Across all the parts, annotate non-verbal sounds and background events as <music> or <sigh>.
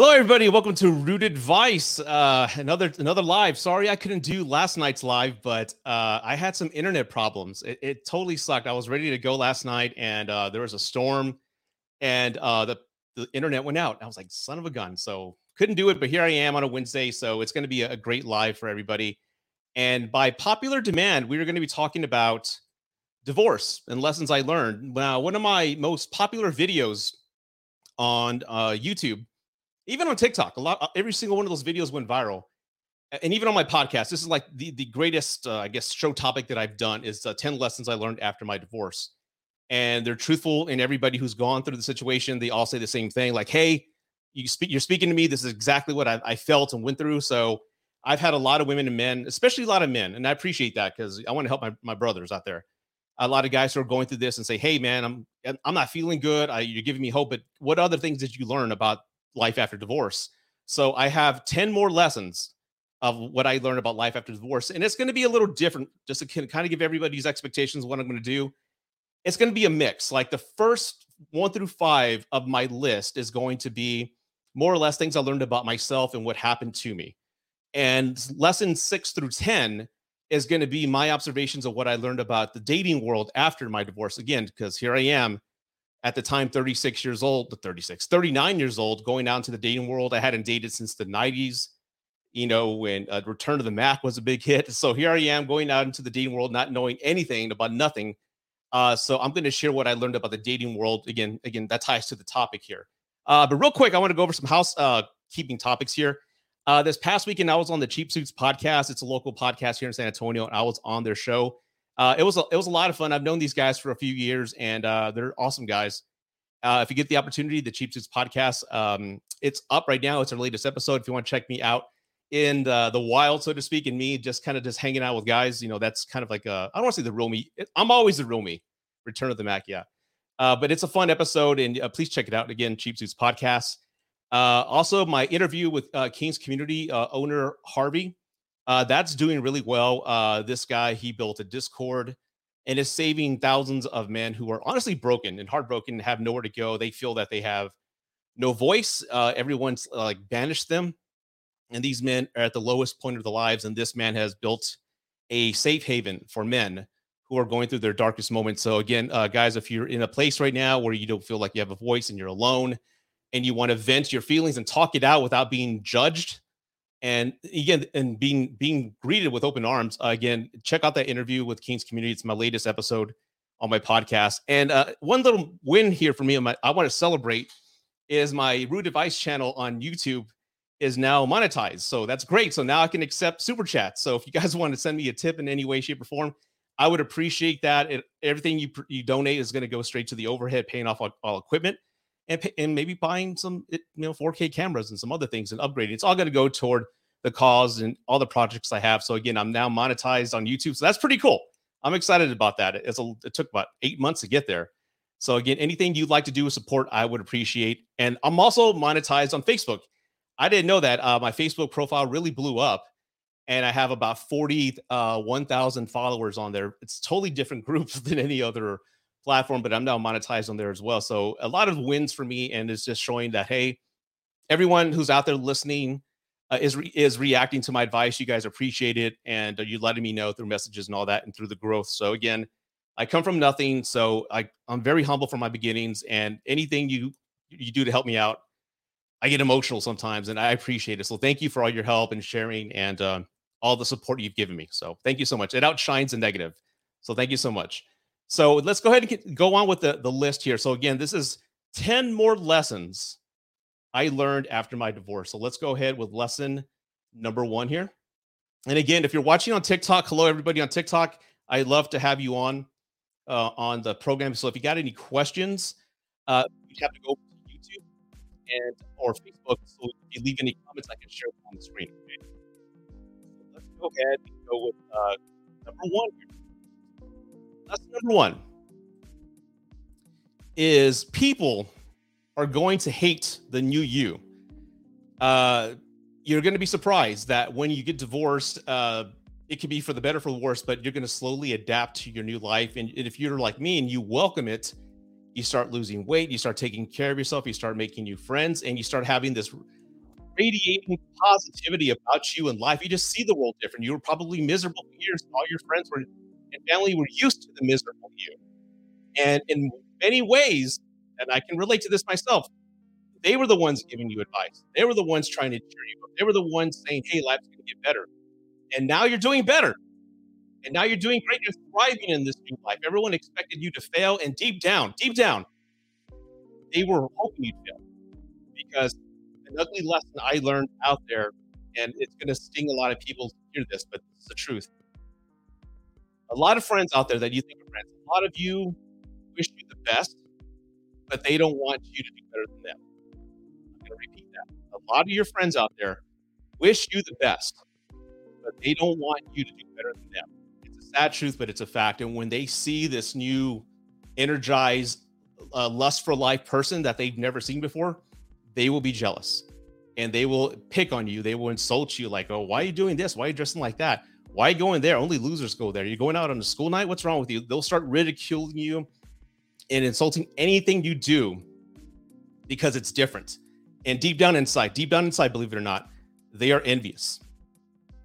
Hello, everybody. Welcome to Rude Advice. Uh, another another live. Sorry, I couldn't do last night's live, but uh, I had some internet problems. It, it, totally sucked. I was ready to go last night, and uh, there was a storm, and uh, the the internet went out. I was like, "Son of a gun!" So couldn't do it. But here I am on a Wednesday, so it's going to be a, a great live for everybody. And by popular demand, we are going to be talking about divorce and lessons I learned. Now, one of my most popular videos on uh, YouTube even on TikTok, a lot, uh, every single one of those videos went viral. And even on my podcast, this is like the, the greatest, uh, I guess, show topic that I've done is uh, 10 lessons I learned after my divorce. And they're truthful, and everybody who's gone through the situation, they all say the same thing like, hey, you speak, you're speaking to me. This is exactly what I, I felt and went through. So I've had a lot of women and men, especially a lot of men, and I appreciate that because I want to help my, my brothers out there. A lot of guys who are going through this and say, "Hey, man, I'm I'm not feeling good. I, you're giving me hope, but what other things did you learn about life after divorce. So I have 10 more lessons of what I learned about life after divorce. And it's going to be a little different just to kind of give everybody's expectations what I'm going to do. It's going to be a mix. Like the first one through five of my list is going to be more or less things I learned about myself and what happened to me. And lesson six through 10 is going to be my observations of what I learned about the dating world after my divorce. Again, because here I am at the time 36 years old, 36, 39 years old, going out into the dating world. I hadn't dated since the 90s, you know, when uh, Return to the Mack was a big hit. <laughs> So here I am going out into the dating world, not knowing anything about nothing. Uh, so I'm going to share what I learned about the dating world. Again, again, that ties to the topic here. Uh, but real quick, I want to go over some house uh, keeping topics here. Uh, this past weekend, I was on the Cheap Suits podcast. It's a local podcast here in San Antonio, and I was on their show uh, it was a, it was a lot of fun. I've known these guys for a few years, and uh, they're awesome guys. Uh, if you get the opportunity, the Cheap Suits podcast, um, it's up right now. It's our latest episode. If you want to check me out in the, the wild, so to speak, and me just kind of just hanging out with guys, you know, that's kind of like a, I don't want to say the real me. I'm always the real me. Return of the Mack, yeah. Uh, but it's a fun episode, and uh, please check it out. Again, Cheap Suits podcast. Uh, also, my interview with King's Community owner Harvey. Uh, that's doing really well. Uh, this guy, he built a Discord and is saving thousands of men who are honestly broken and heartbroken and have nowhere to go. They feel that they have no voice. Uh, everyone's uh, like banished them. And these men are at the lowest point of their lives. And this man has built a safe haven for men who are going through their darkest moments. So, again, uh, guys, if you're in a place right now where you don't feel like you have a voice and you're alone and you want to vent your feelings and talk it out without being judged, and again and being being greeted with open arms uh, again check out that interview with king's community. It's my latest episode on my podcast. And uh, one little win here for me and my, i want to celebrate is my Rude Advice channel on youtube is now monetized. So that's great. So now i can accept super chats so if you guys <laughs> want to send me a tip in any way shape or form i would appreciate that. It, everything you you donate is going to go straight to the overhead paying off all, all equipment and, and maybe buying some you know 4K cameras and some other things and upgrading. It's all going to go toward the cause and all the projects I have. So again, I'm now monetized on YouTube. So that's pretty cool. I'm excited about that. It's a, it took about eight months to get there. So again, anything you'd like to do with support, I would appreciate. And I'm also monetized on Facebook. I didn't know that. Uh, my Facebook profile really blew up, and I have about 40, uh, 1,000 followers on there. It's totally different <laughs> groups than any other platform, but I'm now monetized on there as well. So a lot of wins for me, and it's just showing that hey, everyone who's out there listening uh, is re- is reacting to my advice. You guys appreciate it, and you letting me know through messages and all that, and through the growth. So again, I come from nothing, so I I'm very humble from my beginnings, and anything you you do to help me out, I get emotional sometimes, and I appreciate it. So thank you for all your help and sharing and uh, all the support you've given me. So thank you so much. It outshines the negative. So thank you so much. So let's go ahead and get, go on with the, the list here. So again, this is 10 more lessons I learned after my divorce. So let's go ahead with lesson number one here. And again, if you're watching on TikTok, hello everybody on TikTok. I'd love to have you on uh, on the program. So if you got any questions, uh, you have to go to YouTube and or Facebook. So if you leave any comments, I can share them on the screen. Okay? So let's go ahead and go with uh, number one here. Lesson number one is people are going to hate the new you. Uh, you're going to be surprised that when you get divorced, uh, it can be for the better, for the worse, but you're going to slowly adapt to your new life. And if you're like me and you welcome it, you start losing weight, you start taking care of yourself, you start making new friends, and you start having this radiating positivity about you in life. You just see the world different. You were probably miserable for years. All your friends were and family were used to the miserable you. And in many ways, and I can relate to this myself, they were the ones giving you advice. They were the ones trying to cheer you up. They were the ones saying, hey, life's going to get better. And now you're doing better. And now you're doing great. You're thriving in this new life. Everyone expected you to fail. And deep down, deep down, they were hoping you'd fail. Because an ugly lesson I learned out there, and it's going to sting a lot of people to hear this, but it's the truth. A lot of friends out there that you think are friends, a lot of you wish you the best, but they don't want you to do better than them. I'm going to repeat that. A lot of your friends out there wish you the best, but they don't want you to do better than them. It's a sad truth, but it's a fact. And when they see this new energized, uh, lust for life person that they've never seen before, they will be jealous and they will pick on you. They will insult you, like, oh, why are you doing this? Why are you dressing like that? Why going there? Only losers go there. You're going out on a school night. What's wrong with you? They'll start ridiculing you and insulting anything you do because it's different. And deep down inside, deep down inside, believe it or not, they are envious.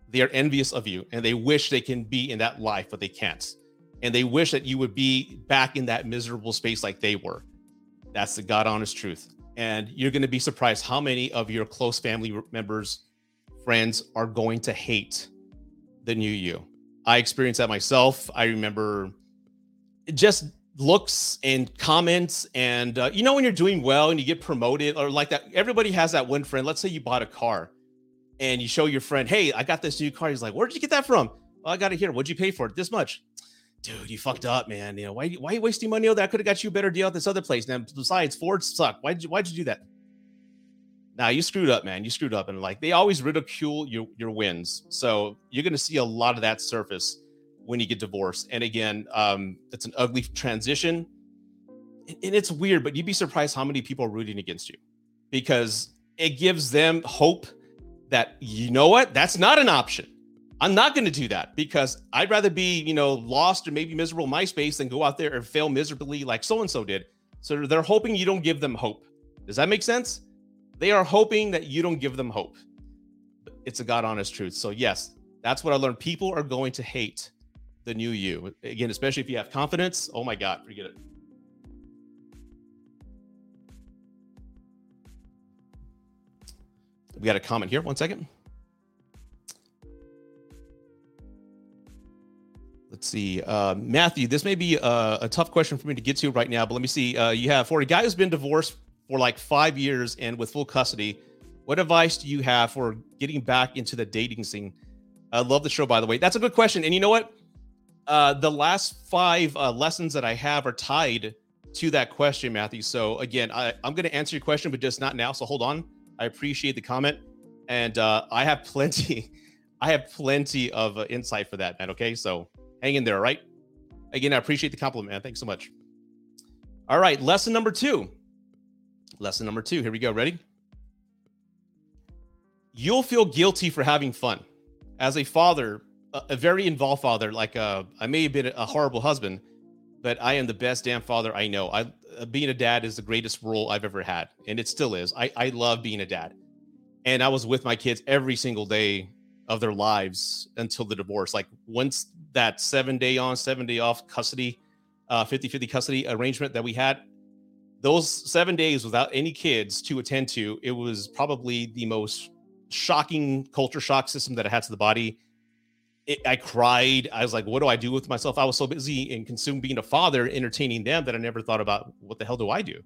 They are envious of you and they wish they can be in that life, but they can't. And they wish that you would be back in that miserable space like they were. That's the God honest truth. And you're going to be surprised how many of your close family members, friends are going to hate the new you. I experienced that myself. I remember just looks and comments and uh, you know when you're doing well and you get promoted or like that everybody has that one friend. Let's say you bought a car and you show your friend hey i got this new car. He's like where did you get that from? Well, i got it here. What'd you pay for it? This much. Dude you fucked up man. You know why, why are you wasting money on that? I could have got you a better deal at this other place. Now besides ford suck why'd you why'd you do that now nah, you screwed up, man. You screwed up, and like they always ridicule your your wins. So you're going to see a lot of that surface when you get divorced. And again, um, it's an ugly transition, and it's weird. But you'd be surprised how many people are rooting against you because it gives them hope that you know what, that's not an option. I'm not going to do that because I'd rather be, you know, lost or maybe miserable in my space than go out there and fail miserably like so and so did. So they're hoping you don't give them hope. Does that make sense? They are hoping that you don't give them hope. It's a God honest truth. So, yes, that's what I learned. People are going to hate the new you. Again, especially if you have confidence. Oh my God, forget it. We got a comment here. One second. Let's see. Uh, Matthew, this may be a, a, tough question for me to get to right now, but let me see. Uh, you have for a guy who's been divorced for like five years and with full custody. What advice do you have for getting back into the dating scene? I love the show, by the way. That's a good question. And you know what? Uh, the last five uh, lessons that I have are tied to that question, Matthew. So again, I, I'm going to answer your question, but just not now. So hold on. I appreciate the comment, and uh, I have plenty. <laughs> I have plenty of uh, insight for that, man. Okay, so hang in there. Right. Again, I appreciate the compliment, man. Thanks so much. All right, lesson number two Lesson number two. Here we go. Ready? You'll feel guilty for having fun. As a father, a, very involved father, like uh, I may have been a horrible husband, but I am the best damn father I know. I uh, being a dad is the greatest role I've ever had, and it still is. I, I love being a dad, and I was with my kids every single day of their lives until the divorce. Like once that seven day on, seven day off custody, uh, 50 50 custody arrangement that we had, those seven days without any kids to attend to, it was probably the most shocking culture shock system that I had to the body. It, I cried. I was like, what do I do with myself? I was so busy and consumed being a father, entertaining them, that I never thought about what the hell do I do?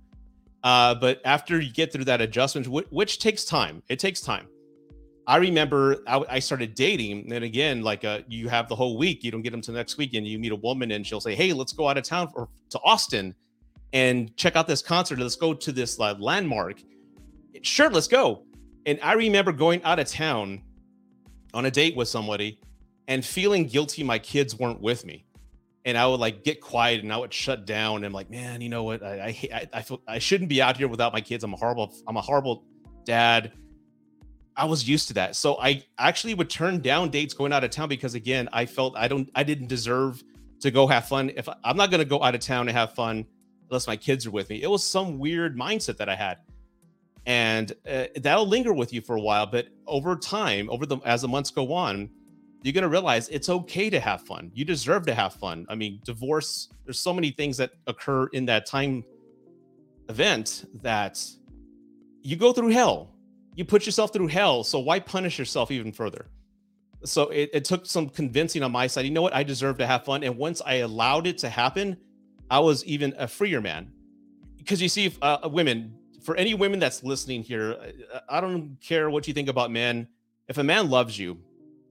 Uh, but after you get through that adjustment, which, which takes time, it takes time. I remember I, I started dating, and again, like uh, you have the whole week, you don't get them to next week, and you meet a woman, and she'll say, "Hey, let's go out of town or to Austin." And check out this concert. Let's go to this uh, landmark. Sure, let's go. And I remember going out of town on a date with somebody and feeling guilty my kids weren't with me. And I would like get quiet and I would shut down. And I'm like, man, you know what? I I I, feel, I shouldn't be out here without my kids. I'm a horrible I'm a horrible dad. I was used to that. So I actually would turn down dates going out of town because again, I felt I don't I didn't deserve to go have fun. If I, I'm not going to go out of town and have fun unless my kids are with me. It was some weird mindset that I had. and uh, that'll linger with you for a while. But over time, over the as the months go on, you're gonna realize it's okay to have fun. You deserve to have fun. I mean, divorce. There's so many things that occur in that time event that you go through hell. You put yourself through hell. So why punish yourself even further? So it, it took some convincing on my side. You know what? I deserve to have fun. And once I allowed it to happen, I was even a freer man. Because you see, uh, women, for any women that's listening here, I don't care what you think about men. If a man loves you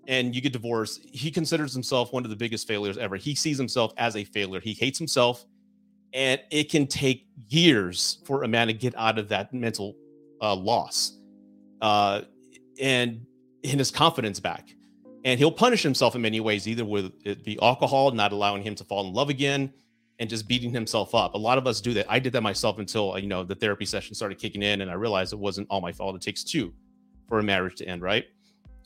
and you get divorced, he considers himself one of the biggest failures ever. He sees himself as a failure. He hates himself. And it can take years for a man to get out of that mental uh, loss uh, and in his confidence back. And he'll punish himself in many ways, either with it be alcohol, not allowing him to fall in love again, and just beating himself up. A lot of us do that. I did that myself until you know the therapy session started kicking in, and I realized it wasn't all my fault. It takes two for a marriage to end, right?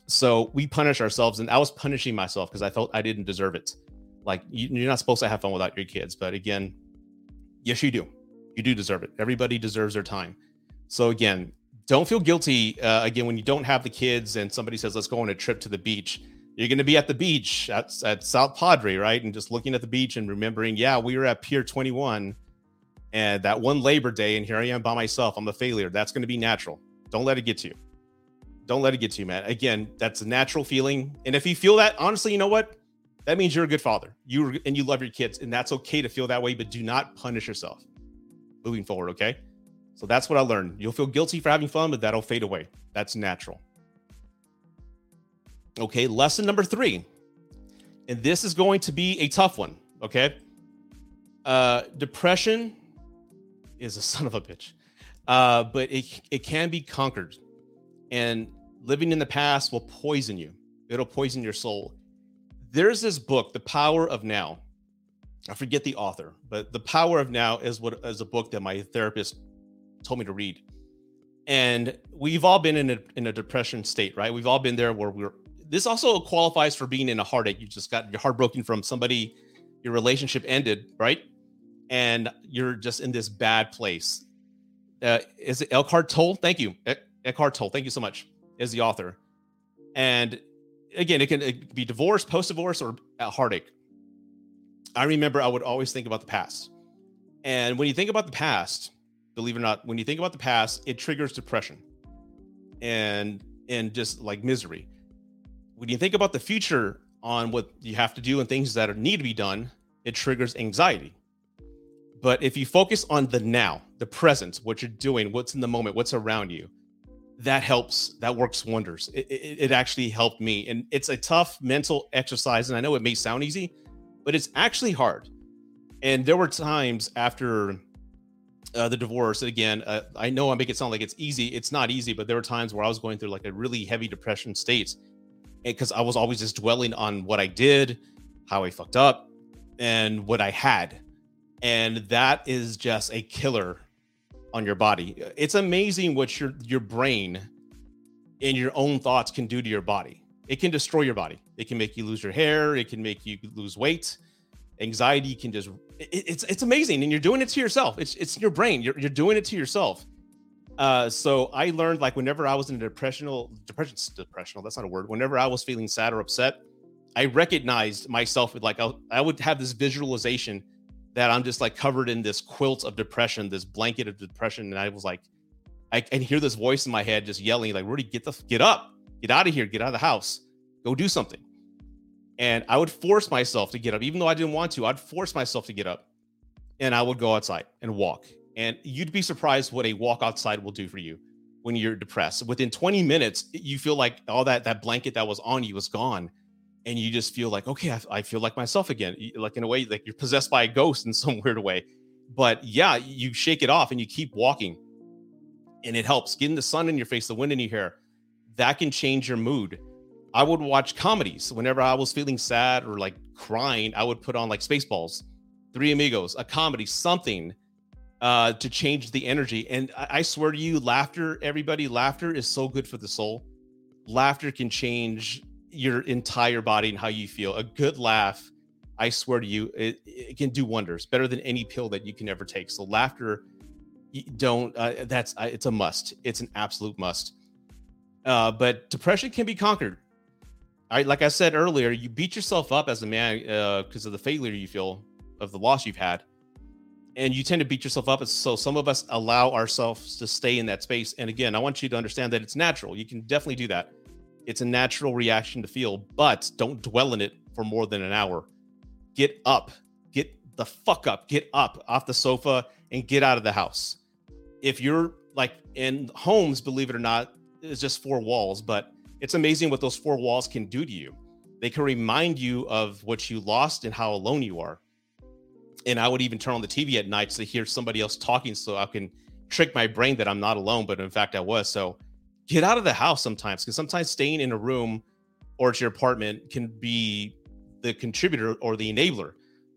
So we punish ourselves, and I was punishing myself because I felt I didn't deserve it. Like you're not supposed to have fun without your kids, but again, yes, you do. You do deserve it. Everybody deserves their time. So again, don't feel guilty uh, again when you don't have the kids and somebody says let's go on a trip to the beach you're going to be at the beach at, at south padre right? And just looking at the beach and remembering yeah we were at pier 21 and that one labor day and here i am by myself i'm a failure. That's going to be natural. Don't let it get to you. Don't let it get to you man. Again that's a natural feeling. And if you feel that honestly you know what? That means you're a good father. You and you love your kids and that's okay to feel that way but do not punish yourself moving forward okay? So that's what I learned. You'll feel guilty for having fun, but that'll fade away. That's natural. Okay, lesson number three. And this is going to be a tough one. Okay. Uh, depression is a <laughs> son of a bitch, uh, but it, it can be conquered. And living in the past will poison you, it'll poison your soul. There's this book, The Power of Now. I forget the author, but The Power of Now is what is a book that my therapist told me to read. And we've all been in a in a depression state, right? We've all been there where we're this also qualifies for being in a heartache. You just got your heart broken from somebody, your relationship ended, right? And you're just in this bad place. Uh, is it Eckhart Tolle? Thank you. Eckhart Tolle. Thank you so much. Is the author. And again, it can, it can be divorce, post divorce, or a heartache. I remember I would always think about the past. And when you think about the past, believe it or not, when you think about the past, it triggers depression and and just like misery. When you think about the future on what you have to do and things that need to be done, it triggers anxiety. But if you focus on the now, the present, what you're doing, what's in the moment, what's around you, that helps. That works wonders. It, it, it actually helped me. And it's a tough mental exercise. And I know it may sound easy, but it's actually hard. And there were times after uh, the divorce again uh, i know i make it sound like it's easy it's not easy but there were times where i was going through like a really heavy depression state because i was always just dwelling on what i did how i fucked up and what i had. And that is just a killer on your body. It's amazing what your your brain and your own thoughts can do to your body. It can destroy your body. It can make you lose your hair. It can make you lose weight. Anxiety can just it, it's it's amazing and you're doing it to yourself. It's it's your brain. You're, you're doing it to yourself uh, so I learned like whenever I was in a depressional depression depressional that's not a word. Whenever I was feeling sad or upset I recognized myself with like I, I would have this visualization that I'm just like covered in this quilt of depression this blanket of depression and I was like I can hear this voice in my head just yelling like Rudy get the get up. Get out of here. Get out of the house. Go do something. And I would force myself to get up, even though I didn't want to. I'd force myself to get up, and I would go outside and walk. And you'd be surprised what a walk outside will do for you when you're depressed. Within 20 minutes, you feel like all that that blanket that was on you is gone, and you just feel like, okay, I, I feel like myself again. Like in a way, like you're possessed by a ghost in <laughs> some weird way. But yeah, you shake it off and you keep walking, and it helps. Getting the sun in your face, the wind in your hair, that can change your mood I would watch comedies whenever I was feeling sad or like crying. I would put on like Spaceballs, Three Amigos, a comedy, something uh, to change the energy. And I, I swear to you, laughter, everybody, laughter is so good for the soul. Laughter can change your entire body and how you feel. A good laugh, I swear to you, it, it can do wonders, better than any pill that you can ever take. So laughter don't uh, that's uh, it's a must it's an absolute must uh, but depression can be conquered I like I said earlier, you beat yourself up as a man because uh, of the failure you feel of the loss you've had, and you tend to beat yourself up. So some of us allow ourselves to stay in that space. And again, I want you to understand that it's natural. You can definitely do that. It's a natural reaction to feel, but don't dwell in it for more than an hour. Get up, get the fuck up, get up off the sofa and get out of the house. If you're like in homes, believe it or not, it's just four walls, but it's amazing what those four walls can do to you. They can remind you of what you lost and how alone you are. And I would even turn on the TV at night to hear somebody else talking so I can trick my brain that I'm not alone, but in fact I was. So get out of the house sometimes because sometimes staying in a room or at your apartment can be the contributor or the enabler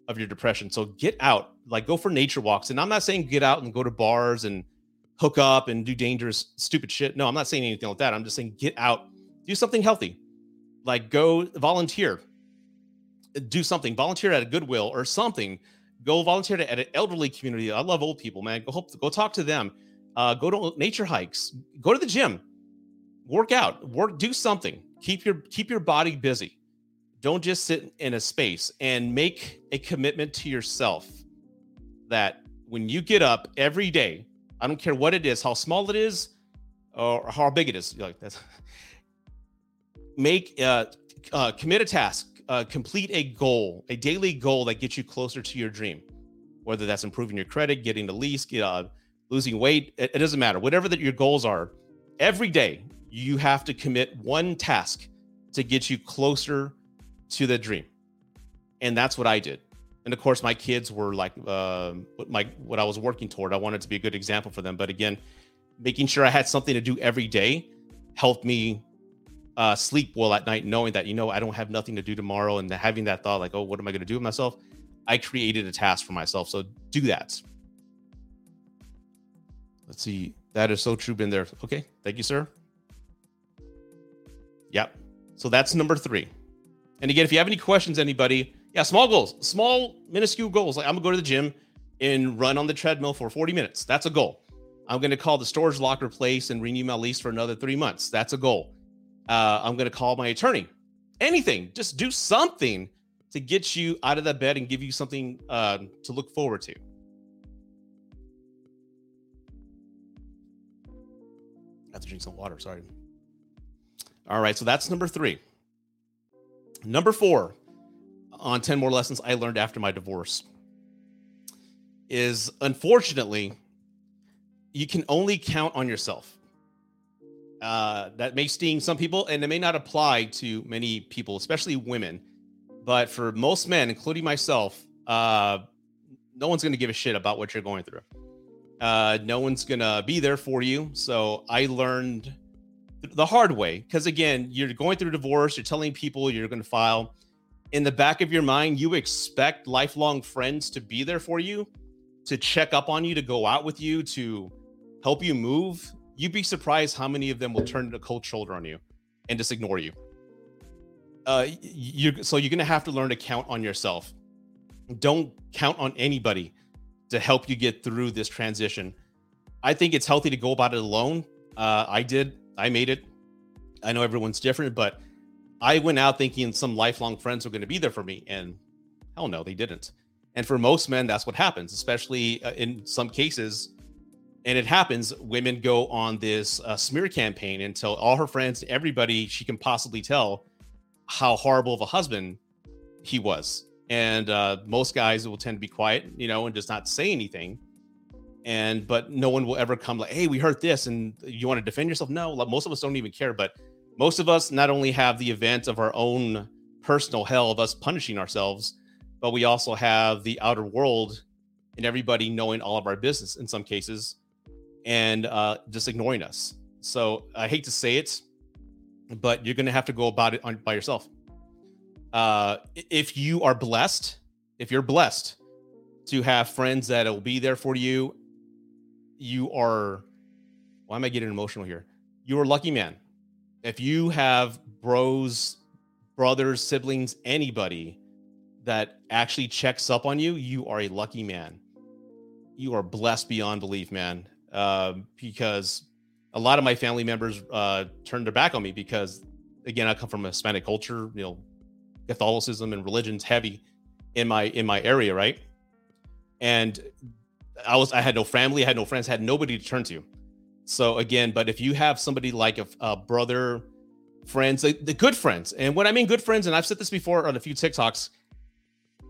of your depression. So get out, like go for nature walks. And I'm not saying get out and go to bars and hook up and do dangerous, stupid shit. No, I'm not saying anything like that. I'm just saying get out do something healthy like go volunteer do something volunteer at a goodwill or something go volunteer at an elderly community. I love old people man. Go hope, go talk to them. Uh, go to nature hikes. Go to the gym. Work out. Work do something. Keep your keep your body busy. Don't just sit in a space and make a commitment to yourself that when you get up every day i don't care what it is how small it is or how big it is like that's <laughs> make uh, uh, commit a task, uh, complete a goal, a daily goal that gets you closer to your dream. Whether that's improving your credit, getting the lease, get, uh, losing weight, it, it doesn't matter. Whatever that your goals are, every day you have to commit one task to get you closer to the dream, and that's what I did. And of course, my kids were like uh, what my what I was working toward. I wanted to be a good example for them. But again, making sure I had something to do every day helped me uh, sleep well at night, knowing that you know I don't have nothing to do tomorrow, and having that thought like, oh, what am I going to do with myself? I created a task for myself, so do that. Let's see. That is so true. Been there. Okay, thank you, sir. Yep. So that's number three. And again, if you have any questions, anybody, yeah, small goals, small minuscule goals. Like I'm gonna go to the gym and run on the treadmill for 40 minutes. That's a goal. I'm gonna call the storage locker place and renew my lease for another three months. That's a goal uh, I'm going to call my attorney. Anything, just do something to get you out of that bed and give you something uh, to look forward to. I have to drink some water. Sorry. All right, so that's number three. Number four on 10 more lessons I learned after my divorce is unfortunately, you can only count on yourself. Uh, that may sting some people, and it may not apply to many people, especially women. But for most men, including myself, uh, no one's going to give a shit about what you're going through. Uh, no one's going to be there for you. So I learned the hard way because, again, you're going through divorce, you're telling people you're going to file. In the back of your mind, you expect lifelong friends to be there for you, to check up on you, to go out with you, to help you move you'd be surprised how many of them will turn a cold shoulder on you and just ignore you. Uh, you so you're gonna have to learn to count on yourself. Don't count on anybody to help you get through this transition. I think it's healthy to go about it alone. Uh, I did. I made it. I know everyone's different, but I went out thinking some lifelong friends were going to be there for me, and hell no, they didn't. And for most men, that's what happens, especially uh, in some cases and it happens women go on this uh, smear campaign and tell all her friends everybody she can possibly tell how horrible of a husband he was. And uh, most guys will tend to be quiet you know and just not say anything. And but no one will ever come like hey we heard this and you want to defend yourself? No most of us don't even care but most of us not only have the event of our own personal hell of us punishing ourselves but we also have the outer world and everybody knowing all of our business in some cases and uh, just ignoring us. So I hate to say it, but you're going to have to go about it on, by yourself. Uh, if you are blessed, if you're blessed to have friends that will be there for you, you are. Why am I getting emotional here? You're a lucky man. If you have bros, brothers, siblings, anybody that actually checks up on you, you are a lucky man you are blessed beyond belief, man. Uh, because a lot of my family members uh, turned their back on me because, again, I come from a Hispanic culture. You know, Catholicism and religion's heavy in my in my area, right? And I was I had no family, I had no friends, had nobody to turn to. So again, but if you have somebody like a, a brother, friends, the, the good friends, and when I mean good friends, and I've said this before on a few TikToks,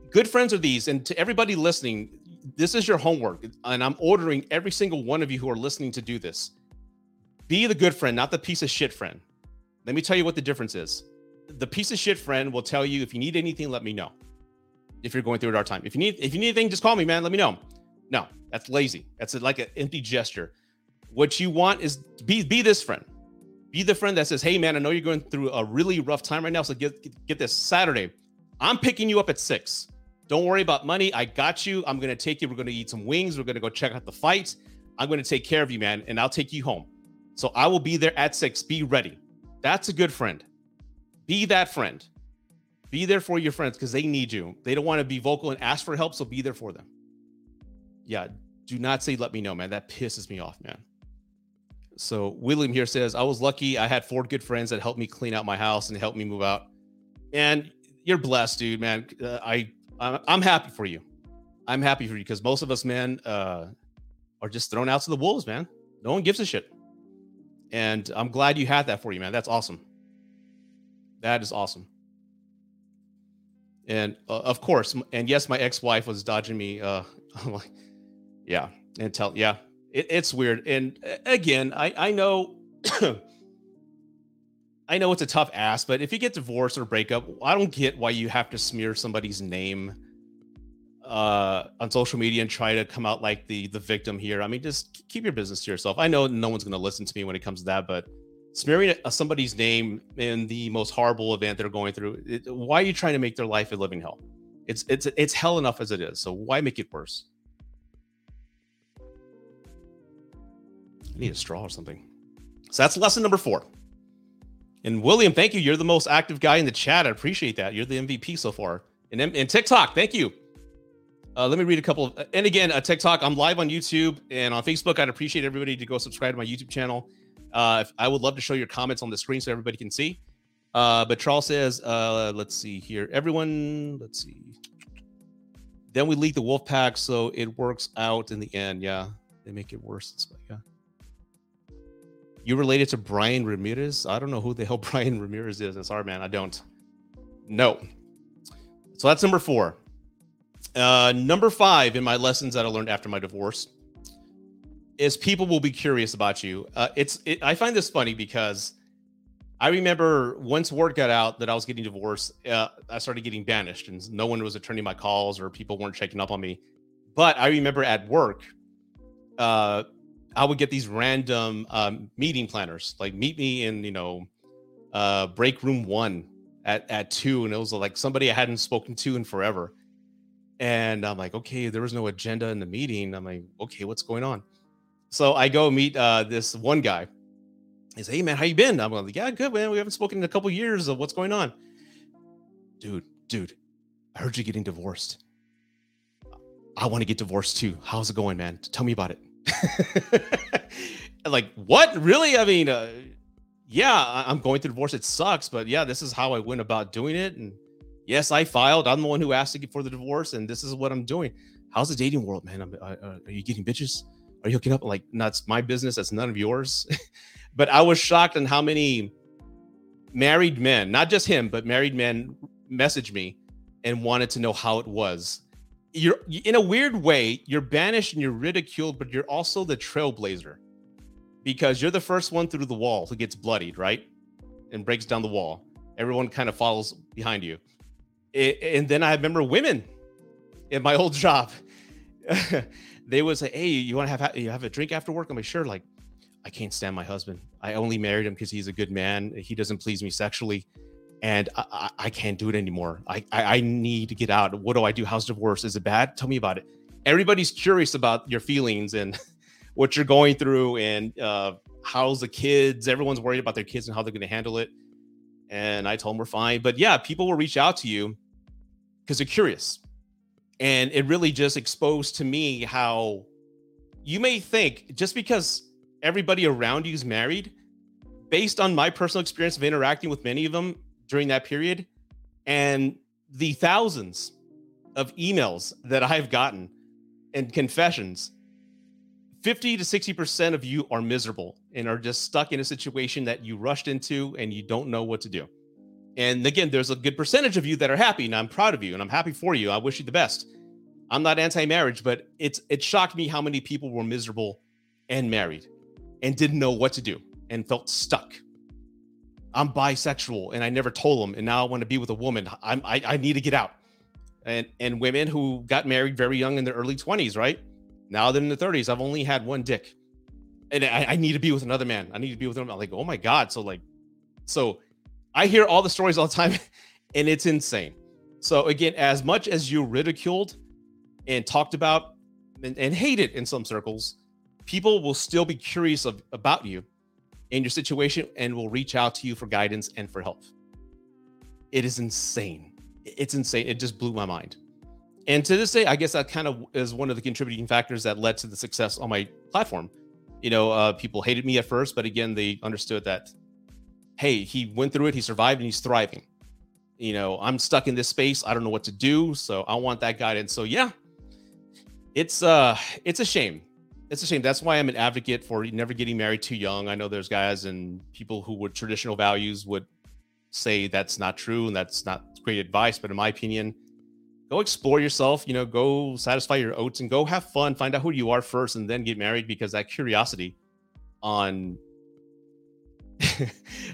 good friends are these, and to everybody listening, this is your homework, and I'm ordering every single one of you who are listening to do this. Be the good friend, not the piece of shit friend. Let me tell you what the difference is. The piece of shit friend will tell you if you need anything, let me know. If you're going through a hard time, if you need if you need anything, just call me, man. Let me know. No, that's lazy. That's like an empty gesture. What you want is be be this friend. Be the friend that says, "Hey, man, I know you're going through a really rough time right now. So get get this Saturday. I'm picking you up at six. Don't worry about money. I got you. I'm gonna take you. We're gonna eat some wings. We're gonna go check out the fight. I'm gonna take care of you, man, and I'll take you home. So I will be there at six. Be ready. That's a good friend. Be that friend. Be there for your friends because they need you. They don't want to be vocal and ask for help, so be there for them. Yeah, do not say let me know, man. That pisses me off, man. So William here says, I was lucky. I had four good friends that helped me clean out my house and helped me move out. And you're blessed, dude, man. Uh, I I'm happy for you. I'm happy for you because most of us, men, uh, are just thrown out to the wolves, man. No one gives a shit. And I'm glad you had that for you, man. That's awesome. That is awesome. And uh, of course, and yes, my ex-wife was dodging me. Uh, <laughs> I'm like, yeah, and tell, yeah, it, it's weird. And again, I I know, <clears throat> I know it's a tough ask, but if you get divorced or breakup, I don't get why you have to smear somebody's name uh on social media and try to come out like the the victim here. I mean, just keep your business to yourself. I know no one's going to listen to me when it comes to that, but smearing somebody's name in the most horrible event they're going through, it, why are you trying to make their life a living hell? It's it's it's hell enough as it is. So why make it worse? I need a straw or something. So that's lesson number four. And William, thank you. You're the most active guy in the chat. I appreciate that. You're the MVP so far. And, and TikTok, thank you. Uh, let me read a couple of, and again, uh, TikTok. I'm live on YouTube and on Facebook. I'd appreciate everybody to go subscribe to my YouTube channel. Uh, I would love to show your comments on the screen so everybody can see. Uh, but Charles says, uh, let's see here. Everyone, let's see. Then we leak the wolf pack, so it works out in the end. Yeah, they make it worse. Yeah. You related to Brian Ramirez? I don't know who the hell <laughs> Brian Ramirez is. I'm sorry, man. I don't. No. So that's number four. Uh, number five in my lessons that I learned after my divorce is people will be curious about you. Uh, it's it, I find this funny because I remember once word got out that I was getting divorced, uh, I started getting banished, and no one was returning my calls or people weren't checking up on me. But I remember at work, uh, I would get these random um, meeting planners, like meet me in you know uh, break room one at at two, and it was like somebody I hadn't spoken to in forever. And I'm like, okay, there was no agenda in the meeting. I'm like, okay, what's going on? So I go meet uh, this one guy. He's, hey man, how you been? I'm like, yeah, good man. We haven't spoken in a couple years of what's going on. Dude, dude, I heard you're getting divorced. I want to get divorced too. How's it going, man? Tell me about it. <laughs> like, what? Really? I mean, uh, yeah, I'm going through divorce. It sucks, but yeah, this is how I went about doing it. And yes, I filed. I'm the one who asked for the divorce, and this is what I'm doing. How's the dating world, man? Uh, uh, are you getting bitches? Are you hooking up? like, that's my business. That's none of yours. <laughs> but I was shocked on how many married men, not just him, but married men, messaged me and wanted to know how it was. You're in a weird way, you're banished and you're ridiculed, but you're also the trailblazer because you're the first one through the wall who gets bloodied, right? And breaks down the wall. Everyone kind of follows behind you it, and then I remember women in my old job. <laughs> they would say, "Hey, you want to have you have a drink after work?" I'm like, "Sure." Like, I can't stand my husband. I only married him because he's a good man. He doesn't please me sexually, and I, I, can't do it anymore. I, I, I need to get out. What do I do? How's divorce? Is it bad? Tell me about it. Everybody's curious about your feelings and <laughs> what you're going through, and uh, how's the kids. Everyone's worried about their kids and how they're going to handle it. And I told them we're fine. But yeah, people will reach out to you because they're curious. And it really just exposed to me how you may think just because everybody around you is married, based on my personal experience of interacting with many of them during that period, and the thousands of emails that I've gotten and confessions, 50 to 60% of you are miserable and are just stuck in a situation that you rushed into and you don't know what to do. And again, there's a good percentage of you that are happy, and I'm proud of you and I'm happy for you. I wish you the best. I'm not anti-marriage, but it's it shocked me how many people were miserable and married and didn't know what to do and felt stuck. I'm bisexual and I never told them, and now I want to be with a woman. I'm I, I need to get out. And and women who got married very young in their early 20s, right? Now they're in the 30s. I've only had one dick. And I, I need to be with another man. I need to be with him. I'm like, oh my God. So like, so I hear all the stories all the time, <laughs> and it's insane. So again, as much as you ridiculed and talked about and, and hated in some circles, people will still be curious of, about you and your situation and will reach out to you for guidance and for help. It is insane. It's insane. It just blew my mind. And to this day, I guess that kind of is one of the contributing factors that led to the success on my platform. You know, uh, people hated me at first, but again, they understood that hey, he went through it, he survived, and he's thriving. You know, I'm stuck in this space. I don't know what to do. So I want that guidance. So yeah, it's uh it's a shame. It's a shame. That's why I'm an advocate for never getting married too young. I know there's guys and people who would traditional values would say that's not true and that's not great advice. But in my opinion, go explore yourself, you know, go satisfy your oats and go have fun, find out who you are first, and then get married because that curiosity on <laughs>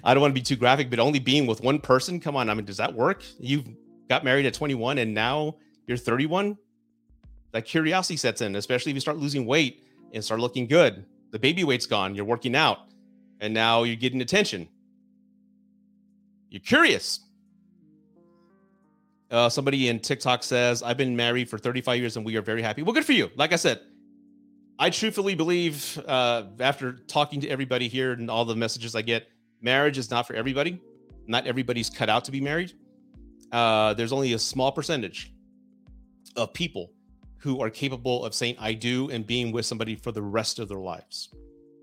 I don't want to be too graphic, but only being with one person. Come on, I mean, does that work? You've got married at 21 and now you're 31. That curiosity sets in, especially if you start losing weight and start looking good. The baby weight's gone. You're working out, and now you're getting attention. You're curious. Uh, somebody in TikTok says, "I've been married for 35 years and we are very happy." Well, good for you. Like I said, I truthfully believe, uh, after talking to everybody here and all the messages I get, marriage is not for everybody. Not everybody's cut out to be married. Uh, there's only a small percentage of people who are capable of saying "I do" and being with somebody for the rest of their lives.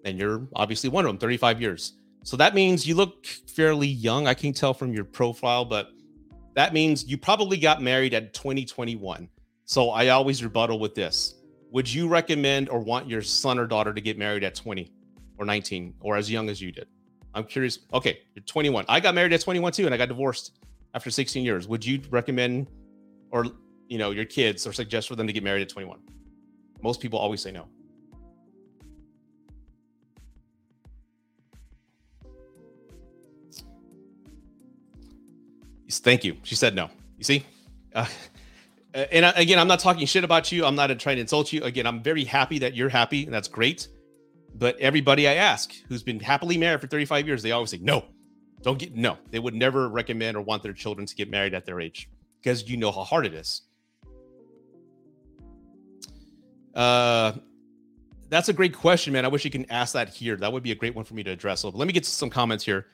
And you're obviously one of them, 35 years. So that means you look fairly young. I can tell from your profile, but that means you probably got married at 2021. So I always rebuttal with this would you recommend or want your son or daughter to get married at 20 or 19 or as young as you did? I'm curious. Okay, you're 21. I got married at 21 too, and I got divorced after 16 years. Would you recommend or you know your kids or suggest for them to get married at 21? Most people always say no. Thank you. She said no. You see, uh, <laughs> and again, I'm not talking shit about you. I'm not trying to insult you. Again, I'm very happy that you're happy, and that's great. But everybody I ask who's been happily married for 35 years, they always say, no, don't get, no. They would never recommend or want their children to get married at their age because you know how hard it is. Uh, that's a great question, man. I wish you can ask that here. That would be a great one for me to address. So let me get to some comments here.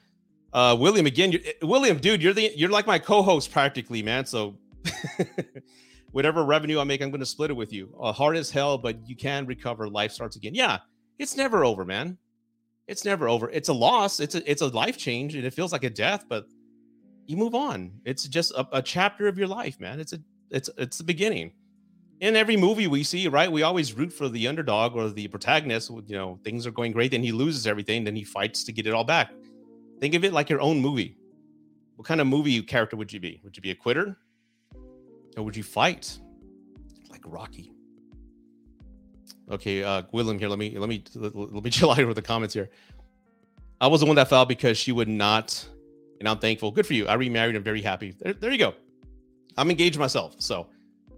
Uh, William, again, William, dude, you're the you're like my co-host practically, man. So <laughs> whatever revenue I make, I'm going to split it with you. Uh, hard as hell, but you can recover. Life starts again. Yeah, it's never over, man. It's never over. It's a loss. It's a it's a life change, and it feels like a death, but you move on. It's just a, a chapter of your life, man. It's a it's it's the beginning. In every movie we see, right, we always root for the underdog or the protagonist. You know, things are going great, then he loses everything, then he fights to get it all back. Think of it like your own movie. What kind of movie character would you be? Would you be a quitter? Or would you fight like Rocky? Okay, uh, William here. Let me let me let, me <laughs> chill out here with the comments here. I was the one that fell because she would not, and I'm thankful. Good for you. I remarried. I'm very happy. There, there you go. I'm engaged myself, so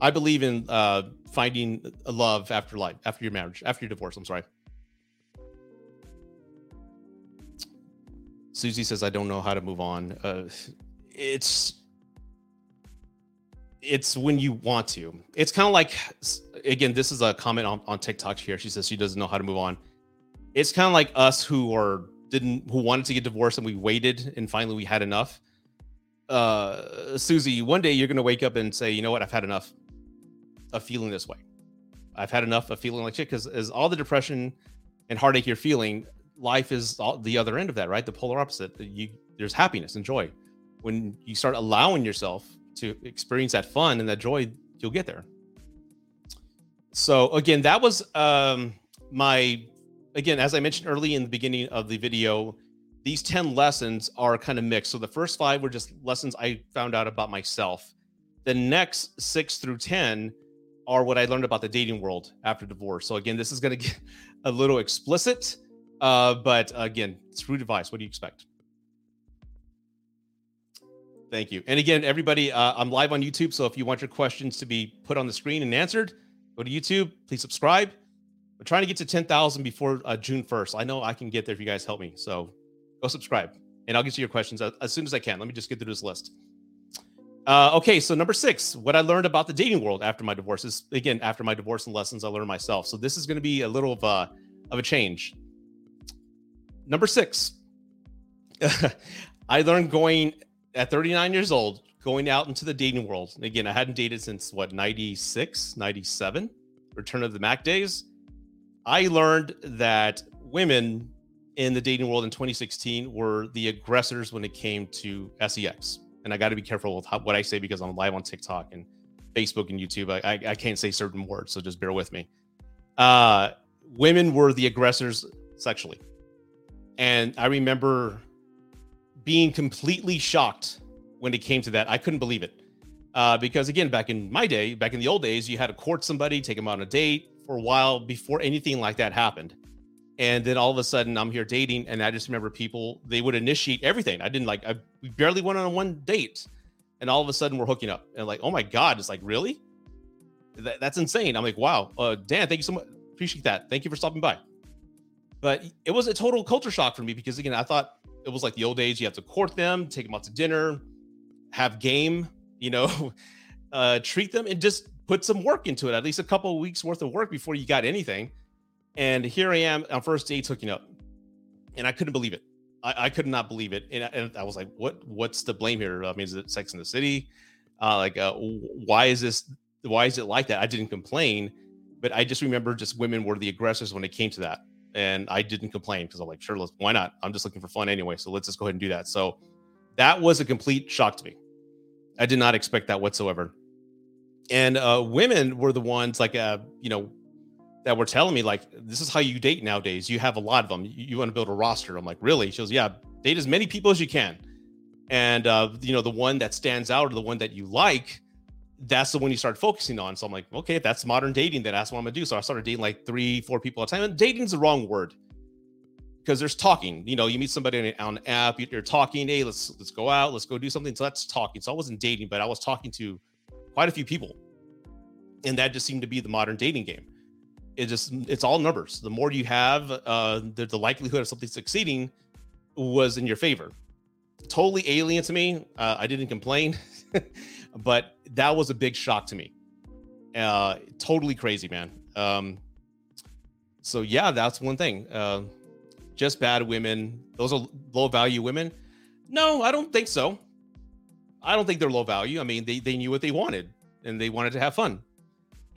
I believe in uh, finding love after life, after your marriage, after your divorce. I'm sorry. Susie says, "I don't know how to move on." Uh, it's it's when you want to. It's kind of like, again, this is a comment on, on TikTok here. She says she doesn't know how to move on. It's kind of like us who are didn't who wanted to get divorced and we waited and finally we had enough. Uh, Susie, one day you're gonna wake up and say, you know what, I've had enough of feeling this way. I've had enough of feeling like shit because as all the depression and heartache you're feeling, life is all, the other end of that, right? The polar opposite. You there's happiness and joy. When you start allowing yourself to experience that fun and that joy, you'll get there. So again, that was um, my again, as I mentioned early in the beginning of the video, these 10 lessons are kind of mixed. So the first five were just lessons I found out about myself. The next six through 10 are what I learned about the dating world after divorce. So again, this is going to get <laughs> a little explicit, uh, but again, it's rude advice. What do you expect? Thank you. And again, everybody, uh, I'm live on YouTube. So if you want your questions to be put on the screen and answered, go to YouTube. Please subscribe. We're trying to get to 10,000 before uh, June 1st. I know I can get there if you guys help me. So go subscribe and I'll get to your questions as, as soon as I can. Let me just get through this list. Uh, okay, so number six, what I learned about the dating world after my divorce is again after my divorce and lessons I learned myself. So this is going to be a little of a of a change. Number six, <laughs> I learned going at 39 years old, going out into the dating world. Again, I hadn't dated since what 96, 97, Return of the Mack days. I learned that women in the dating world in 2016 were the aggressors when it came to sex. And I got to be careful with how, what I say because I'm live on TikTok and Facebook and YouTube. I, I, I, can't say certain words, so just bear with me. Uh, women were the aggressors sexually. And I remember being completely shocked when it came to that. I couldn't believe it. Uh, because again, back in my day, back in the old days, you had to court somebody, take them on a date for a while before anything like that happened and then all of a sudden i'm here dating and i just remember people they would initiate everything. I didn't like i we barely went on one date and all of a sudden we're hooking up. And like oh my god it's like really? That, that's insane. I'm like wow. Uh dan thank you so much appreciate that. Thank you for stopping by. But it was a total culture shock for me because again i thought it was like the old days you have to court them take them out to dinner have game you know <laughs> uh treat them and just put some work into it at least a couple weeks worth of work before you got anything and here I am on first dates hooking up, and I couldn't believe it. I, I could not believe it, and I, and I, was like, "What? What's the blame here? I mean, is it Sex in the City? Uh, like, uh, why is this? Why is it like that?" I didn't complain, but I just remember just women were the aggressors when it came to that, and I didn't complain because I'm like, "Sure, let's, why not? I'm just looking for fun anyway, so let's just go ahead and do that." So that was a complete shock to me. I did not expect that whatsoever. And uh, women were the ones like, uh, you know, that were telling me like this is how you date nowadays. You have a lot of them. You, you want to build a roster. I'm like, really? She goes, yeah, date as many people as you can. And uh, you know, the one that stands out or the one that you like, that's the one you start focusing on. So I'm like, okay, if that's modern dating, then that's what I'm gonna do. So I started dating like three, four people at a time. And dating's the wrong word because there's talking. You know, you meet somebody on an app, you're talking, hey, let's let's go out, let's go do something. So that's talking. So I wasn't dating, but I was talking to quite a few people. And that just seemed to be the modern dating game it just it's all numbers. The more you have, uh, the, the likelihood of something succeeding was in your favor. Totally alien to me. Uh, I didn't complain, <laughs> but that was a big shock to me. Uh, totally crazy, man. Um, so yeah, that's one thing. Uh, just bad women. Those are low value women. No, I don't think so. I don't think they're low value. I mean, they they knew what they wanted and they wanted to have fun.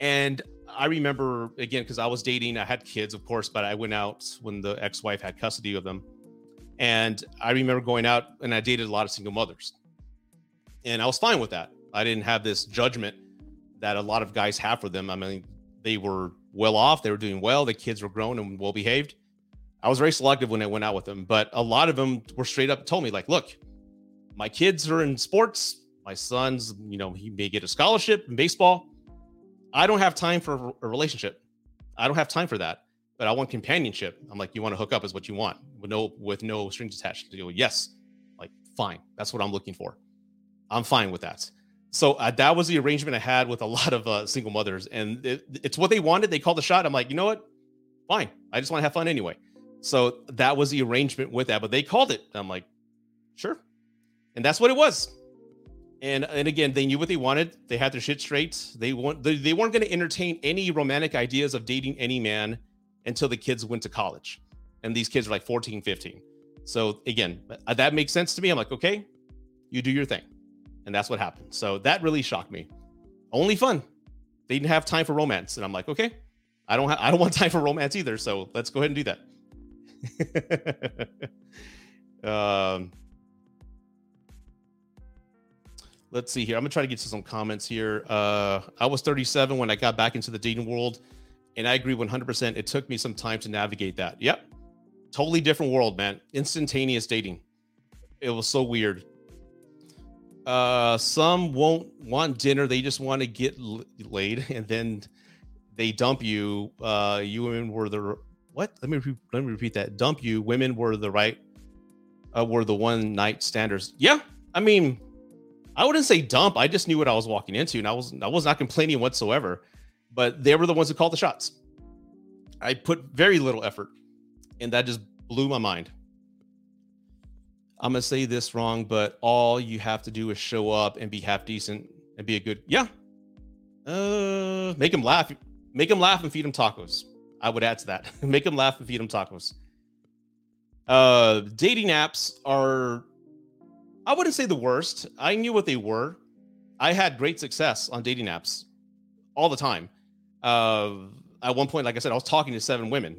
And I remember again because I was dating. I had kids, of course, but I went out when the ex-wife had custody of them, and I remember going out and I dated a lot of single mothers, and I was fine with that. I didn't have this judgment that a lot of guys have for them. I mean, they were well off, they were doing well, the kids were grown and well behaved. I was very selective when I went out with them, but a lot of them were straight up told me like, "Look, my kids are in sports. My son's, you know, he may get a scholarship in baseball." I don't have time for a relationship. I don't have time for that. But I want companionship. I'm like, you want to hook up is what you want with no with no strings attached. Yes, like fine. That's what I'm looking for. I'm fine with that. So uh, that was the arrangement I had with a <laughs> lot of uh, single mothers, and it, it's what they wanted. They called the shot. I'm like, you know what? Fine. I just want to have fun anyway. So that was the arrangement with that. But they called it. I'm like, sure, and that's what it was and and again they knew what they wanted. They had their shit straight they want they, they weren't going to entertain any romantic ideas of dating any man until the kids went to college. And these kids are like 14 15 so again uh, that makes sense to me. I'm like okay you do your thing. And that's what happened. So that really shocked me. Only fun. They didn't have time for romance. And i'm like okay I don't I don't want <laughs> time for romance either. So let's go ahead and do that. <laughs> um, let's see here. I'm gonna try to get to some comments here. Uh, I was 37 when I got back into the dating world, and I agree 100%. It took me some time to navigate that. Yep, totally different world, man. Instantaneous dating. It was so weird. Uh, some won't want dinner; they just want to get laid, and then they dump you. Uh, you women were the what? Let me let me repeat that. Dump you. Women were the right. Uh, were the one night standards. Yeah, I mean I wouldn't say dump. I just knew what I was walking into, and I was I was not complaining whatsoever. But they were the ones who called the shots. I put very little effort, and that just blew my mind. I'm gonna say this wrong, but all you have to do is show up and be half decent and be a good yeah. Uh, make them laugh, make them laugh and feed them tacos. I would add to that. <laughs> make them laugh and feed them tacos. Uh, dating apps are I wouldn't say the worst. I knew what they were. I had great success on dating apps all the time. Uh, at one point, like I said, I was talking to seven women.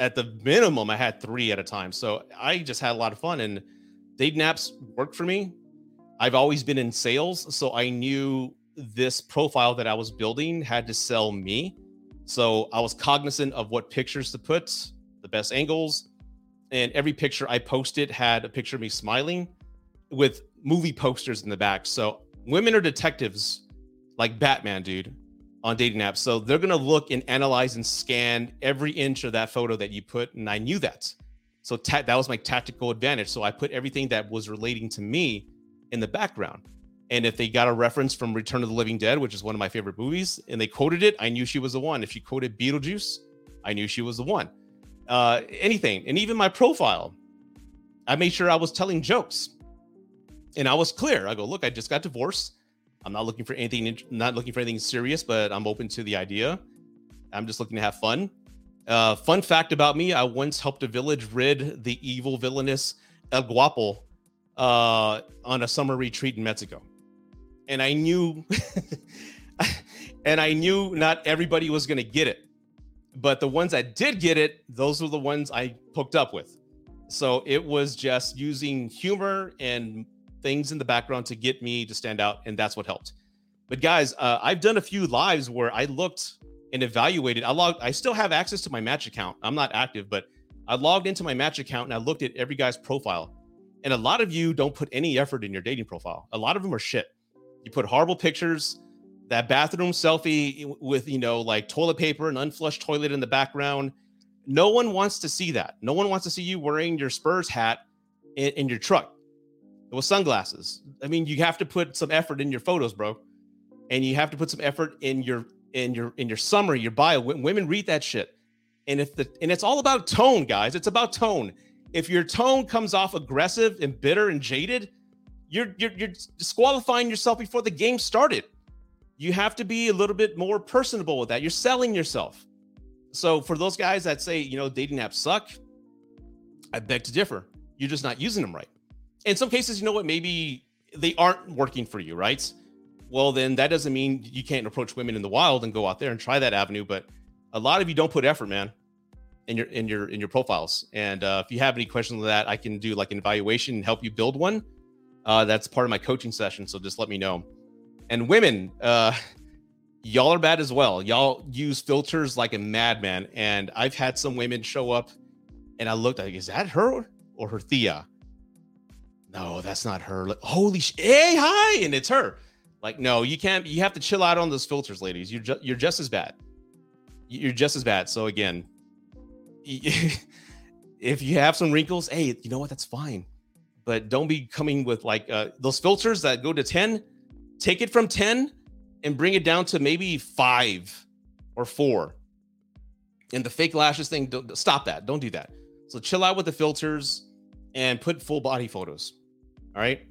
At the minimum, I had three at a time. So I just had a lot of fun, and dating apps worked for me. I've always been in sales, so I knew this profile that I was building had to sell me. So I was cognizant of what pictures to put, the best angles, and every picture I posted had a picture of me smiling with movie posters in the back. So women are detectives like Batman, dude, on dating apps. So they're gonna look and analyze and scan every inch of that photo that you put, and I knew that. So ta- that was my tactical advantage. So I put everything that was relating to me in the background. And if they got a reference from Return of the Living Dead, which is one of my favorite movies, and they quoted it, I knew she was the one. If she quoted Beetlejuice, I knew she was the one. Uh, anything, and even my profile, I made sure I was telling jokes and I was clear. I go, look, I just got divorced. I'm not looking for anything, not looking for anything serious, but I'm open to the idea. I'm just looking to have fun. Uh, fun fact about me: I once helped a village rid the evil villainous El Guapo uh, on a summer retreat in Mexico, and I knew, <laughs> and I knew not everybody was going to get it, but the ones that did get it, those were the ones I hooked up with. So it was just using humor and things in the background to get me to stand out, and that's what helped. But guys, uh, I've done a few lives where I looked and evaluated. I logged. I still have access to my match account. I'm not active, but I logged into my match account and I looked at every guy's profile. And a lot of you don't put any effort in your dating profile. A lot of them are shit. You put horrible pictures, that bathroom selfie with you know like toilet paper and unflushed toilet in the background. No one wants to see that. No one wants to see you wearing your Spurs hat in, in your truck with sunglasses. I mean, you have to put some effort in your photos, bro, and you have to put some effort in your in your in your summary, your bio. women read that shit, and if the and it's all about tone, guys. It's about tone. If your tone comes off aggressive and bitter and jaded, you're you're you're disqualifying yourself before the game started. You have to be a little bit more personable with that. You're selling yourself. So for those guys that say, you know, dating apps suck, I beg to differ. You're just not using them right in some cases, you know what? Maybe they aren't working for you, right? Well, then that doesn't mean you can't approach women in the wild and go out there and try that avenue. But a lot of you don't put effort, man, in your in your in your profiles. And uh, if you have any questions on that, I can do like an evaluation and help you build one. Uh, that's part of my coaching session. So just let me know. And women, uh, <laughs> y'all are bad as well. Y'all use filters like a madman. And I've had some women show up, and I looked like, is that her or her Thea? No, that's not her. Like, holy sh- hey, hi, and it's her. Like, no, you can't. You have to chill out on those filters, ladies. You're just you're just as bad. You're just as bad. So again, <laughs> if you have some wrinkles, hey, you know what? That's fine. But don't be coming with like uh, those filters that go to ten. Take it from ten and bring it down to maybe five or four. And the fake lashes thing, stop that. Don't do that. So chill out with the filters and put full body photos. All right.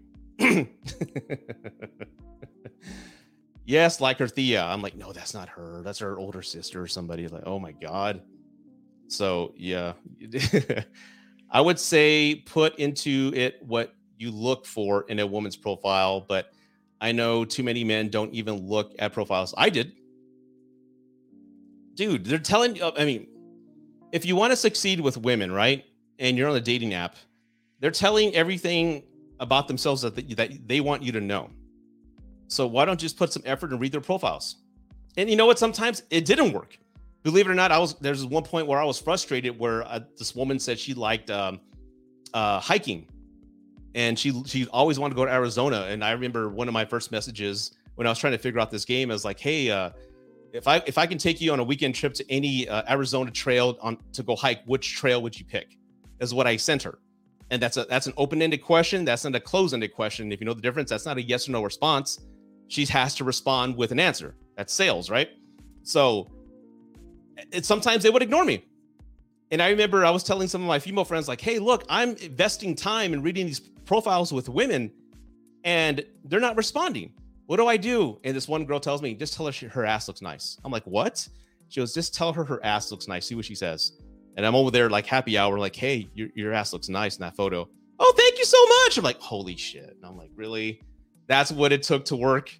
yes, like her Thea. I'm like, no, that's not her. That's her older sister or somebody. Like, oh my God. So yeah. <laughs> I would say put into it what you look for in a woman's profile, but I know too many men don't even look at profiles. I did. dude, they're telling you. I mean, if you want to succeed with women, right, and you're on a dating app, they're telling everything about themselves that they, that they want you to know. So why don't you just put some effort and read their profiles? And you know what? Sometimes it didn't work. Believe it or not, I was there's one point where I was frustrated where uh, this woman said she liked um, uh, hiking, and she she always wanted to go to Arizona. And I remember one of my first messages when I was trying to figure out this game. I was like, "Hey, uh, if I if I can take you on a weekend trip to any uh, Arizona trail on to go hike, which trail would you pick?" Is what I sent her, and that's a that's an open ended question. That's not a closed ended question. If you know the difference, that's not a yes or no response. She has to respond with an answer. That's sales, right? So it, sometimes they would ignore me. And I remember I was telling some of my female friends, like, hey, look, I'm investing time in reading these profiles with women and they're not responding. What do I do? And this one girl tells me, just tell her she, her ass looks nice. I'm like, what? She goes, just tell her her ass looks nice. See what she says. And I'm over there like happy hour, like, hey, your, your ass looks nice in that photo. Oh, thank you so much. I'm like, holy shit. And I'm like, really? That's what it took to work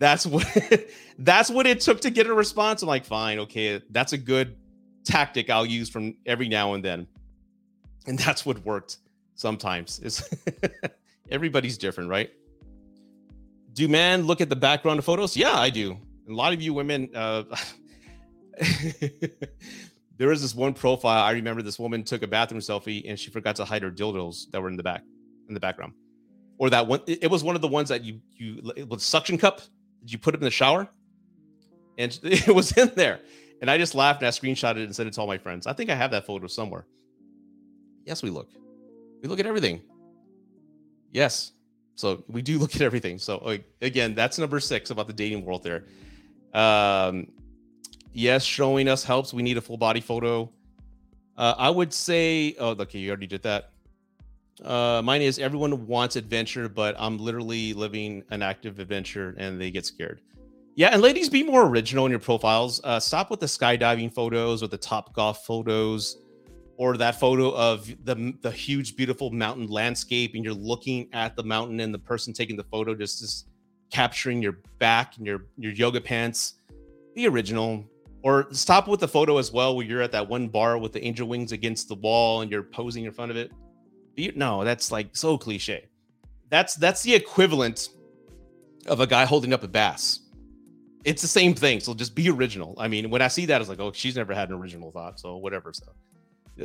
that's what <laughs> that's what it took to get a response. I'm like, fine, okay, that's a good tactic I'll use from every now and then. And that's what worked sometimes. Is <laughs> everybody's different, right? Do men look at the background of photos? Yeah, I do. A lot of you women, uh, <laughs> there was this one profile. I remember this woman took a bathroom selfie and she forgot to hide her dildos that were in the back, in the background. Or that one, it was one of the ones that you you with suction cup did you put it in the shower? And <laughs> it was in there. And I just laughed and I screenshotted it and sent it to all my friends. I think I have that photo somewhere. Yes, we look. We look at everything. Yes. So we do <laughs> look at everything. So again, that's number six about the dating world there. Um, yes, showing us helps. We need a full body photo. Uh, I would say, oh, okay, you already did that. Uh, mine is everyone wants adventure, but I'm literally living an active adventure and they get scared. Yeah, and ladies, be more original in your profiles. Uh, stop with the skydiving photos or the Topgolf photos or that photo of the the huge, beautiful mountain landscape, and you're looking at the mountain, and the person taking the photo just is capturing your back and your your yoga pants. Be original. Or stop with the photo as well, where you're at that one bar with the angel wings against the wall and you're posing in front of it no, that's like so cliche. That's that's the equivalent of a guy holding up a bass. It's the same thing. So just be original. I mean, when I see that, it's like, oh, she's never had an original thought. So whatever. So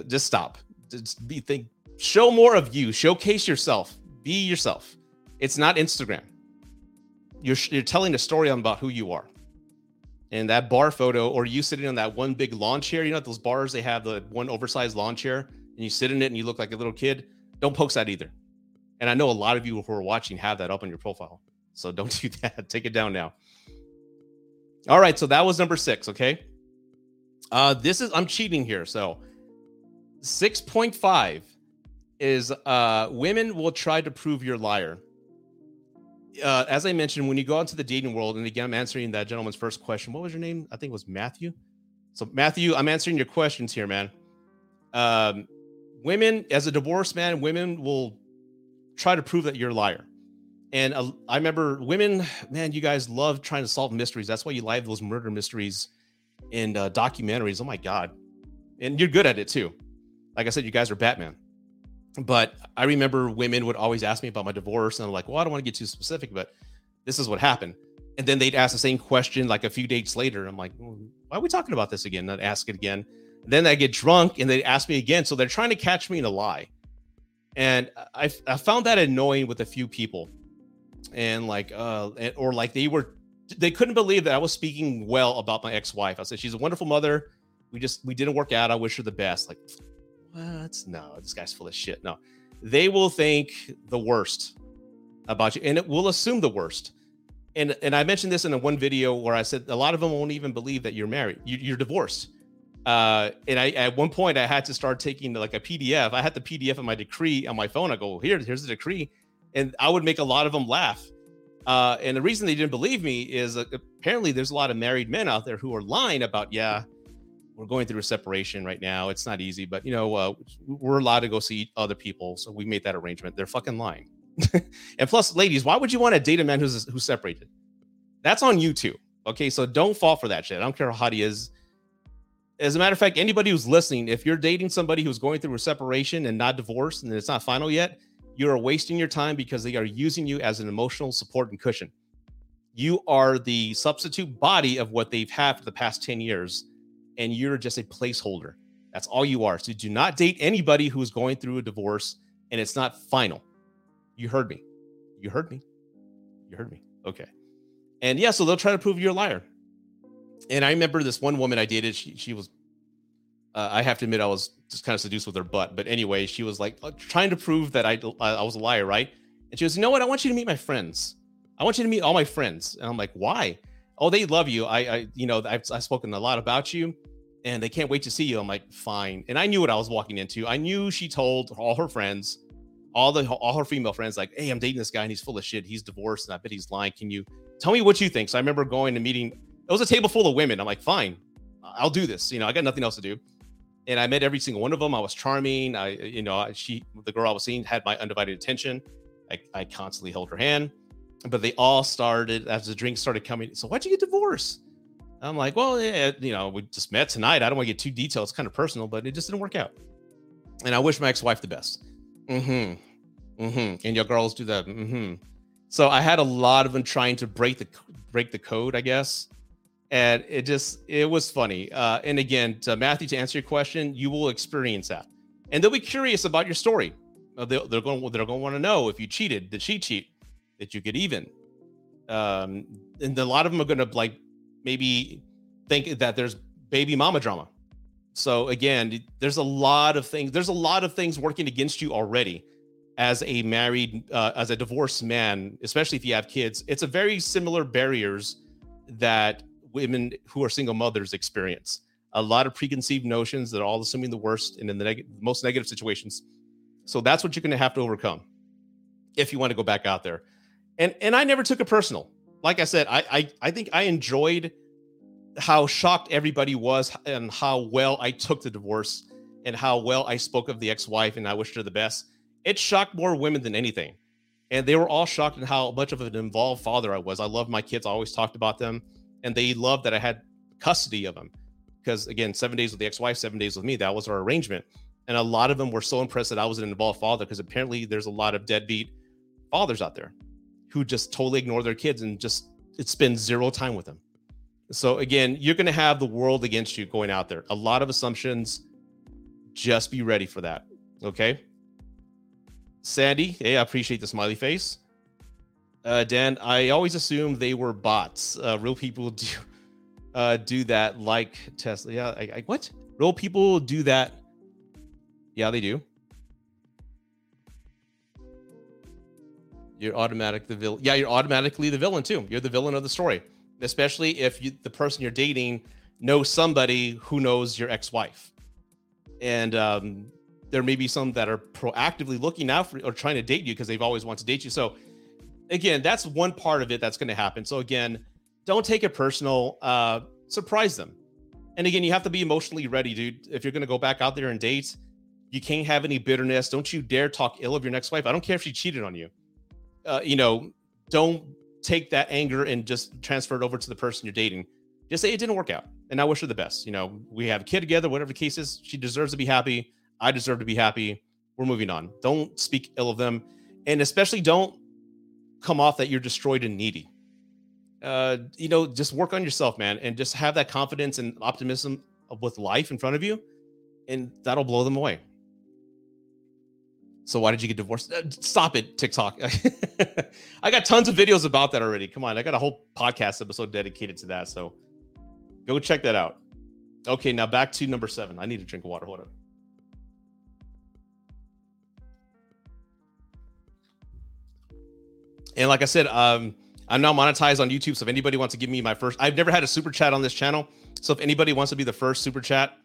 just stop. Just be think. Show more of you. Showcase yourself. Be yourself. It's not Instagram. You're you're telling a story about who you are. And that bar photo, or you sitting on that one big lawn chair. You know those bars they have the one oversized lawn chair, and you sit in it and you look like a little kid don't post that either. And I know a lot of you who are watching have that up on your profile. So don't <laughs> do that. Take it down now. All right. So that was number six. Okay. Uh, this is, I'm cheating here. So 6.5 is uh, women will try to prove you're liar. Uh, as I mentioned, when you go into the dating world, and again, I'm answering that gentleman's first question. What was your name? I think it was Matthew. So, Matthew, I'm answering your questions here, man. Um, women, as a divorced man, women will try to prove that you're a liar. And uh, I remember women, man, you guys love trying to solve mysteries. That's why you live those murder mysteries and uh, documentaries. Oh my God. And you're good at it too. Like I said, you guys are Batman. But I remember women would always ask me about my divorce. And I'm like, well, I don't want to get too specific, but this is what happened. And then they'd ask the same question like a few dates later. I'm like, well, why are we talking about this again? And I'd ask it again. Then I get drunk and they ask me again. So they're trying to catch me in a lie. And I, I found that annoying with a few people. And like, uh, or like they were, they couldn't believe that I was speaking well about my ex wife. I said, she's a wonderful mother. We just, we didn't work out. I wish her the best. Like, No, this guy's full of shit. No, they will think the worst about you and it will assume the worst. And, and I mentioned this in a one video where I said a lot of them won't even believe that you're married, you, you're divorced uh, and I at one point I had to start taking like a PDF. I had the PDF of my decree on my phone. I go, here, here's the decree, and I would make a lot of them laugh. Uh, and the reason they didn't believe me is uh, apparently there's a lot of married men out there who are lying about, yeah, we're going through a separation right now. It's not easy, but you know, uh, we're allowed to go see other people, so we made that arrangement. They're fucking lying. <laughs> and plus, ladies, why would you want to date a man who's who's separated? That's on you too. Okay, so don't fall for that shit. I don't care how hot he is As a matter of fact, anybody who's listening, if you're dating somebody who's going through a separation and not divorced and it's not final yet, you're wasting your time because they are using you as an emotional support and cushion. You are the substitute body of what they've had for the past 10 years, and you're just a placeholder. That's all you are. So do not date anybody who's going through a divorce and it's not final. You heard me. You heard me. You heard me. Okay. And yeah, so they'll try to prove you're a liar. And I remember this one woman I dated. She she was, uh, I have to admit, I was just kind of seduced with her butt. But anyway, she was like trying to prove that I I was a liar, right? And she goes, you know what? I want you to meet my friends. I want you to meet all my friends. And I'm like, why? Oh, they love you. I, I you know, I've, I've spoken a lot about you, and they can't wait to see you. I'm like, fine. And I knew what I was walking into. I knew she told all her friends, all the all her female friends, like, hey, I'm dating this guy and he's full of shit. He's divorced and I bet he's lying. Can you tell me what you think? So I remember going to meeting it was a table full of women. I'm like, fine, I'll do this. You know, I got nothing else to do. And I met every single one of them. I was charming. I, you know, she, the girl I was seeing had my undivided attention. I, I constantly held her hand, but they all started as the drinks started coming. So why'd you get divorced? I'm like, well, yeah, you know, we just met tonight. I don't want to get too detailed. It's kind of personal, but it just didn't work out. And I wish my ex-wife the best. Mm-hmm. Mm-hmm. And your girls do that. Mm-hmm. So I had a lot of them trying to break the break the code, I guess and it just it was funny. Uh, and again, to Matthew, to answer your question, you will experience that, and they'll be curious about your story. Uh, they're, they're going they're going to want to know if you cheated. Did she cheat? Did you get even? Um, and a lot of them are going to like maybe think that there's baby mama drama. So again, there's a lot of things. There's a lot of things working against you already as a married, uh, as a divorced man, especially if you have kids. It's a very similar barriers that women who are single mothers experience a lot of preconceived notions that are all assuming the worst and in the neg- most negative situations. So that's what you're going to have to overcome if you want to go back out there. And and I never took it personal. Like I said, I I, I think I enjoyed how shocked everybody was and how well I took the divorce and how well I spoke of the ex-wife and I wished her the best. It shocked more women than anything. And they were all shocked at how much of an involved father I was. I love my kids. I always talked about them and they loved that I had custody of them because again, seven days with the ex-wife, seven days with me. That was our arrangement, and a lot of them were so impressed that I was an involved father because apparently there's a lot of deadbeat fathers out there who just totally ignore their kids and just it zero time with them. So again, you're going to have the world against you going out there. A lot of assumptions. Just be ready for that. Okay. Sandy, hey, I appreciate the smiley face. Uh, Dan, I always assumed they were bots. Uh, real people <laughs> do uh, do that, like Tesla. Yeah, I, I, what? Real people do that. Yeah, they do. You're automatic the villain. Yeah, you're automatically the villain too. You're the villain of the story, especially if you, the person you're dating knows somebody who knows your ex-wife, and um, there may be some that are proactively looking out for or trying to date you because they've always wanted to date you. So again, that's one part of it that's going to happen. So again, don't take it personal. Uh, surprise them. And again, you have to be emotionally ready, dude. If you're going to go back out there and date, you can't have any bitterness. Don't you dare talk ill of your next wife. I don't care if she cheated on you. Uh, you know, don't take that anger and just transfer it over to the person you're dating. Just say it didn't work out, and I wish her the best. You know, we have a kid together. Whatever the case is, she deserves to be happy. I deserve to be happy. We're moving on. Don't speak ill of them, and especially don't come off that you're destroyed and needy. Uh, you know, just work on yourself, man, and just have that confidence and optimism with life in front of you, and that'll blow them away. So why did you get divorced? Uh, stop it, TikTok. <laughs> I got tons of videos about that already. Come on, I got a whole podcast episode dedicated to that. So go check that out. Okay, now back to number seven. I need to drink water. Hold on. And like I said, um, I'm now monetized on YouTube. So if anybody wants to give me my first, I've never had a super chat on this channel. So if anybody wants to be the first super chat,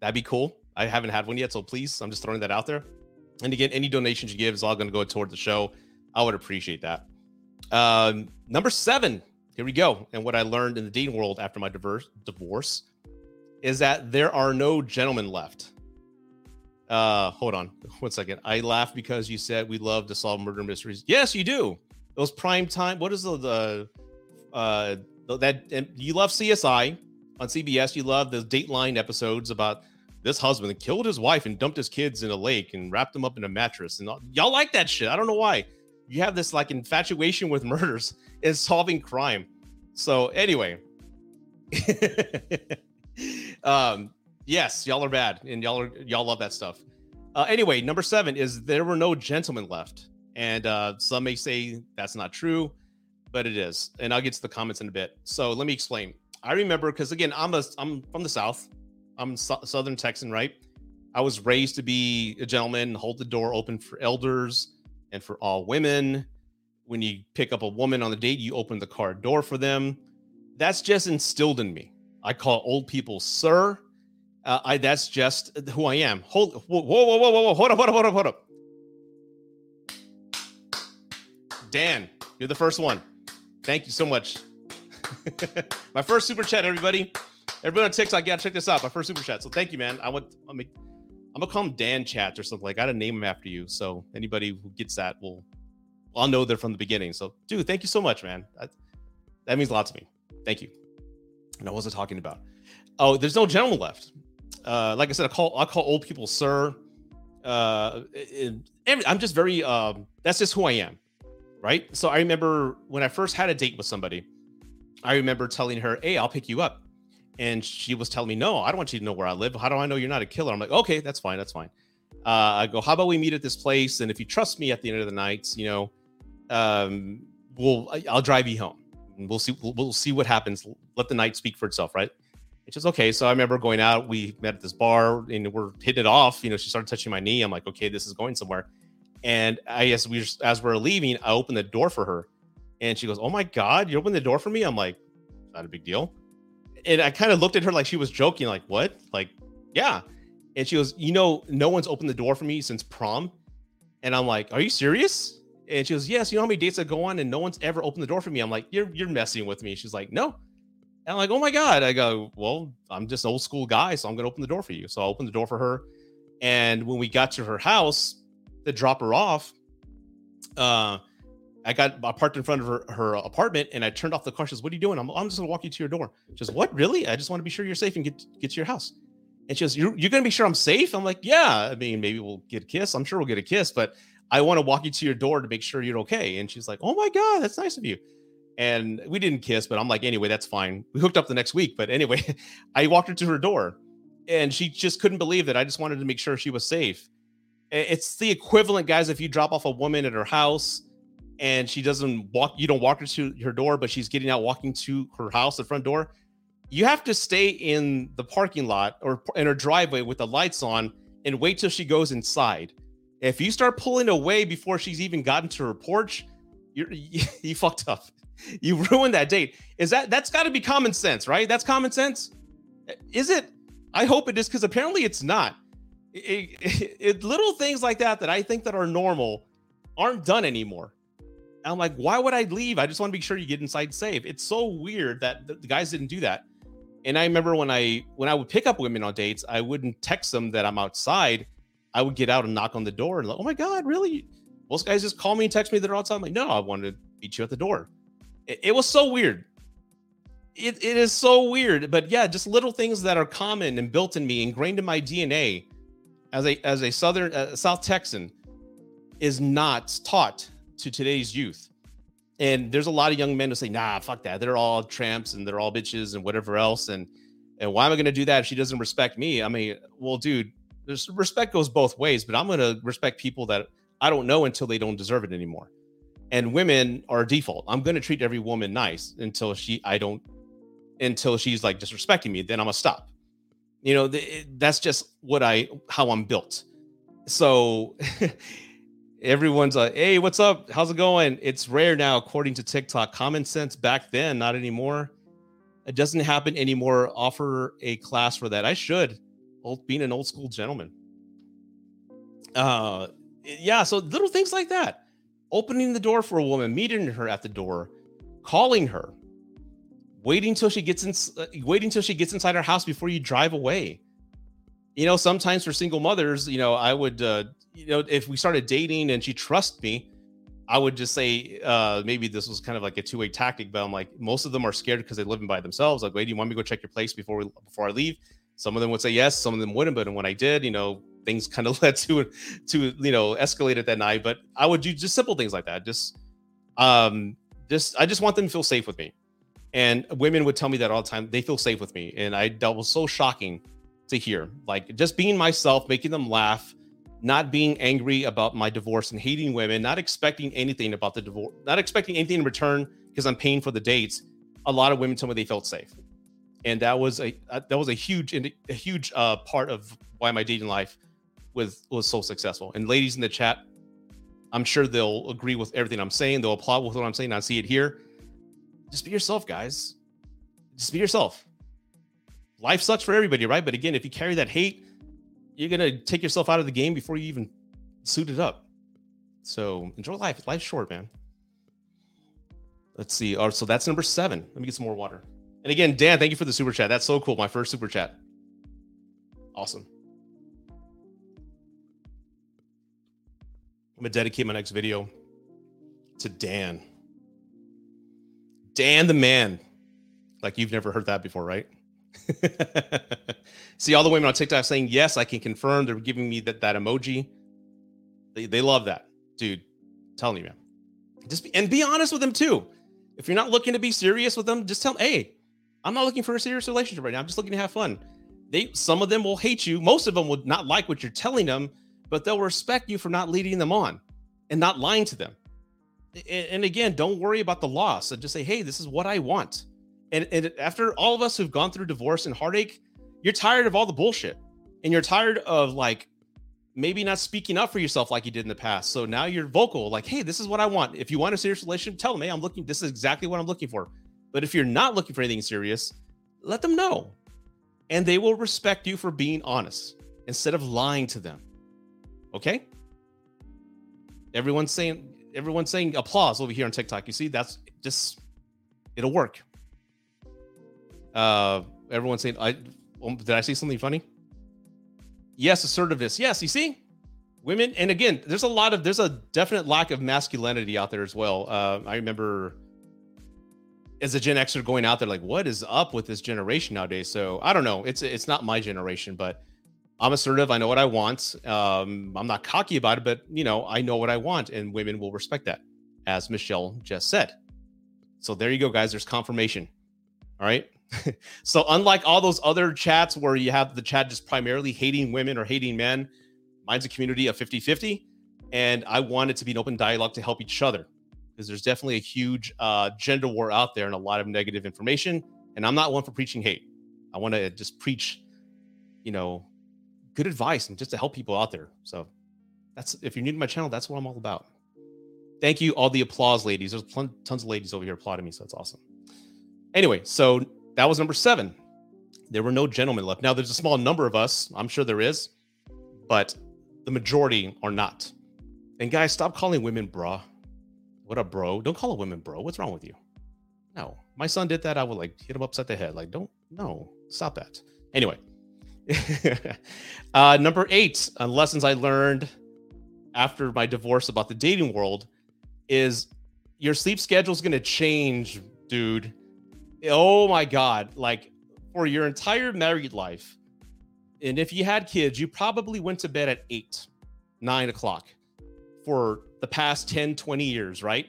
that'd be cool. I haven't had one yet, so please, I'm just throwing that out there. And again, any donations you give is all going to go toward the show. I would appreciate that. Um, number seven, here we go. And what I learned in the dating world after my diverse divorce is that there are no gentlemen left. Uh, hold on <laughs> one second. I laugh because you said we love to solve murder mysteries. Yes, you do those prime time. What is the, the uh that you love CSI? on CBS. You love the Dateline episodes about this husband killed his wife and dumped his kids in a lake and wrapped them up in a mattress. And y'all like that shit. I don't know why. You have this like infatuation with <laughs> murders and solving crime. So anyway, <laughs> um, yes, y'all are bad and y'all are y'all love that stuff. Uh, anyway, number seven is there were no gentlemen left, and uh, some may say that's not true, but it is. And I'll get to the comments in a bit. So let me explain. I remember because again, I'm a I'm from the South. I'm so- Southern Texan, right? I was raised to be a gentleman, and hold the door open for elders and for all women. When you pick up a woman on the date, you open the car door for them. That's just instilled in me. I call old people sir. Uh, I that's just who I am. Hold whoa whoa whoa whoa whoa hold up hold up hold up hold up. Dan, you're the first one. Thank you so much. <laughs> My first super chat, everybody. Everybody on TikTok, yeah, check this out. My first super chat. So thank you, man. I want I mean I'm gonna call him Dan Chats or something like. I gotta name him after you. So anybody who gets that will, I'll know they're from the beginning. So, dude, thank you so much, man. That, that means a lot to me. Thank you. And I wasn't talking about. Oh, there's no gentleman left. Uh, like I said, I call I call old people sir. Uh, I'm just very. Um, that's just who I am, right? So I remember when I first had a date with somebody. I remember telling her, "Hey, I'll pick you up." And she was telling me, "No, I don't want you to know where I live. How do I know you're not a killer?" I'm like, "Okay, that's fine, that's fine." Uh, I go, "How about we meet at this place, and if you trust me at the end of the night, you know, um, we'll I'll drive you home, we'll see we'll, we'll see what happens. Let the night speak for itself, right?" It's just okay. So I remember going out. We met at this bar, and we're hitting it off. You know, she started touching my knee. I'm like, "Okay, this is going somewhere." And I as we just, as we're leaving, I open the door for her, and she goes, "Oh my god, you opened the door for me?" I'm like, "Not a big deal." And I kind of looked at her like she was joking, like, what? Like, yeah. And she goes, you know, no one's opened the door for me since prom. And I'm like, are you serious? And she goes, yes. You know how many dates I go on and no one's ever opened the door for me? I'm like, you're you're messing with me. She's like, no. And I'm like, oh my god. I go, well, I'm just an old school guy, so I'm gonna open the door for you. So I opened the door for her. And when we got to her house to drop her off, uh, I got I parked in front of her, her apartment and I turned off the car. She says, What are you doing? I'm, I'm just gonna walk you to your door. She says, What really? I just want to be sure you're safe and get get to your house. And she goes, You're, you're gonna be sure I'm safe? I'm like, Yeah. I mean, maybe we'll get a kiss. I'm sure we'll get a kiss, but I want to walk you to your door to make sure you're okay. And she's like, Oh my God, that's nice of you. And we didn't kiss, but I'm like, anyway, that's fine. We hooked up the next week. But anyway, <laughs> I walked her to her door and she just couldn't believe that I just wanted to make sure she was safe. It's the equivalent, guys, if you drop off a woman at her house and she doesn't walk you don't walk her to her door but she's getting out walking to her house the front door. You have to stay in the parking lot or in her driveway with the lights on and wait till she goes inside. If you start pulling away before she's even gotten to her porch you're you, <laughs> you fucked up. You ruined that date. Is that that's got to be common sense right? That's common sense? Is it? I hope it is because apparently it's not. It, it, <laughs> it, little things like that that i think that are normal aren't done anymore I'm like, why would I leave? I just want to be sure you get inside safe. It's so weird that the guys didn't do that. And I remember when I when I would pick up women on dates, I wouldn't text them that I'm outside. I would get out and knock on the door and like, oh my god, really? Most guys just call me and text me that they're outside. I'm like, no, I wanted to meet you at the door. It, it was so weird. It, it is so weird, but yeah, just little things that are common and built in me, ingrained in my DNA, as a as a Southern uh, South Texan, is not taught to today's youth. And there's a lot of young men who say, nah, fuck that. They're all tramps and they're all bitches and whatever else. And and why am I gonna do that if she doesn't respect me? I mean, well, dude, there's respect goes both ways, but I'm gonna respect people that I don't know until they don't deserve it anymore. And women are default. I'm gonna treat every woman nice until she I don't until she's like disrespecting me, then I'm gonna stop. You know, th- that's just what I how I'm built. So <laughs> everyone's like, hey, what's up? How's it going? It's rare now, according to TikTok. Common sense back then, not anymore. It doesn't happen anymore. Offer a class for that. I should. Old being an old school gentleman. Uh yeah, so little things like that. Opening the door for a woman, meeting her at the door, calling her, waiting till she gets in, uh, waiting till she gets inside her house before you drive away. You know, sometimes for single mothers, you know, I would uh, you know, if we started dating and she trusts me, I would just say uh, maybe this was kind of like a two way tactic, but I'm like most of them are scared because they live in by themselves. Like, wait, do you want me to go check your place before we before I leave? Some of them would say yes, some of them wouldn't. But when I did, you know, things kind of <laughs> led to to you know escalate at that night. But I would do just simple things like that. Just um, just I just want them to feel safe with me. And women would tell me that all the time. They feel safe with me, and I that was so shocking to hear. Like just being myself, making them laugh not being angry about my divorce and hating women, not expecting anything about the divorce, not expecting anything in return because I'm paying for the dates. A lot of women told me they felt safe, and that was a uh, that was a huge a huge uh, part of why my dating life was was so successful. And ladies in the chat, I'm sure they'll agree with everything I'm saying. They'll applaud with what I'm saying. I see it here. Just be yourself, guys. Just be yourself. Life sucks for everybody, right? But again, if you carry that hate you're gonna take yourself out of the game before you even suit it up. So enjoy life. Life's short, man. Let's see. Oh, so that's number seven. Let me get some more water. And again, Dan, thank you for the super chat. That's so cool. My first super chat. Awesome. I'm gonna dedicate my next video to Dan. Dan the man. Like you've never heard that before, right? <laughs> See all the women on TikTok saying, yes, I can confirm. They're giving me that, that emoji. They, they love that. Dude, I'm telling you, man. Just be, and be honest with them too. If you're not looking to be serious with them, just tell them, hey, I'm not looking for a serious relationship right now. I'm just looking to have fun. They some of them will hate you. Most of them would not like what you're telling them, but they'll respect you for not leading them on and not lying to them. And, and again, don't worry about the loss. And just say, hey, this is what I want. And, and after all of us who've gone through divorce and heartache, you're tired of all the bullshit and you're tired of like maybe not speaking up for yourself like you did in the past. So now you're vocal, like, hey, this is what I want. If you want a serious relationship, tell them, hey, I'm looking, this is exactly what I'm looking for. But if you're not looking for anything serious, let them know. And they will respect you for being honest instead of lying to them. Okay? Everyone's saying, everyone's saying applause over here on TikTok. You see, that's just it'll work. Uh everyone's saying I um, did I say something funny? Yes, assertiveness. Yes, you see, women, and again, there's a lot of there's a definite lack of masculinity out there as well. Uh, I remember as a Gen Xer going out there, like, what is up with this generation nowadays? So I don't know. It's it's not my generation, but I'm assertive. I know what I want. Um, I'm not cocky about it, but you know, I know what I want, and women will respect that, as Michelle just said. So there you go, guys. There's confirmation. All right. <laughs> so unlike all those other chats where you have the chat just primarily hating women or hating men, mine's a community of 50-50 and I want it to be an open dialogue to help each other because there's definitely a huge uh, gender war out there and a lot of negative information and I'm not one for preaching hate. I want to just preach, you know, good advice and just to help people out there. So that's if you're new to my channel, that's what I'm all about. Thank you, all the applause ladies. There's tons of ladies over here applauding me, so that's awesome. Anyway, so that was number seven. There were no gentlemen left. Now, there's a small number of us. I'm sure there is, but the majority are not. And guys, stop calling women bra. What a bro? Don't call a woman bro. What's wrong with you? No, my son did that. I would like hit him upside the head. Like, don't, no, stop that. Anyway, <laughs> uh, number eight, uh, lessons I learned after my divorce about the dating world is your sleep schedule is going to change, dude oh my god like for your entire married life and if you had kids you probably went to bed at 8 9 o'clock for the past 10 20 years right?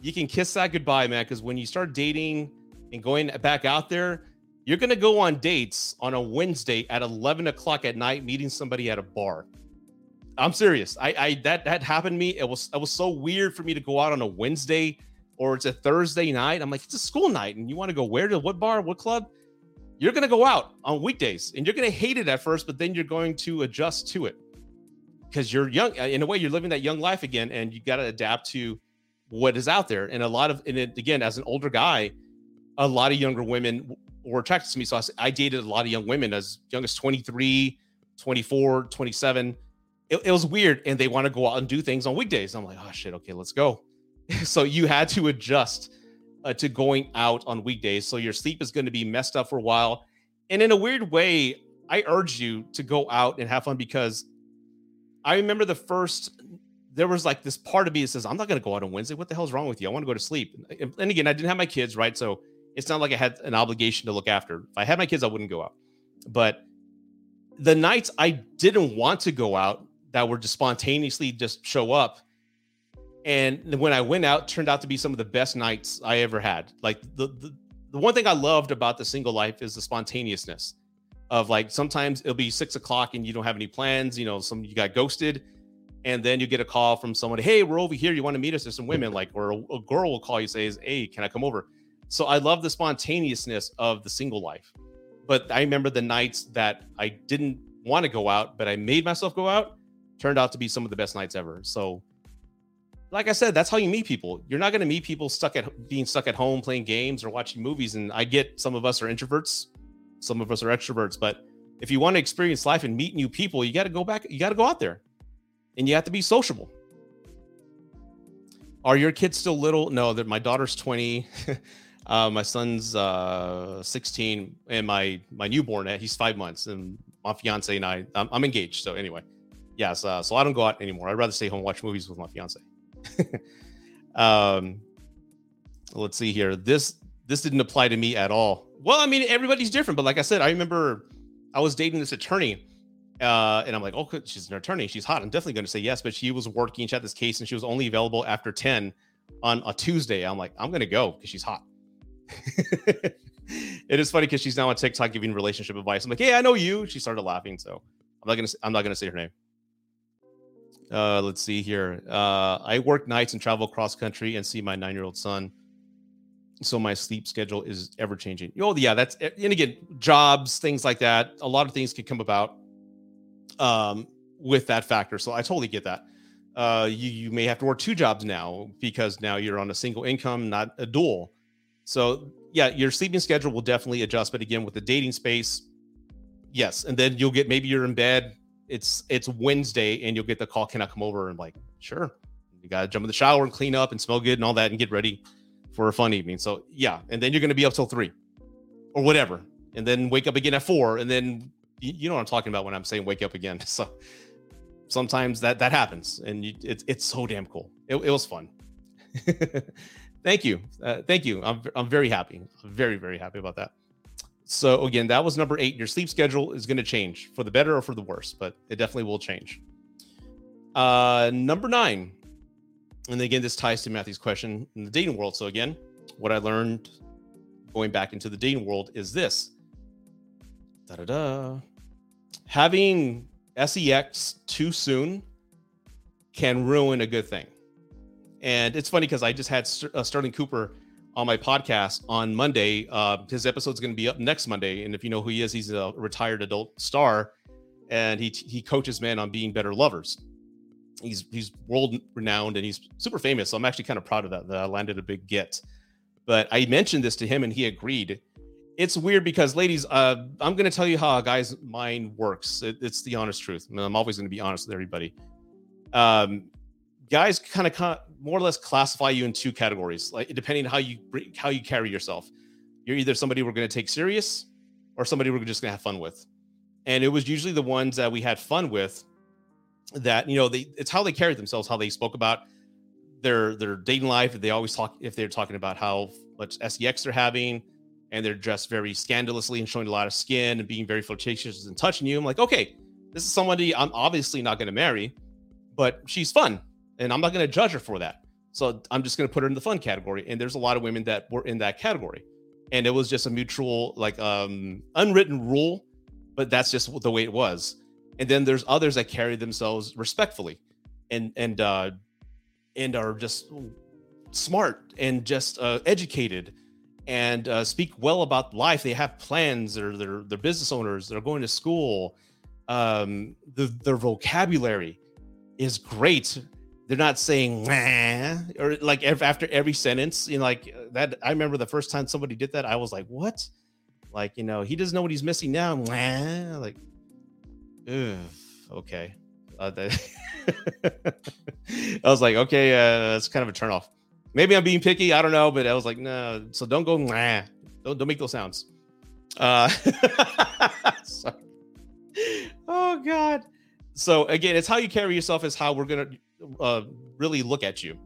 You can kiss that goodbye man because when you start dating and going back out there you're going to go on dates on a wednesday at 11 o'clock at night meeting somebody at a bar. I'm serious. I i that that happened to me. It was it was so weird for me to go out on a wednesday or it's a Thursday night. I'm like, it's a school night, and you want to go where to what bar, what club? You're gonna go out on weekdays, and you're gonna hate it at first, but then you're going to adjust to it because you're young. Uh, in a way, you're living that young life again, and you got to adapt to what is out there. And a lot of, and it, again, as an older guy, a lot of younger women were attracted to me. So I, I dated a lot of young women as young as 23, 24, 27. It, it was weird, and they want to go out and do things on weekdays. I'm like, oh shit, okay, let's go. <laughs> so you had to adjust uh, to going out on weekdays. So your sleep is going to be messed up for a while. And in a weird way, I urge you to go out and have fun because I remember the first there was like this part of me that says, I'm not going to go out on Wednesday. What the hell's wrong with you? I want to go to sleep. And again, I didn't have my kids, right? So it's not like I had an obligation to look after. If I had my kids, I wouldn't go out. But the nights I didn't want to go out that were just spontaneously just show up. And when I went out, turned out to be some of the best nights I ever had. Like the, the, the one thing I loved about the single life is the spontaneousness of like sometimes it'll be six o'clock and you don't have any plans, you know, some you got ghosted and then you get a call from someone, hey, we're over here. You want to meet us? There's some women, like, or a, a girl will call you, says, hey, can I come over? So I love the spontaneousness of the single life. But I remember the nights that I didn't want to go out, but I made myself go out, turned out to be some of the best nights ever. So, like I said, that's how you meet people. You're not going to meet people stuck at being stuck at home playing games or watching movies. And I get some of us are introverts, some of us are extroverts, but if you want to experience life and meet new people, you got to go back, you got to go out there and you have to be sociable. Are your kids still little? No, that my daughter's 20. <laughs> uh, my son's uh, 16 and my my newborn uh, he's five months and my fiance and I I'm, I'm engaged so anyway yes uh, so I don't go out anymore I'd rather stay home and watch movies with my fiance <laughs> um let's see here this this didn't apply to me at all well I mean everybody's different but like I said I remember I was dating this attorney uh, and I'm like, oh, she's an attorney. She's hot. I'm definitely going to say yes. But she was working. She had this case, and she was only available after 10 on a Tuesday. I'm like, I'm going to go because she's hot. <laughs> it is funny because she's now on TikTok giving relationship advice. I'm like, hey, I know you. She started laughing, so I'm not gonna. I'm not gonna say her name. Uh, let's see here. Uh, I work nights and travel cross country and see my nine year old son. So my sleep schedule is ever changing. Oh, yeah, that's and again, jobs, things like that. A lot of things could come about um, with that factor. So I totally get that. Uh, you, you may have to work two jobs now because now you're on a single income, not a dual. So yeah, your sleeping schedule will definitely adjust. But again, with the dating space, yes. And then you'll get maybe you're in bed. It's it's Wednesday and you'll get the call. Can I come over? And like, sure. You gotta jump in the shower and clean up and smell good and all that and get ready for a fun evening. So yeah, and then you're gonna be up till three or whatever, and then wake up again at four, and then you know what I'm talking about when I'm saying wake up again. <laughs> So sometimes that that happens, and you, it's it's so damn cool. It, it was fun. <laughs> thank you, uh, thank you. I'm I'm very happy. I'm very very happy about that. So again, that was number eight. Your sleep schedule is going to change for the better or for the worse, but it definitely will change. Uh, number nine, and again, this ties to Matthew's question in the dating world. So again, what I learned going back into the dating world is this Da da da. Having sex too soon can ruin a good thing. And it's funny because I just had uh, Sterling Cooper on my podcast on Monday. Uh, his episode's going to be up next Monday, and if you know who he is, he's a retired adult star, and he he coaches men on being better lovers. He's he's world renowned and he's super famous. So I'm actually kind of proud of that. That I landed a big get. But I mentioned this to him, and he agreed it's weird because ladies uh, i'm going to tell you how a guy's mind works it, it's the honest truth I am always going to be honest with everybody um, guys kind of more or less classify you in two categories like depending on how you how you carry yourself. You're either somebody we're going to take serious or somebody we're just going to have fun with. And it was usually the ones that we had fun with that you know they it's how they carried themselves how they spoke about their their dating life. They always talk if they're talking about how much sex they're having and they're dressed very scandalously and showing a lot of skin and being very flirtatious and touching you. I'm like, okay, this is somebody I'm obviously not going to marry, but she's fun and I'm not going to judge her for that. So I'm just going to put her in the fun category. And there's a lot of women that were in that category. And it was just a mutual, like, um, unwritten rule, but that's just the way it was. And then there's others that carry themselves respectfully and, and, uh, and are just smart and just uh, educated and uh, speak well about life. They have plans. They're they're, they're business owners. They're going to school. Um, the, their vocabulary is great. They're not saying or like after every sentence. You know, like that. I remember the first time somebody did that. I was like, "What?" Like you know, he doesn't know what he's missing now. Like, ugh, okay. Uh, <laughs> I was like, okay, uh, that's kind of a turnoff. Maybe I'm being picky. I don't know, but I was like, no. So don't go. Nah. Don't don't make those sounds. Uh, <laughs> oh God. so again, it's how you carry yourself is how we're gonna uh, really look at you.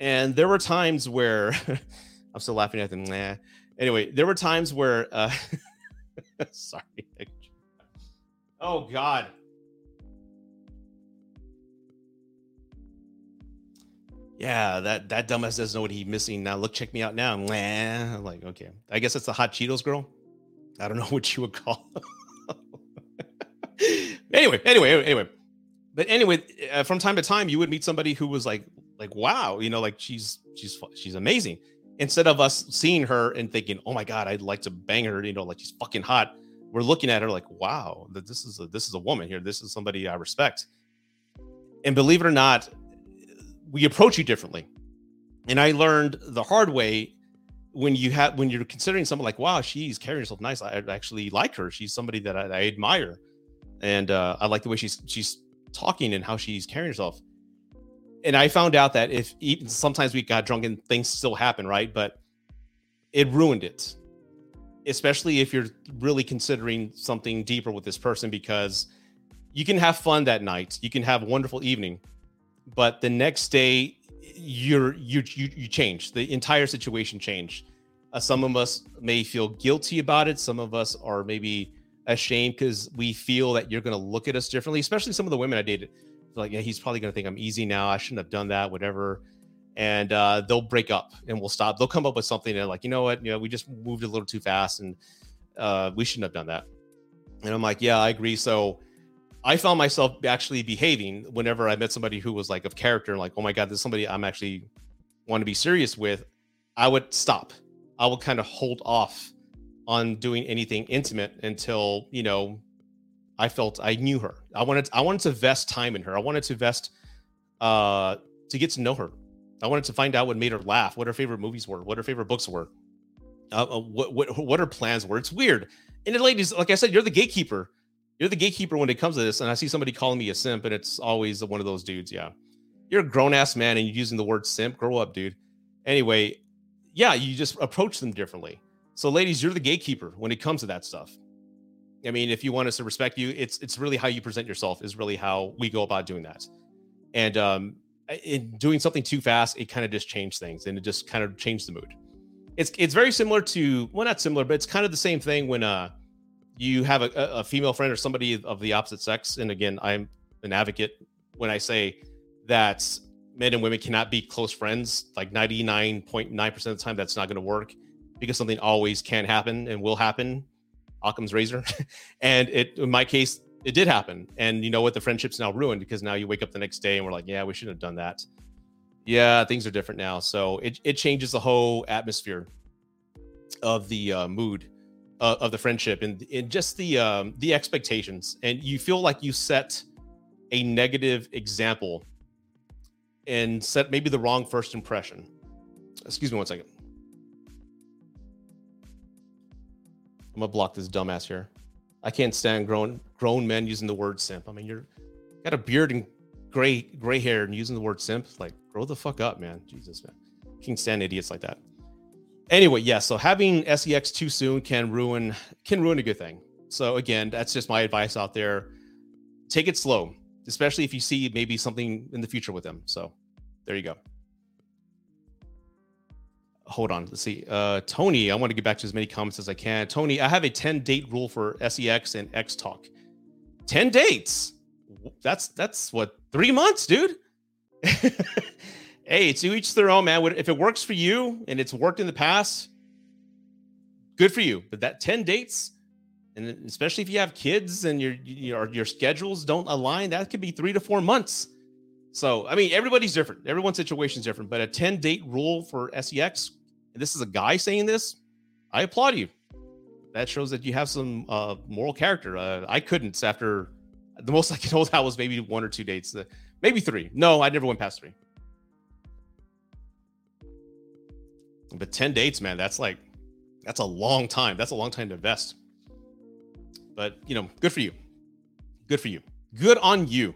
And there were times where <laughs> I'm still laughing at them. Nah. Anyway, there were times where uh, <laughs> sorry. Oh God. Yeah, that that dumbass doesn't know what he's missing now. Look, check me out now. Nah. I'm like, okay. I guess it's the hot Cheetos girl. I don't know <laughs> what you would call. anyway, anyway, anyway. But anyway, uh, from time to time, you would meet somebody who was like, like, wow, you know, like she's she's she's amazing. Instead of us seeing her and thinking, oh my god, I'd like to bang her, you know, like she's fucking hot. We're looking at her like, wow, this is a this is a woman here. This is somebody I respect. And believe it or not, we approach you differently. And I learned the hard way when you have when you're considering someone like, wow, she's carrying herself nice. I actually like her. She's somebody that I, I admire, and uh, I like the way she's she's talking and how she's carrying herself. And I found out that if even sometimes we got drunk and things still happen, right? But it ruined it, especially if you're really considering something deeper with this person because you can have fun that night, you can have a wonderful evening, but the next day you're you you, you change the entire situation changed uh, some of us may feel guilty about it some of us are maybe ashamed because we feel that you're going to look at us differently especially some of the women i dated. Like yeah he's probably going to think i'm easy now i shouldn't have done that whatever. And uh, they'll break up and we'll stop. They'll come up with something and like you know what? You know we just moved a little too fast and uh, we shouldn't have done that. And i'm like yeah i agree. So I found myself actually behaving whenever I met somebody who was like of character, like, oh my God, this is somebody I'm actually want to be serious with. I would stop. I would kind of hold off on doing anything intimate until, you know, I felt I knew her. I wanted I wanted to vest time in her. I wanted to vest uh to get to know her. I wanted to find out what made her laugh, what her favorite movies were, what her favorite books were, uh, uh what, what what her plans were. It's weird. And the ladies, like I said, you're the gatekeeper you're the gatekeeper when it comes to this. And I see somebody calling me a simp, and it's always one of those dudes. Yeah. You're a grown ass man and you're using the word simp. Grow up, dude. Anyway, yeah, you just approach them differently. So, ladies, you're the gatekeeper when it comes to that stuff. I mean, if you want us to respect you, it's it's really how you present yourself is really how we go about doing that. And um, in doing something too fast, it kind of just changed things and it just kind of changed the mood. It's it's very similar to well, not similar, but it's kind of the same thing when uh you have a, a female friend or somebody of the opposite sex, and again, I'm an advocate when I say that men and women cannot be close friends. Like 99.9% of the time, that's not going to work because something always can happen and will happen. Occam's razor. <laughs> and it, in my case, it did happen. And you know what? The friendship's now ruined because now you wake up the next day and we're like, yeah, we shouldn't have done that. Yeah, things are different now. So it, it changes the whole atmosphere of the uh, mood uh, of the friendship and, and just the um, the expectations and you feel like you set a negative example and set maybe the wrong first impression excuse me one second i'm gonna block this dumbass here i can't stand grown grown men using the word simp i mean you're got a beard and gray gray hair and using the word simp like grow the fuck up man jesus man can't stand idiots like that anyway, yeah. So having SEX too soon can ruin can ruin a good thing. So again, that's just my advice out there. Take it slow, especially if you see maybe something in the future with them. So there you go. Hold on, let's see. Uh, Tony, I want to get back to as many comments as I can. Tony, I have a 10 date rule for SEX and X Talk. 10 dates. That's that's what three months, dude. <laughs> hey, it's to each their own, man. If it works for you and it's worked in the past, good for you. But that 10 dates, and especially if you have kids and your your your schedules don't align, that could be three to four months. So, I mean, everybody's different. Everyone's situation is different. But a 10 date rule for SEX, this is a guy saying this, I applaud you. That shows that you have some uh, moral character. Uh, I couldn't after the most <laughs> I can hold out was maybe one or two dates, uh, maybe three. No, I never went past three. But 10 dates, man, that's like that's a long time. That's a long time to invest. But you know, good for you. Good for you. Good on you.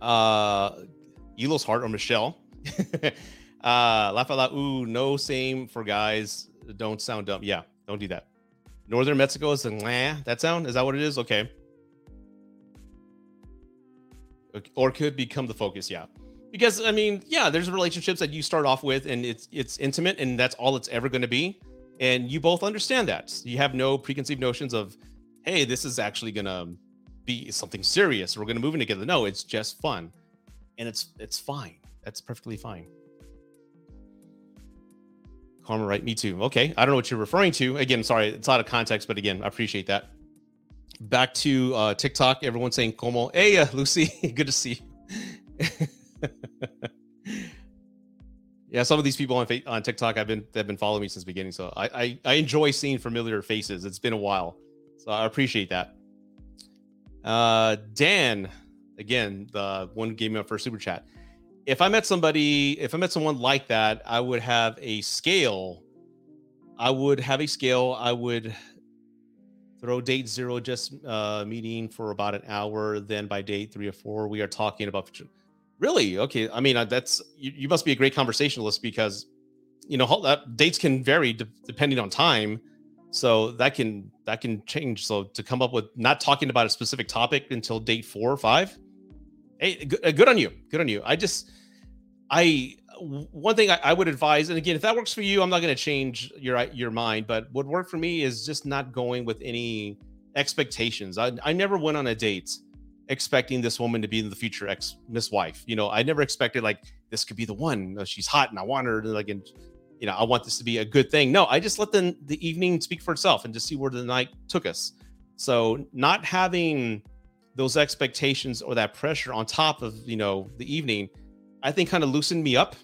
Uh Elo's heart or Michelle. <laughs> uh loud. Ooh, no same for guys. Don't sound dumb. Yeah, don't do that. Northern Mexico is a that sound? Is that what it is? Okay. or could become the focus. Yeah, because I mean, yeah, there's relationships that you start off with, and it's it's intimate, and that's all it's ever going to be, and you both understand that. You have no preconceived notions of, hey, this is actually going to be something serious. We're going to move in together. No, it's just fun, and it's it's fine. That's perfectly fine. Karma, right? Me too. Okay. I don't know what you're referring to. Again, sorry, it's out of context, but again, I appreciate that. Back to uh, TikTok. Everyone saying "como." Hey, uh, Lucy, <laughs> good to see you. <laughs> yeah, some of these people on on TikTok I've been they've been following me since the beginning, so I, I I enjoy seeing familiar faces. It's been a while, so I appreciate that. Uh, Dan, again, the one gave me a first super chat if I met somebody, if I met someone like that, I would have a scale. I would have a scale. I would throw date zero just uh, meeting for about an hour. Then by date three or four, we are talking about. Really? Okay. I mean, uh, that's you, you must be a great conversationalist because you know that dates can vary de- depending on time. So that can that can change. So to come up with not talking about a specific topic until date four or five, hey, good, uh, good on you. Good on you. I just I one thing I, I, would advise, and again, if that works for you, I'm not going to change your your mind. But what worked for me is just not going with any expectations. I, I never went on a date expecting this woman to be in the future ex Miss Wife. You know, I never expected like this could be the one. She's hot, and I want her to like, and you know, I want this to be a good thing. No, I just let the the evening speak for itself and just see where the night took us. So not having those expectations or that pressure on top of you know the evening I think kind of loosened me up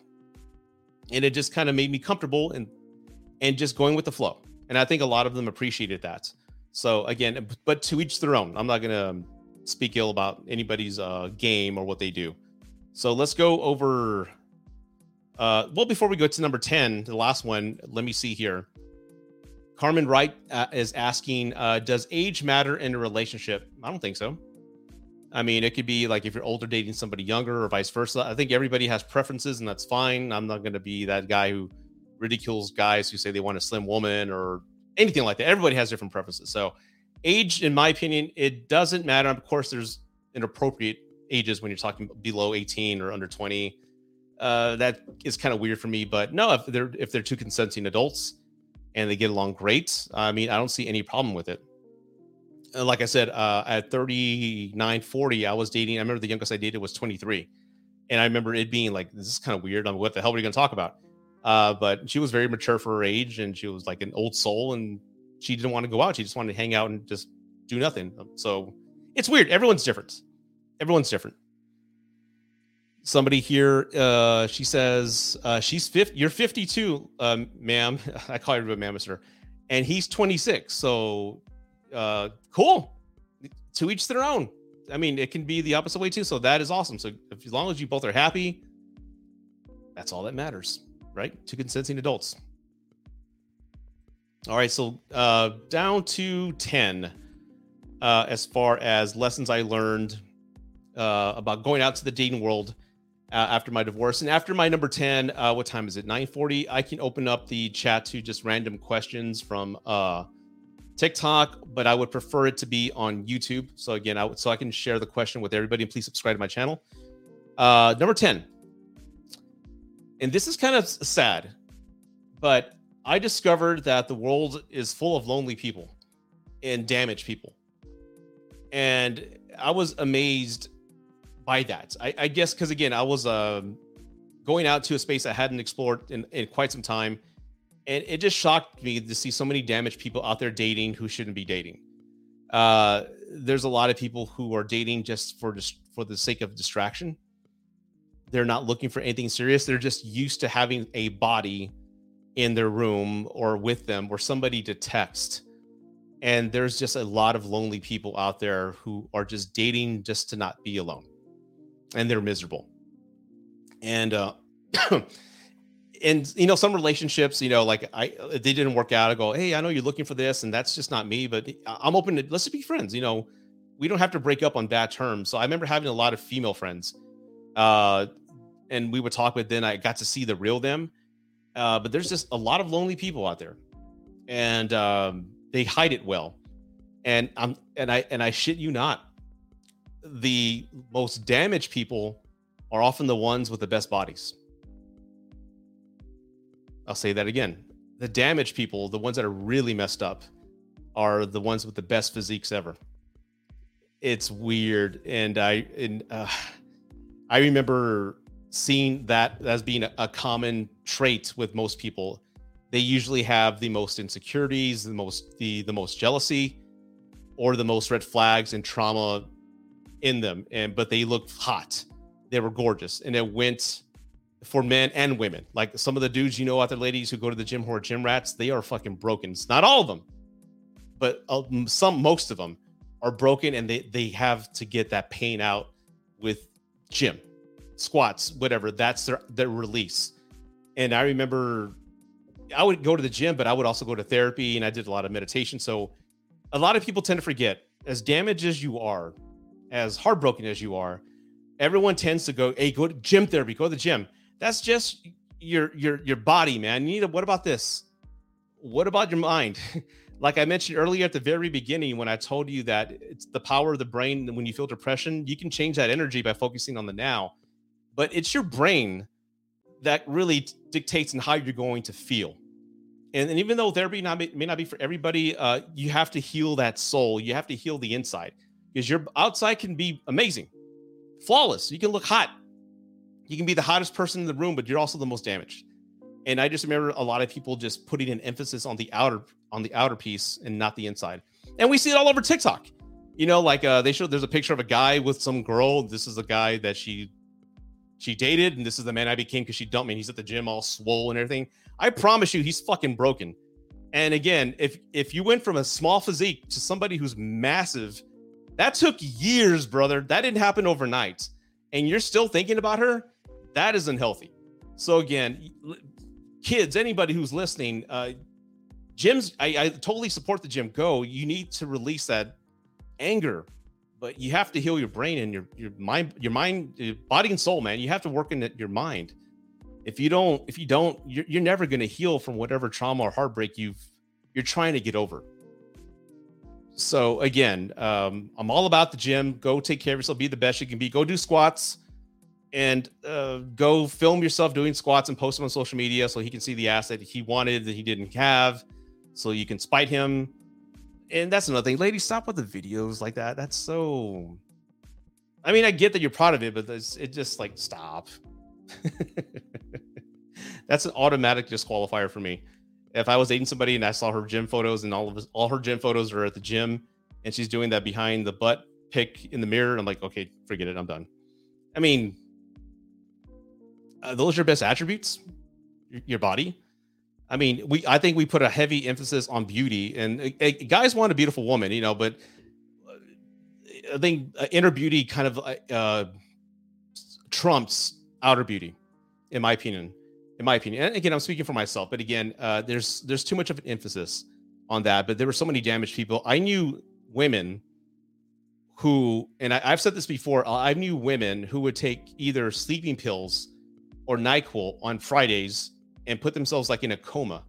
and it just kind of made me comfortable and and just going with the flow. And I think a lot of them appreciated that. So again, but to each their own. I'm not going to speak ill about anybody's uh, game or what they do. So let's go over. Uh, well, before we go to number 10, the last one, let me see here. Carmen Wright uh, is asking uh, Does age matter in a relationship? I don't think so. I mean, it could be like if you're older dating somebody younger or vice versa. I think everybody has preferences and that's fine. I'm not going to be that guy who ridicules guys who say they want a slim woman or anything like that. Everybody has different preferences. So, age, in my opinion, it doesn't matter. Of course, there's inappropriate ages when you're talking below 18 or under 20. Uh, that is kind of weird for me. But no, if they're if they're two consenting adults and they get along great, I mean, I don't see any problem with it. Uh, like I said, uh, at 39, 40, I was dating. I remember the youngest I dated was 23. And I remember it being like, this is kind of weird. I'm what the hell are you going to talk about? Uh, but she was very mature for her age and she was like an old soul and she didn't want to go out. She just wanted to hang out and just do nothing. So it's weird. Everyone's different. Everyone's different. Somebody here, uh, she says, uh, she's 50, you're 52, um, ma'am. <laughs> I call a ma'am, sir. And he's 26. So uh, cool. To each their own. I mean, it can be the opposite way too. So that is awesome. So if, as long as you both are happy, that's all that matters, right? To consenting adults. All right, so uh, down to ten uh, as far as lessons I learned uh, about going out to the dating world uh, after my divorce and after my number 10 uh, what time is it 940 i can open up the chat to just random questions from uh, TikTok, but I would prefer it to be on YouTube. So again, I so I can share the question with everybody. And please subscribe to my channel. Uh, number ten, and this is kind of sad, but I discovered that the world is full of lonely people and damaged people, and I was amazed by that. I, I guess because again, I was um, going out to a space I hadn't explored in, in quite some time and it just shocked me to see so many damaged people out there dating who shouldn't be dating. Uh, there's a lot of people who are dating just for just for the sake of distraction. They're not looking for anything serious. They're just used to having a body in their room or with them or somebody to text. And there's just a lot of lonely people out there who are just dating just to not be alone. And they're miserable. And uh <clears throat> and you know some relationships you know like i they didn't work out. I go hey i know you're looking for this and that's just not me but i'm open to let's just be friends you know? We don't have to break up on bad terms. So i remember having a lot of female friends uh and we would talk but then i got to see the real them. Uh but there's just a lot of lonely people out there and um they hide it well. And i'm and i and i shit you not the most damaged people are often the ones with the best bodies. I'll say that again. The damaged people, the ones that are really messed up, are the ones with the best physiques ever. It's weird, and I and uh, I remember seeing that as being a, a common trait with most people. They usually have the most insecurities, the most the the most jealousy, or the most red flags and trauma in them. And but they looked hot. They were gorgeous, and it went for men and women. Like some of the dudes you know out there, ladies who go to the gym who are gym rats, they are fucking broken. It's not all of them, but uh, some, most of them are broken, and they they have to get that pain out with gym, squats, whatever. That's their their release. And I remember I would go to the gym, but I would also go to therapy, and I did a lot of meditation. So a lot of people tend to forget, as damaged as you are, as heartbroken as you are, everyone tends to go, "Hey, go to gym therapy, go to the gym." That's just your your your body, man. You need a, what about this? What about your mind? <laughs> like I mentioned earlier at the very beginning when I told you that it's the power of the brain when you feel depression, you can change that energy by focusing on the now. But it's your brain that really dictates in how you're going to feel. And, and even though therapy not, may not be for everybody, uh, you have to heal that soul. You have to heal the inside because your outside can be amazing, flawless. You can look hot. You can be the hottest person in the room, but you're also the most damaged. And I just remember a lot of people just putting an emphasis on the outer on the outer piece and not the inside. And we see it all over TikTok. You know, like uh, they showed there's a picture of a guy with some girl. This is a guy that she she dated, and this is the man I became because she dumped me. And he's at the gym all swole and everything. I promise you, he's fucking broken. And again, if if you went from a small physique to somebody who's massive, that took years, brother. That didn't happen overnight. And you're still thinking about her, that is unhealthy. So again, kids, anybody who's listening, uh, gyms, I, I totally support the gym. Go. You need to release that anger, but you have to heal your brain and your your mind, your mind, your body and soul, man. You have to work in your mind if you don't if you don't you're, you're never going to heal from whatever trauma or heartbreak you've you're trying to get over so again um, i'm all about the gym go take care of yourself be the best you can be go do squats and uh, go film yourself doing squats and post them on social media so he can see the asset he wanted that he didn't have so you can spite him and that's another thing ladies stop with the videos like that that's so i mean i get that you're proud of it but it just like stop <laughs> That's an automatic disqualifier for me. If I was dating somebody and I saw her gym photos and all of his, all her gym photos are at the gym and she's doing that behind the butt pick in the mirror, I'm like, okay, forget it, I'm done. I mean, uh, those are your best attributes, your, body. I mean, we I think we put a heavy emphasis on beauty, and uh, guys want a beautiful woman, you know, but uh, I think uh, inner beauty kind of uh, trumps outer beauty, in my opinion. In my opinion, and again, I'm speaking for myself, but again, uh, there's there's too much of an emphasis on that. But there were so many damaged people. I knew women who, and I, have said this before, uh, I knew women who would take either sleeping pills or Nyquil on Fridays and put themselves like in a coma.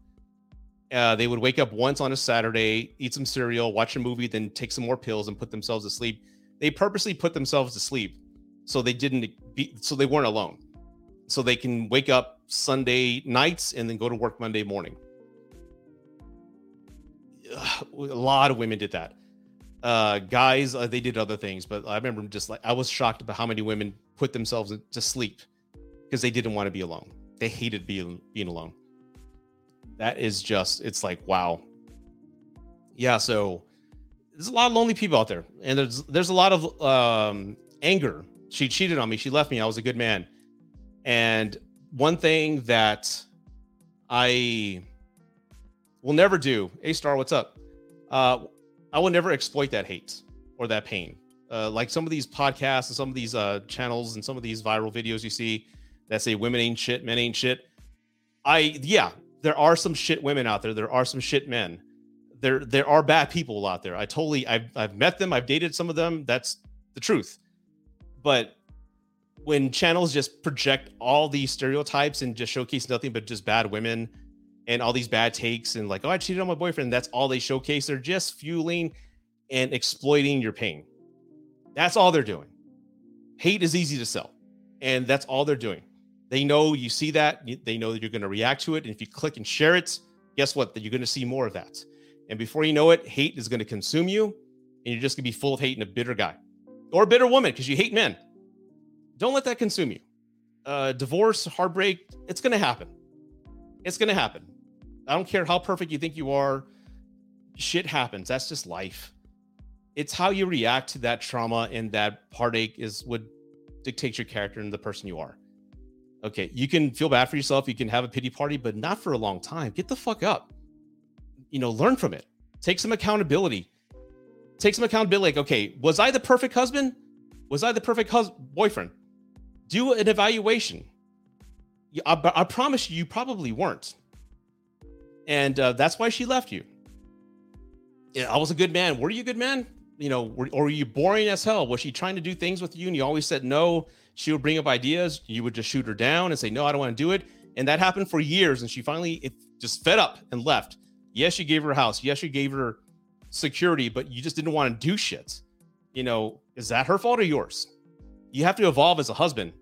Uh, they would wake up once on a Saturday, eat some cereal, watch a movie, then take some more pills and put themselves to sleep. They purposely put themselves to sleep so they didn't be so they weren't alone so they can wake up sunday nights and then go to work monday morning a lot of women did that uh guys uh, they did other things but i remember just like i was shocked about how many women put themselves to sleep because they didn't want to be alone they hated being being alone that is just it's like wow yeah so there's a lot of lonely people out there and there's there's a lot of um anger she cheated on me. She left me. I was a good man. And one thing that I will never do, A Star, what's up? Uh, I will never exploit that hate or that pain. Uh, like some of these podcasts and some of these uh, channels and some of these viral videos you see that say women ain't shit, men ain't shit. I, yeah, there are some shit women out there. There are some shit men. There, there are bad people out there. I totally, I've, I've met them. I've dated some of them. That's the truth. But when channels just project all these stereotypes and just showcase nothing but just bad women and all these bad takes and like, oh, I cheated on my boyfriend, that's all they showcase. They're just fueling and exploiting your pain. That's all they're doing. Hate is easy to sell, and that's all they're doing. They know you see that, they know that you're going to react to it. And if you click and share it, guess what? That you're going to see more of that. And before you know it, hate is going to consume you, and you're just going to be full of hate and a bitter guy or a bitter woman because you hate men. Don't let that consume you. Uh, divorce, heartbreak, it's going to happen. It's going to happen. I don't care how perfect you think you are. Shit happens. That's just life. It's how you react to that trauma and that heartache is what dictates your character and the person you are. Okay, you can feel bad for yourself. You can have a pity party, but not for a long time. Get the fuck up. You know, learn from it. Take some accountability. Take some accountability. Like, okay, was I the perfect husband? Was I the perfect hus- boyfriend? Do an evaluation. I, I promise you, you probably weren't and uh, that's why she left you. Yeah, I was a good man. Were you a good man? You know, were, or were you boring as hell? Was she trying to do things with you, and you always said no? She would bring up ideas. You would just shoot her down and say no, I don't want to do it. And that happened for years. And she finally it just fed up and left. Yes, you gave her a house. Yes, you gave her security, but you just didn't want to do shit. You know, is that her fault or yours? You have to evolve as a husband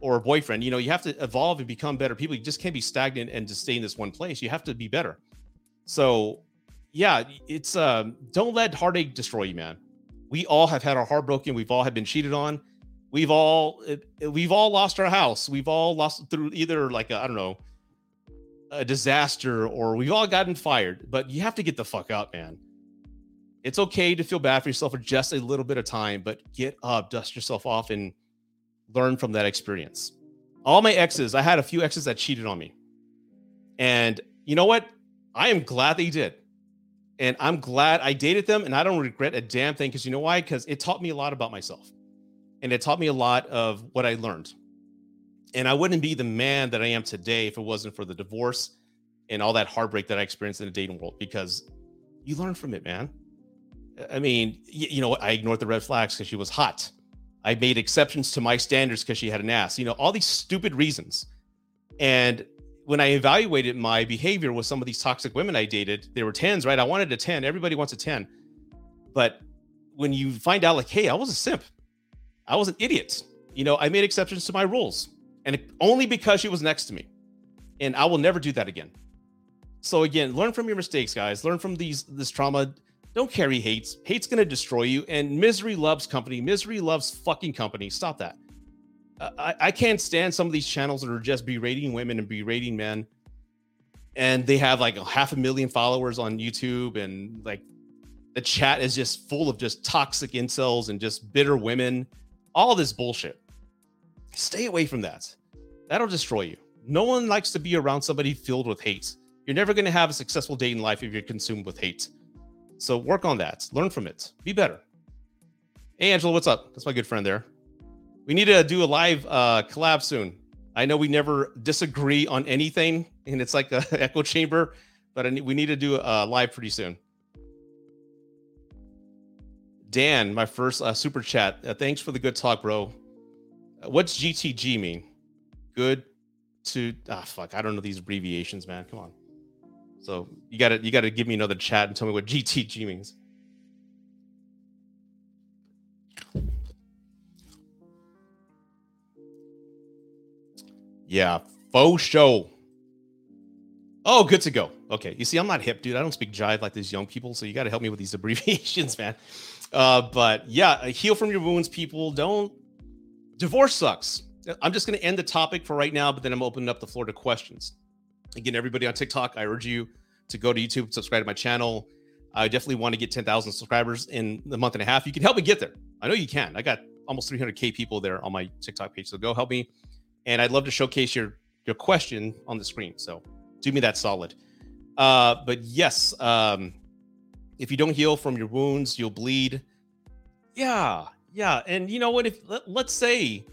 or a boyfriend, you know, you have to evolve and become better people. You just can't be stagnant and just stay in this one place. You have to be better. So, yeah, it's um, don't let heartache destroy you, man. We all have had our heart broken. We've all have been cheated on. We've all we've all lost our house. We've all lost through either like I don't know a disaster or we've all gotten fired. But you have to get the fuck up, man. It's okay to feel bad for yourself for just a little bit of time, but get up, dust yourself off, and learn from that experience. All my exes, I had a few exes that cheated on me. And you know what? I am glad they did. And I'm glad I dated them and I don't regret a damn thing because you know why? Because it taught me a lot about myself and it taught me a lot of what I learned. And I wouldn't be the man that I am today if it wasn't for the divorce and all that heartbreak that I experienced in the dating world because you learn from it, man. I mean, you know, I ignored the red flags because she was hot. I made exceptions to my standards because she had an ass. You know, all these stupid reasons. And when I evaluated my behavior with some of these toxic women I dated, they were 10s, right? I wanted a 10. Everybody wants a 10. But when you find out, like, hey, I was a simp, I was an idiot. You know, I made exceptions to my rules, and only because she was next to me. And I will never do that again. So again, learn from your mistakes, guys. Learn from these this trauma. Don't carry hates. Hate's to destroy you. And misery loves company. Misery loves fucking company. Stop that. Uh, I, I can't stand some of these channels that are just berating women and berating men. And they have like a half a million followers on YouTube. And like the chat is just full of just toxic incels and just bitter women. All this bullshit. Stay away from that. That'll destroy you. No one likes to be around somebody filled with hate. You're never going to have a successful day in life if you're consumed with hate. So work on that. Learn from it. Be better. Hey, Angela, what's up? That's my good friend there. We need to do a live uh, collab soon. I know we never disagree on anything, and it's like an <laughs> echo chamber, but we need to do a live pretty soon. Dan, my first uh, super chat. Uh, thanks for the good talk, bro. Uh, what's GTG mean? Good to ah fuck. I don't know these abbreviations, man. Come on. So you gotta you gotta give me another chat and tell me what GTG means. Yeah, faux show. Oh, good to go. Okay, you see, I'm not hip, dude. I don't speak jive like these young people, so you got to help me with these <laughs> abbreviations, man. Uh, but yeah, heal from your wounds, people. Don't divorce sucks. I'm just going to end the topic for right now, but then I'm opening up the floor to questions. Again, everybody on TikTok, I urge you to go to YouTube, subscribe to my channel. I definitely want to get 10,000 subscribers in the month and a half. You can help me get there. I know you can. I got almost 300k people there on my TikTok page, so go help me. And I'd love to showcase your your question on the screen. So do me that solid. Uh, but yes, um, if you don't heal from your wounds, you'll bleed. Yeah, yeah. And you know what? If let, let's say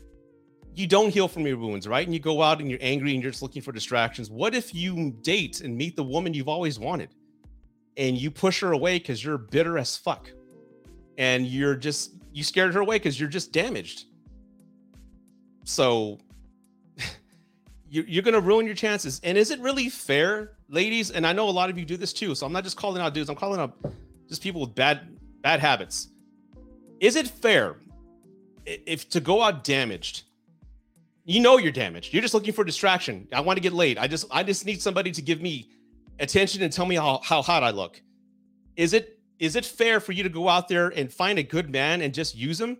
you don't heal from your wounds, right? And you go out and you're angry and you're just looking for distractions. What if you date and meet the woman you've always wanted and you push her away because you're bitter as fuck and you're just, you scared her away because you're just damaged. So <laughs> you're going to ruin your chances. And is it really fair, ladies? And I know a lot of you do this too. So I'm not just calling out dudes, I'm calling out just people with bad, bad habits. Is it fair if to go out damaged, you know you're damaged. You're just looking for distraction. I want to get laid. I just I just need somebody to give me attention and tell me how, how hot I look. Is it is it fair for you to go out there and find a good man and just use him?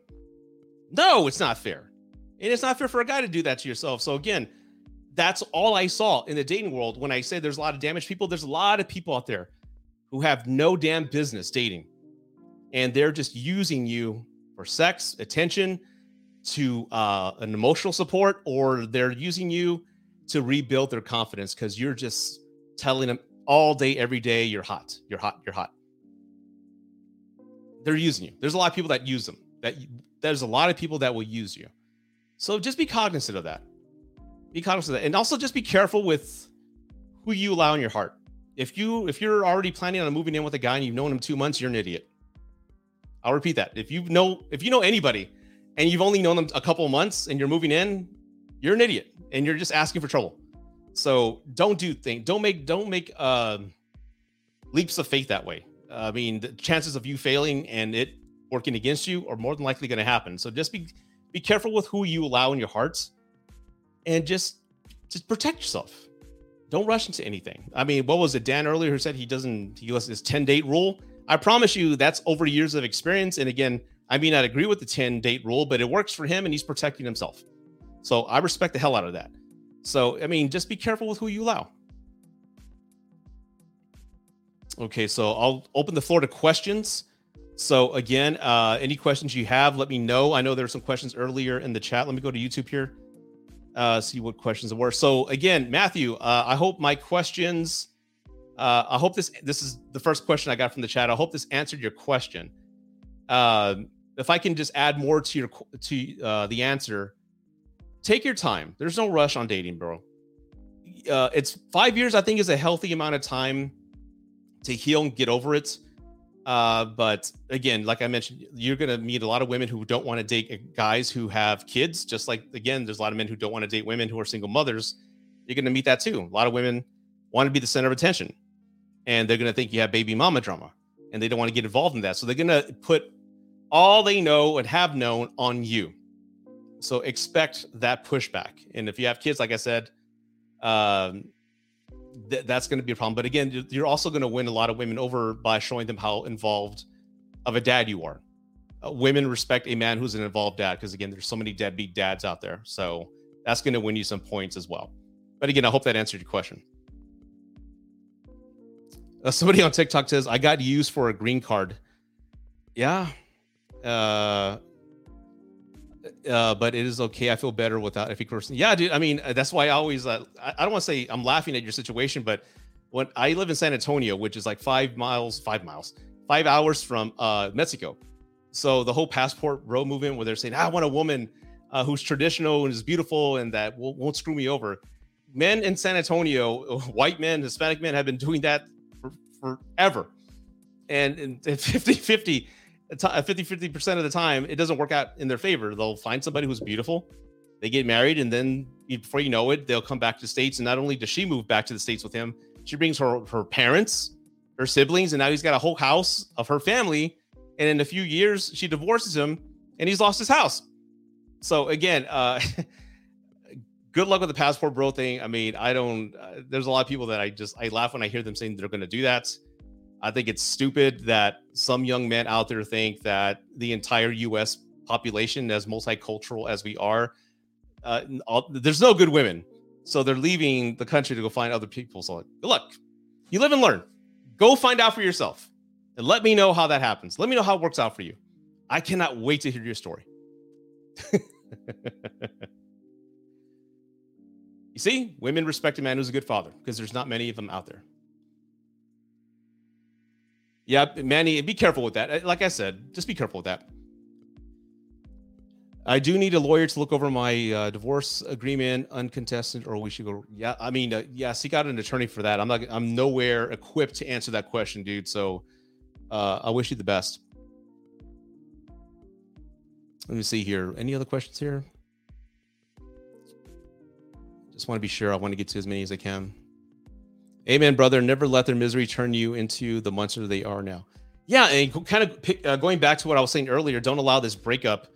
No, it's not fair. And it's not fair for a guy to do that to yourself. So again, that's all I saw in the dating world when I say there's a lot of damaged people. There's a lot of people out there who have no damn business dating. And they're just using you for sex, attention, to uh, an emotional support, or they're using you to rebuild their confidence because you're just telling them all day, every day, you're hot, you're hot, you're hot. They're using you. There's a lot of people that use them. That there's a lot of people that will use you. So just be cognizant of that. Be cognizant of that, and also just be careful with who you allow in your heart. If you if you're already planning on moving in with a guy and you've known him two months, you're an idiot. I'll repeat that. If you know if you know anybody and you've only known them a couple months and you're moving in, you're an idiot and you're just asking for trouble. So don't do things. Don't make don't make uh, leaps of faith that way. I mean, the chances of you failing and it working against you are more than likely going to happen. So just be be careful with who you allow in your hearts, and just just protect yourself. Don't rush into anything. I mean, what was it Dan earlier who said he doesn't he has this 10 date rule? I promise you that's over years of experience. And again, I mean, I'd agree with the 10 date rule, but it works for him and he's protecting himself. So I respect the hell out of that. So, I mean, just be careful with who you allow. Okay, so I'll open the floor to questions. So, again, uh, any questions you have, let me know. I know there were some questions earlier in the chat. Let me go to YouTube here, uh, see what questions were. So, again, Matthew, uh, I hope my questions. Uh, I hope this this is the first question I got from the chat. I hope this answered your question. Uh, if I can just add more to your to uh, the answer, take your time. There's no rush on dating, bro. Uh, it's five years. I think is a healthy amount of time to heal and get over it. Uh, but again, like I mentioned, you're gonna meet a lot of women who don't want to date guys who have kids. Just like again, there's a lot of men who don't want to date women who are single mothers. You're gonna meet that too. A lot of women want to be the center of attention, and they're gonna think you have baby mama drama, and they don't want to get involved in that. So they're gonna put all they know and have known on you. So expect that pushback. And if you have kids, like I said, um, th- that's going to be a problem. But again, you're also going to win a lot of women over by showing them how involved of a dad you are. Uh, women respect a man who's an involved dad because again, there's so many deadbeat dads out there. So that's going to win you some points as well. But again, I hope that answered your question. Uh, somebody on TikTok says, "I got used for a green card." Yeah, uh, uh, but it is okay. I feel better without a fake person. Yeah, dude. I mean, that's why I always. Uh, I, I don't want to say I'm laughing at your situation, but when I live in San Antonio, which is like five miles, five miles, five hours from uh, Mexico. So the whole passport bro movement, where they're saying, "I want a woman uh, who's traditional and is beautiful and that will, won't screw me over." Men in San Antonio, <laughs> white men, Hispanic men, have been doing that for, forever, and, and <laughs> 50 50 50 50% of the time it doesn't work out in their favor. They'll find somebody who's beautiful they get married and then before you know it they'll come back to the states and not only does she move back to the states with him she brings her her parents her siblings and now he's got a whole house of her family and in a few years she divorces him and he's lost his house. So again uh <laughs> good luck with the passport bro thing. I mean i don't uh, there's a lot of people that i just i laugh when i hear them saying they're going to do that I think it's stupid that some young men out there think that the entire U.S. population, as multicultural as we are, uh, all, there's no good women, so they're leaving the country to go find other people. So, look, you live and learn. Go find out for yourself, and let me know how that happens. Let me know how it works out for you. I cannot wait to hear your story. <laughs> you see, women respect a man who's a good father because there's not many of them out there. Yeah, Manny, be careful with that. Uh, like I said, just be careful with that. I do need a lawyer to look over my uh, divorce agreement, uncontested, or we should go. Yeah, I mean, uh, yeah, seek out an attorney for that. I'm not. I'm nowhere equipped to answer that question, dude. So, uh, I wish you the best. Let me see here. Any other questions here? Just want to be sure. I want to get to as many as I can. Amen, brother. Never let their misery turn you into the monster they are now. Yeah, and kind of pick, uh, going back to what I was saying earlier, don't allow this breakup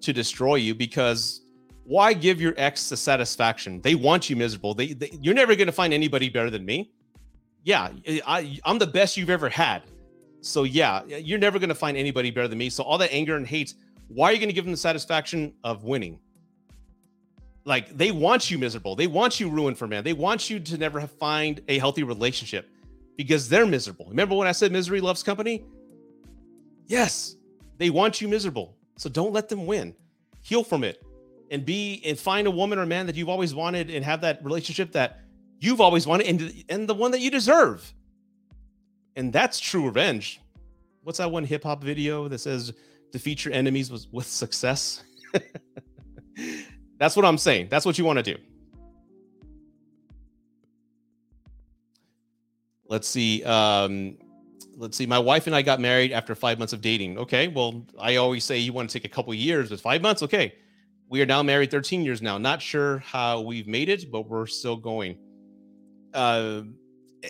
to destroy you because why give your ex the satisfaction? They want you miserable. They, they you're never going to find anybody better than me. Yeah, I, I'm the best you've ever had. So yeah, you're never going to find anybody better than me. So all that anger and hate, why are you going to give them the satisfaction of winning? Like they want you miserable. They want you ruined for man. They want you to never find a healthy relationship because they're miserable. Remember when I said misery loves company? Yes, they want you miserable. So don't let them win. Heal from it and be and find a woman or man that you've always wanted and have that relationship that you've always wanted and, and the one that you deserve. And that's true revenge. What's that one hip hop video that says defeat your enemies with, with success? <laughs> that's what I'm saying. That's what you want to do. Let's see. Um, let's see. My wife and I got married after five months of dating. Okay. Well, I always say you want to take a couple years, but five months. Okay. We are now married 13 years now. Not sure how we've made it, but we're still going. Uh,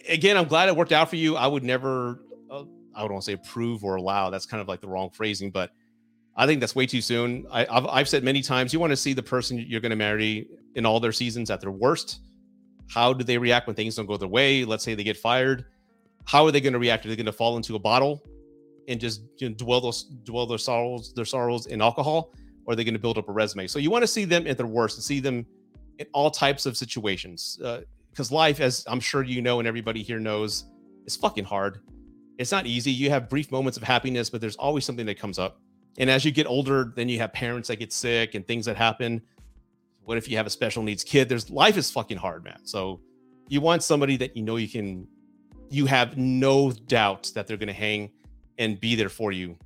again, I'm glad it worked out for you. I would never, uh, I don't want to say approve or allow. That's kind of like the wrong phrasing, but I think that's way too soon. I, have I've said many times, you want to see the person you're going to marry in all their seasons at their worst. How do they react when things don't go their way? Let's say they get fired how are they going to react? Are they going to fall into a bottle and just you know, dwell those dwell their sorrows their sorrows in alcohol, or are they going to build up a resume? So you want to see them at their worst and see them in all types of situations because uh, life, as I'm sure you know and everybody here knows, is fucking hard. It's not easy. You have brief moments of happiness, but there's always something that comes up. And as you get older, then you have parents that get sick and things that happen. What if you have a special needs kid? There's life is fucking hard, man. So you want somebody that you know you can you have no doubt that they're going to hang and be there for you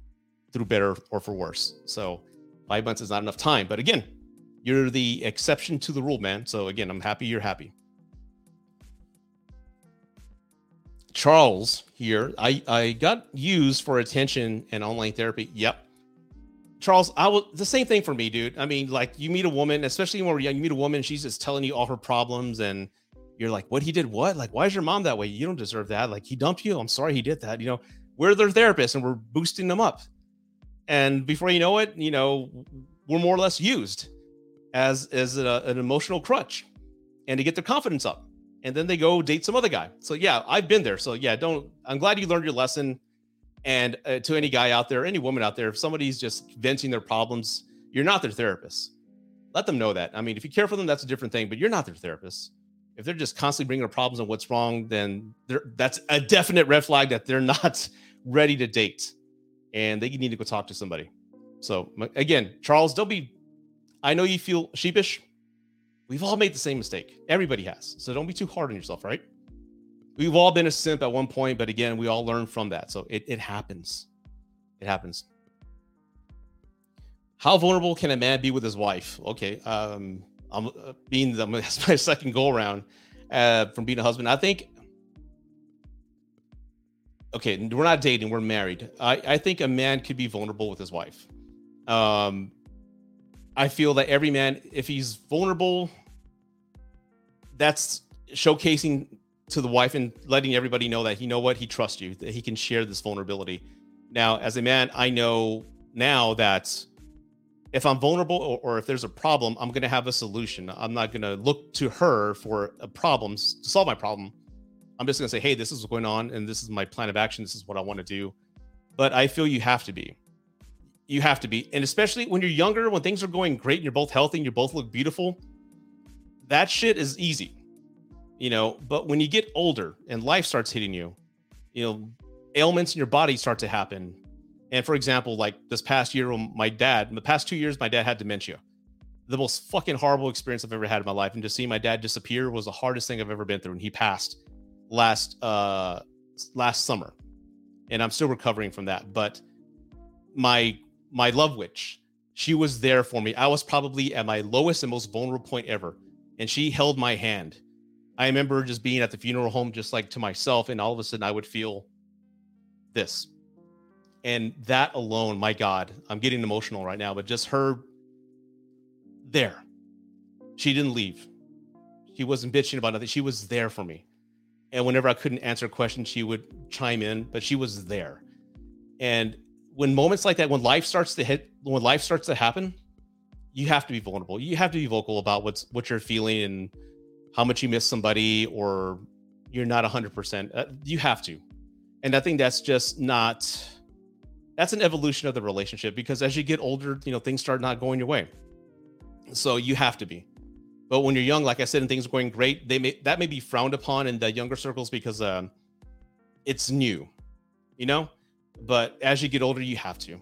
through better or for worse. So five months is not enough time. But again, you're the exception to the rule, man. So again, I'm happy you're happy. Charles here, I, I got used for attention and online therapy. Yep. Charles, I was the same thing for me, dude. I mean, like you meet a woman, especially when we're young, you meet a woman, she's just telling you all her problems and you're like, what he did what? Like, why is your mom that way? You don't deserve that. Like, he dumped you. I'm sorry he did that. You know, we're their therapists and we're boosting them up. And before you know it, you know, we're more or less used as as a, an emotional crutch and to get their confidence up. And then they go date some other guy. So yeah, I've been there. So yeah, don't. I'm glad you learned your lesson. And uh, to any guy out there, any woman out there, if somebody's just venting their problems, you're not their therapist. Let them know that. I mean, if you care for them, that's a different thing. But you're not their therapist if they're just constantly bringing up problems and what's wrong, then that's a definite red flag that they're <laughs> not ready to date, and they need to go talk to somebody. So again, Charles, don't be. I know you feel sheepish. We've all made the same mistake. Everybody has. So don't be too hard on yourself, right? We've all been a simp at one point, but again, we all learn from that. So it, it happens. It happens. How vulnerable can a man be with his wife? Okay. Um, I'm uh, being the <laughs> my second go around uh, from being a husband. I think okay, we're not dating, we're married. I, I think a man could be vulnerable with his wife. Um, I feel that every man, if he's vulnerable, that's showcasing to the wife and letting everybody know that you know what he trusts you, that he can share this vulnerability. Now, as a man, I know now that if I'm vulnerable or, or if there's a problem, I'm going to have a solution. I'm not going to look to her for problems to solve my problem. I'm just going to say, hey, this is what's going on, and this is my plan of action. This is what I want to do. But I feel you have to be. You have to be. And especially when you're younger, when things are going great and you're both healthy and you both look beautiful, that shit is easy. You know, but when you get older and life starts hitting you, you know, ailments in your body start to happen and for example, like this past year, my dad, in the past two years, my dad had dementia. The most fucking horrible experience I've ever had in my life. And to see my dad disappear was the hardest thing I've ever been through. And he passed last uh last summer. And I'm still recovering from that. But my my love witch, she was there for me. I was probably at my lowest and most vulnerable point ever. And she held my hand. I remember just being at the funeral home, just like to myself, and all of a sudden I would feel this and that alone, my God, I'm getting emotional right now, but just her there. She didn't leave. She wasn't bitching about nothing. She was there for me. And whenever I couldn't answer a question, she would chime in, but she was there. And when moments like that, when life starts to hit, when life starts to happen, you have to be vulnerable. You have to be vocal about what's what you're feeling and how much you miss somebody or you're not 100%. Uh, you have to. And I think that's just not that's an evolution of the relationship because as you get older, you know, things start not going your way. So you have to be. But when you're young, like I said, and things are going great, they may that may be frowned upon in the younger circles because um, it's new, you know. But as you get older, you have to.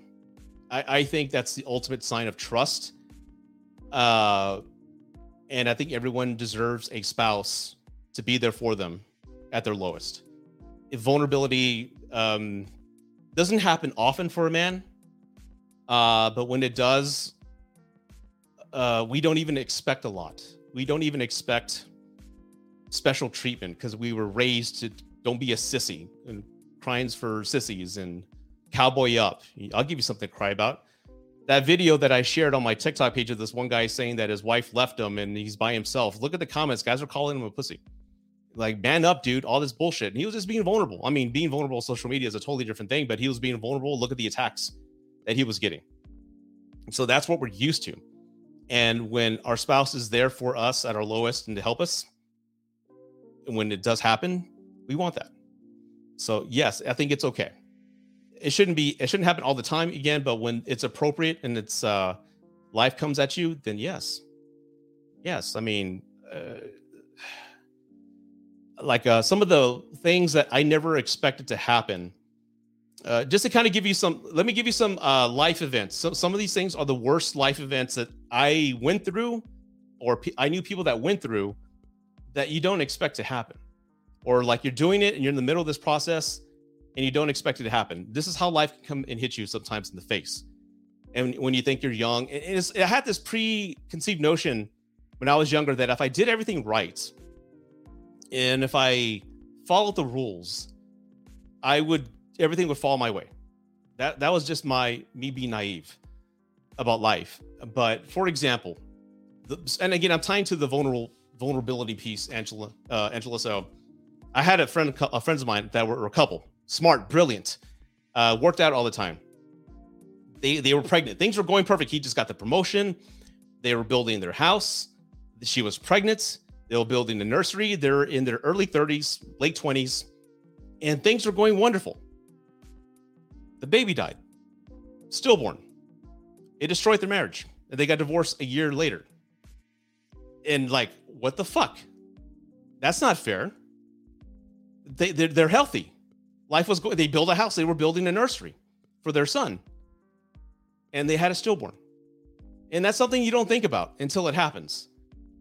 I, I think that's the ultimate sign of trust. Uh, and I think everyone deserves a spouse to be there for them at their lowest. If vulnerability um, doesn't happen often for a man, uh, but when it does, uh, we don't even expect a lot. We don't even expect special treatment because we were raised to don't be a sissy and crying for sissies and cowboy up. I'll give you something to cry about. That video that I shared on my TikTok page of this one guy saying that his wife left him and he's by himself. Look at the comments. Guys are calling him a pussy. Like, man up, dude. All this bullshit. And he was just being vulnerable. I mean, being vulnerable on social media is a totally different thing, but he was being vulnerable. Look at the attacks that he was getting. So that's what we're used to. And when our spouse is there for us at our lowest and to help us, when it does happen, we want that. So yes, I think it's okay it shouldn't be it shouldn't happen all the time again but when it's appropriate and it's uh life comes at you then yes. Yes i mean uh, like uh some of the things that i never expected to happen uh, just to kind of give you some let me give you some uh, life events. So some of these things are the worst life events that i went through or pe- i knew people that went through that you don't expect to happen. Or like you're doing it and you're in the middle of this process and you don't expect it to happen. This is how life can come and hit you sometimes in the face. And when you think you're young, it I had this preconceived notion when I was younger that if I did everything right and if I followed the rules, I would everything would fall my way. That that was just my me being naive about life. But for example, the, and again, I'm tying to the vulnerable vulnerability piece, Angela. Uh, Angela. So, I had a friend, a friends of mine that were a couple, smart, brilliant, uh, worked out all the time. They they were pregnant. Things were going perfect. He just got the promotion. They were building their house. She was pregnant. They were building the nursery. They're in their early 30s, late 20s, and things were going wonderful. The baby died, stillborn. It destroyed their marriage. And they got divorced a year later. And like, what the fuck? That's not fair. They they're, they're healthy. Life was going. They built a house. They were building a nursery for their son, and they had a stillborn. And that's something you don't think about until it happens.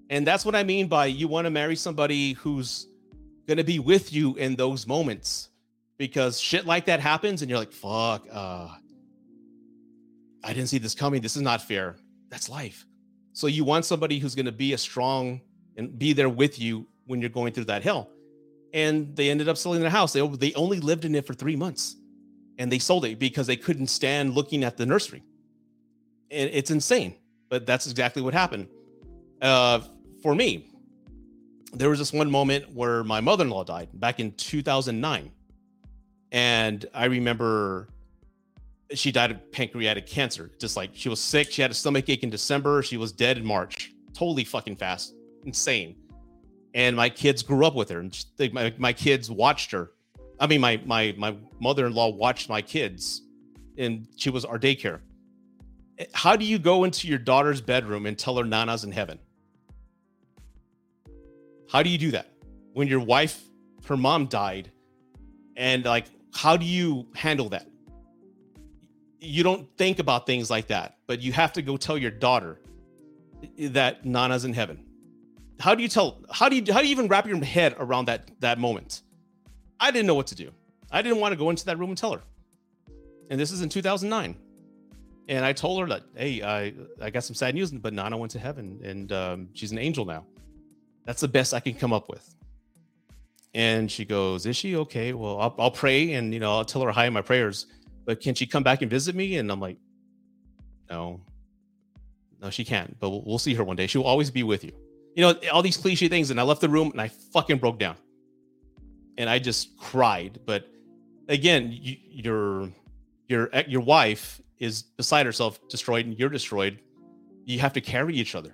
And that's what I mean by you want to marry somebody who's going to be with you in those moments because shit like that happens and you're like, fuck, uh, I didn't see this coming. This is not fair. That's life. So you want somebody who's going to be a strong and be there with you when you're going through that hell and they ended up selling their house. They they only lived in it for three months, and they sold it because they couldn't stand looking at the nursery. And it's insane, but that's exactly what happened. Uh, for me, there was this one moment where my mother-in-law died back in 2009, and I remember she died of pancreatic cancer. Just like she was sick, she had a stomach ache in December. She was dead in March. Totally fucking fast, insane and my kids grew up with her and they, my, my kids watched her. I mean my my my mother-in-law watched my kids and she was our daycare. How do you go into your daughter's bedroom and tell her nana's in heaven? How do you do that? When your wife her mom died and like how do you handle that? You don't think about things like that but you have to go tell your daughter that nana's in heaven how do you tell how do you how do you even wrap your head around that that moment? I didn't know what to do. I didn't want to go into that room and tell her. And this is in 2009 and i told her that hey i i got some sad news but nana went to heaven and um, she's an angel now. That's the best i can come up with. And she goes is she okay? Well I'll, I'll pray and you know i'll tell her hi in my prayers but can she come back and visit me? And i'm like no. No she can't but we'll, we'll see her one day. She'll always be with you you know, all these cliche things. And I left the room and I fucking broke down. And I just cried. But again, you, your your your wife is beside herself, destroyed, and you're destroyed. You have to carry each other.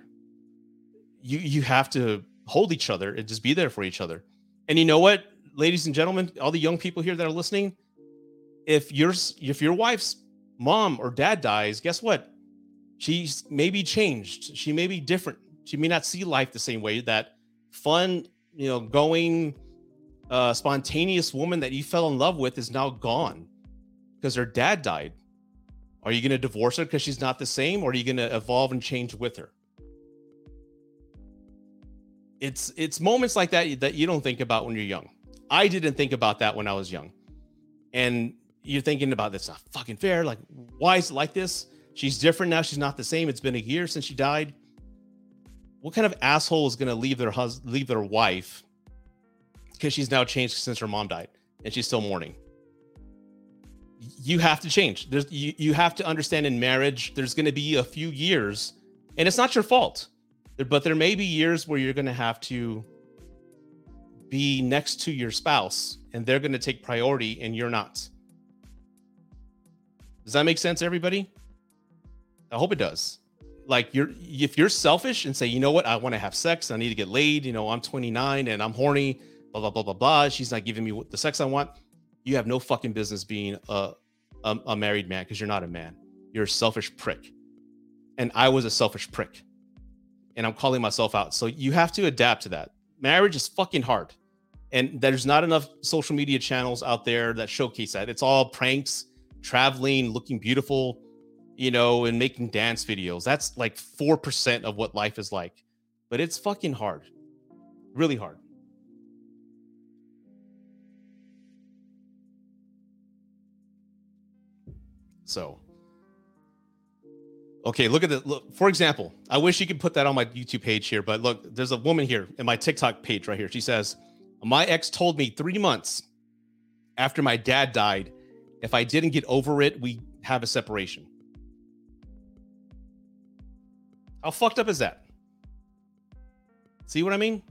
You you have to hold each other and just be there for each other. And you know what, ladies and gentlemen, all the young people here that are listening, if your if your wife's mom or dad dies, guess what? She's maybe changed. She may be different. She may not see life the same way. That fun, you know, going uh, spontaneous woman that you fell in love with is now gone because her dad died. Are you going to divorce her because she's not the same, or are you going to evolve and change with her? It's it's moments like that that you don't think about when you're young. I didn't think about that when I was young, and you're thinking about this not fucking fair. Like, why is it like this? She's different now. She's not the same. It's been a year since she died. What kind of asshole is going to leave their husband, leave their wife because she's now changed since her mom died and she's still mourning? you have to change. There's you, you have to understand in marriage, there's going to be a few years, and it's not your fault, but there may be years where you're going to have to be next to your spouse and they're going to take priority and you're not. Does that make sense, everybody? I hope it does. Like you're if you're selfish and say, you know what, I want to have sex, I need to get laid, you know, I'm 29 and I'm horny, blah blah blah blah blah. She's not giving me the sex I want you have no fucking business being a, a, a married man because you're not a man. You're a selfish prick. And I was a selfish prick. And I'm calling myself out. So you have to adapt to that. Marriage is fucking hard. And there's not enough social media channels out there that showcase that. It's all pranks, traveling, looking beautiful, you know, and making dance videos. That's like 4% of what life is like. But it's fucking hard. Really hard. So, okay, look at the look. For example, I wish you could put that on my YouTube page here, but look, there's a woman here in my TikTok page right here. She says, My ex told me three months after my dad died, if I didn't get over it, we have a separation. How fucked up is that? See what I mean?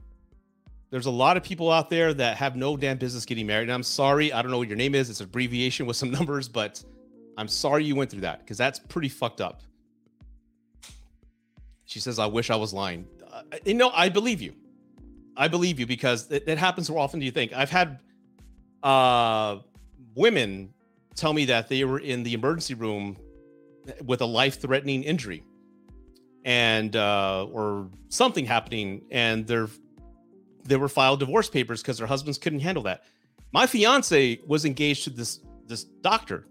There's a lot of people out there that have no damn business getting married. And I'm sorry, I don't know what your name is. It's an abbreviation with some <laughs> numbers, but I'm sorry you went through that because that's pretty fucked up. She says, I wish I was lying. Uh, you know, I believe you. I believe you because it, it happens more often do you think. I've had uh, women tell me that they were in the emergency room with a life threatening injury and uh, or something happening and they're they were filed divorce papers because their husbands couldn't handle that. My fiance was engaged to this this doctor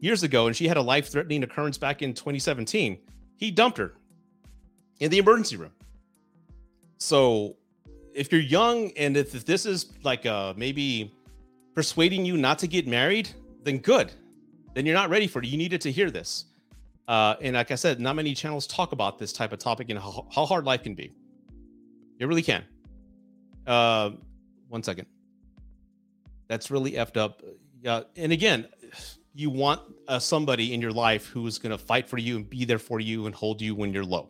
years ago, and she had a life threatening occurrence back in 2017. He dumped her in the emergency room. So, if you're young and if, if this is like uh, maybe persuading you not to get married, then good. Then you're not ready for it. You needed to hear this. Uh, and like I said, not many channels talk about this type of topic and how, how hard life can be. It really can. Uh, one second. That's really effed up. Yeah. And again, you want uh, somebody in your life who is going to fight for you and be there for you and hold you when you're low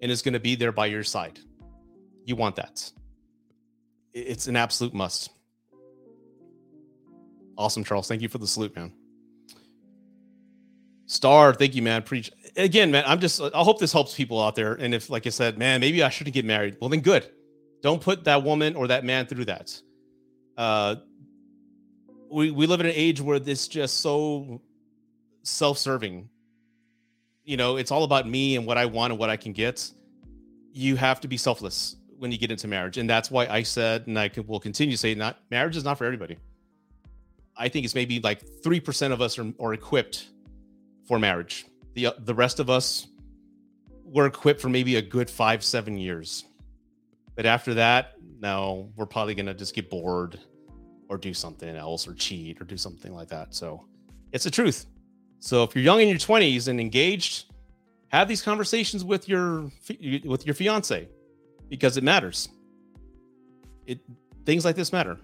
and is going to be there by your side. You want that. It's an absolute must. Awesome, Charles. Thank you for the salute, man. Star, thank you, man. Preach again, man. I'm just, I hope this helps people out there. And if, like I said, man, maybe I shouldn't get married. Well, then good. Don't put that woman or that man through that. Uh, we we live in an age where it's just so self-serving. You know, it's all about me and what I want and what I can get. You have to be selfless when you get into marriage, and that's why I said, and I will continue to say, not marriage is not for everybody. I think it's maybe like three percent of us are, are equipped for marriage. the uh, The rest of us were equipped for maybe a good five, seven years, but after that, no, we're probably gonna just get bored or do something else or cheat or do something like that. So it's the truth. So if you're young in your 20s and engaged, have these conversations with your with your fiance because it matters. It things like this matter.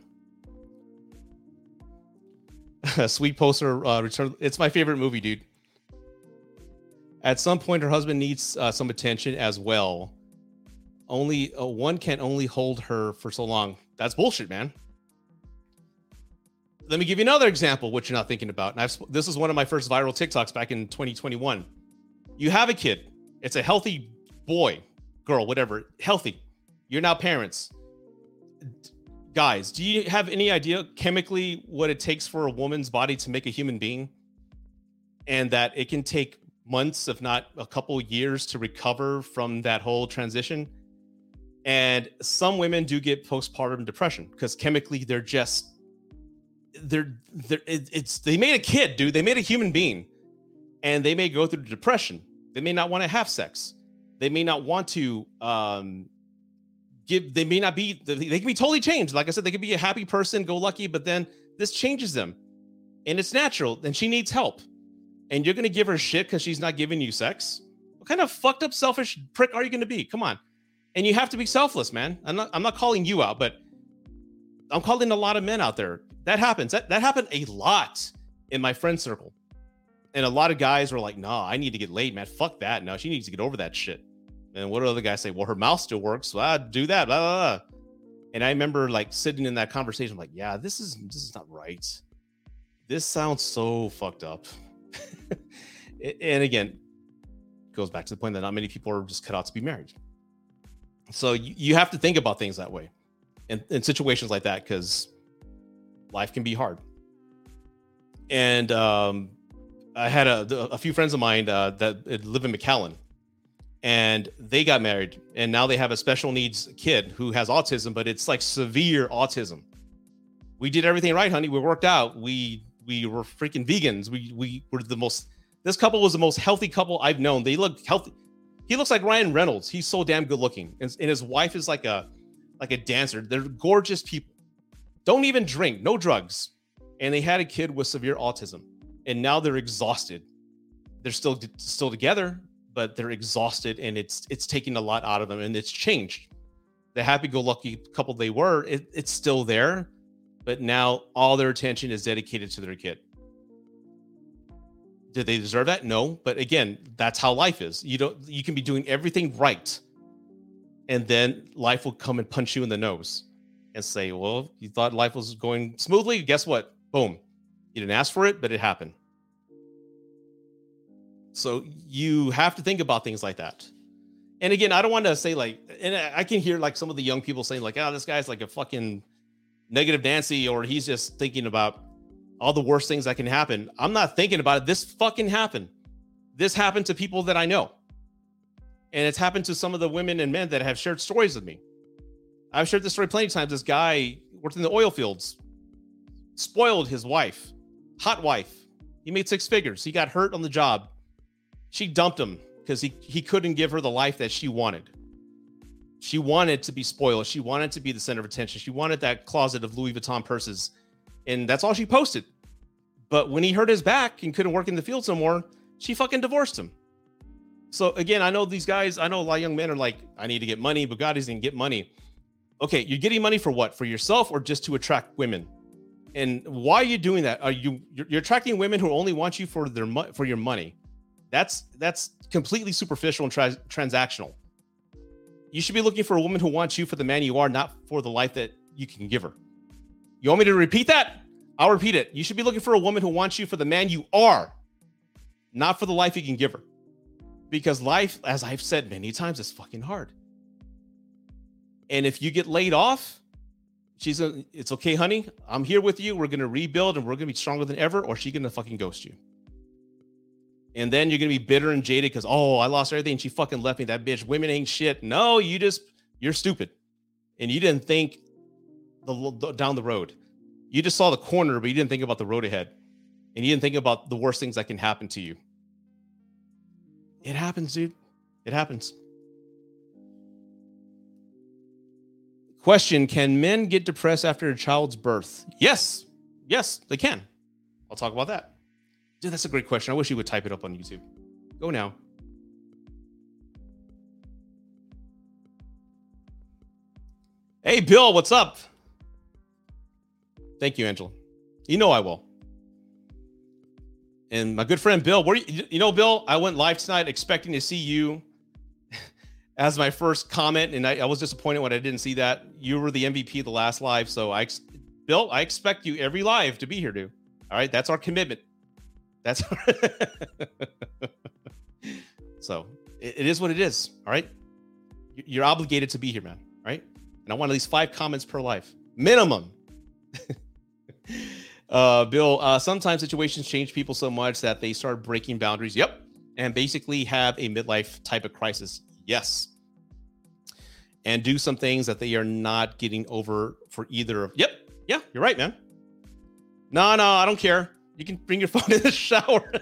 <laughs> Sweet poster uh, return. It's my favorite movie, dude. At some point, her husband needs uh, some attention as well. Only uh, one can only hold her for so long. That's bullshit, man let me give you another example, which you're not thinking about. And I've, this is one of my first viral TikToks back in 2021. You have a kid, It's a healthy boy, girl, whatever, healthy. You're now parents. Guys, do you have any idea chemically what it takes for a woman's body to make a human being? And that it can take months, if not a couple years, to recover from that whole transition. And some women do get postpartum depression because chemically they're just they're they're it's they made a kid, dude. They made a human being, and they may go through depression. They may not want to have sex. They may not want to um give. They may not be. They can be totally changed. Like I said, they could be a happy person, go lucky, but then this changes them, and it's natural. And she needs help, and you're gonna give her shit because she's not giving you sex. What kind of fucked up, selfish prick are you gonna be? Come on, and you have to be selfless, man. I'm not. I'm not calling you out, but I'm calling a lot of men out there. That happens. That that happened a lot in my friend circle. And a lot of guys were like, nah, I need to get laid, man. Fuck that. No, she needs to get over that shit. And what do other guys say? Well, her mouth still works. Well, I'd do that. Blah, blah, blah. And I remember like sitting in that conversation, like, yeah, this is this is not right. This sounds so fucked up. <laughs> and again, goes back to the point that not many people are just cut out to be married. So you, you have to think about things that way in, in situations like that because life can be hard. And um, I had a, a few friends of mine uh, that live in McAllen, and they got married, and now they have a special needs kid who has autism, but it's like severe autism. We did everything right, honey. We worked out. We we were freaking vegans. We we were the most. This couple was the most healthy couple I've known. They look healthy. He looks like Ryan Reynolds. He's so damn good looking, and, and his wife is like a like a dancer. They're gorgeous people. Don't even drink, no drugs, and they had a kid with severe autism and now they're exhausted. They're still still together, but they're exhausted, and it's it's taking a lot out of them, and it's changed. The happy-go-lucky couple they were, it, it's still there, but now all their attention is dedicated to their kid. Did they deserve that? No, but again, that's how life is. You don't you can be doing everything right, and then life will come and punch you in the nose and say, "Well, you thought life was going smoothly. Guess what? Boom, you didn't ask for it, but it happened." So you have to think about things like that. And again, I don't want to say like, and I can hear like some of the young people saying like, "Oh, this guy's like a fucking negative Nancy," or he's just thinking about all the worst things that can happen. I'm not thinking about it. This fucking happened. This happened to people that I know, and it's happened to some of the women and men that have shared stories with me. I've shared this story plenty of times. This guy worked in the oil fields, spoiled his wife, hot wife. He made six figures. He got hurt on the job she dumped him because he, he couldn't give her the life that she wanted. She wanted to be spoiled. She wanted to be the center of attention. She wanted that closet of Louis Vuitton purses. And that's all she posted. But when he hurt his back and couldn't work in the field no more, she fucking divorced him. So again, I know these guys, I know a lot of young men are like, I need to get money, God doesn't get money. Okay, you're getting money for what? For yourself or just to attract women? And why are you doing that? Are you you're, you're attracting women who only want you for their for your money? That's that's completely superficial and tra- transactional. You should be looking for a woman who wants you for the man you are, not for the life that you can give her. You want me to repeat that? I'll repeat it. You should be looking for a woman who wants you for the man you are, not for the life you can give her. Because life, as I've said many times, is fucking hard. And if you get laid off, she's a, it's okay, honey. I'm here with you. We're gonna rebuild and we're gonna be stronger than ever, or she's gonna fucking ghost you and then you're gonna be bitter and jaded because oh, I lost everything. And She fucking left me. That bitch. Women ain't shit. No, you just you're stupid, and you didn't think the, the down the road. You just saw the corner, but you didn't think about the road ahead, and you didn't think about the worst things that can happen to you. It happens, dude. It happens. Question Can men get depressed after a child's birth? Yes. Yes, they can. I'll talk about that. Dude, that's a great question. I wish you would type it up on YouTube. Go now. Hey, Bill, what's up? Thank you, Angela. You know I will. And my good friend Bill, where you, you know, Bill, I went live tonight expecting to see you <laughs> as my first comment, and I, I, was disappointed when I didn't see that. You were the MVP the last live, so I, Bill, I expect you every live to be here, dude. All right, that's our commitment. That's <laughs> so it, it is what it is. All right. You're obligated to be here, man. Right. And I want at least five comments per life minimum. <laughs> uh, Bill, uh, sometimes situations change people so much that they start breaking boundaries. Yep. And basically have a midlife type of crisis. Yes. And do some things that they are not getting over for either of. Yep. Yeah, you're right, man. No, no, I don't care. You can bring your <laughs> phone in the shower.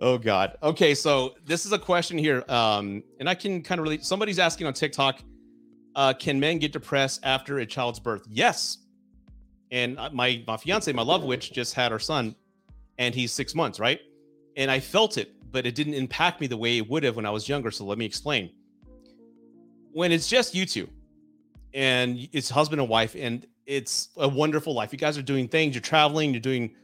oh God. Okay, so this is a question here, um, and I can kind of relate. Somebody's asking on TikTok, uh, can men get depressed after a child's birth? Yes. And my my fiance, my love witch, just had our son, and he's six months, right? And I felt it, but it didn't impact me the way it would have when I was younger. So let me explain. When it's just you two, and it's husband and wife, and it's a wonderful life. You guys are doing things, you're traveling, you're doing,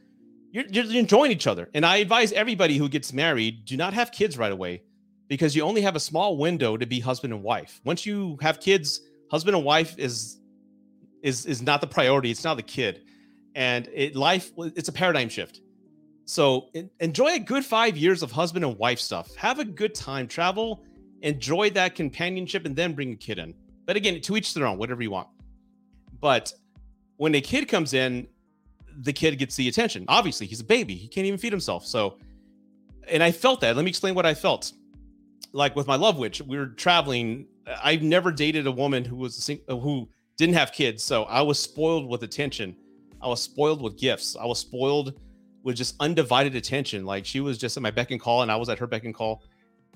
you're, you're enjoying each other. And I advise everybody who gets married do not have kids right away because you only have a small window to be husband and wife. Once you have kids, husband and wife is is is not the priority. It's not the kid, and it life it's a paradigm shift. So enjoy a good five years of husband and wife stuff. Have a good time, travel, enjoy that companionship, and then bring a kid in. But again, to each their own, whatever you want. But when a kid comes in, the kid gets the attention. Obviously, he's a baby. He can't even feed himself. So, and I felt that. Let me explain what I felt. Like with my love witch, we were traveling. I've never dated a woman who was a, uh, who didn't have kids. So I was spoiled with attention. I was spoiled with gifts. I was spoiled with just undivided attention. Like she was just at my beck and call, and I was at her beck and call.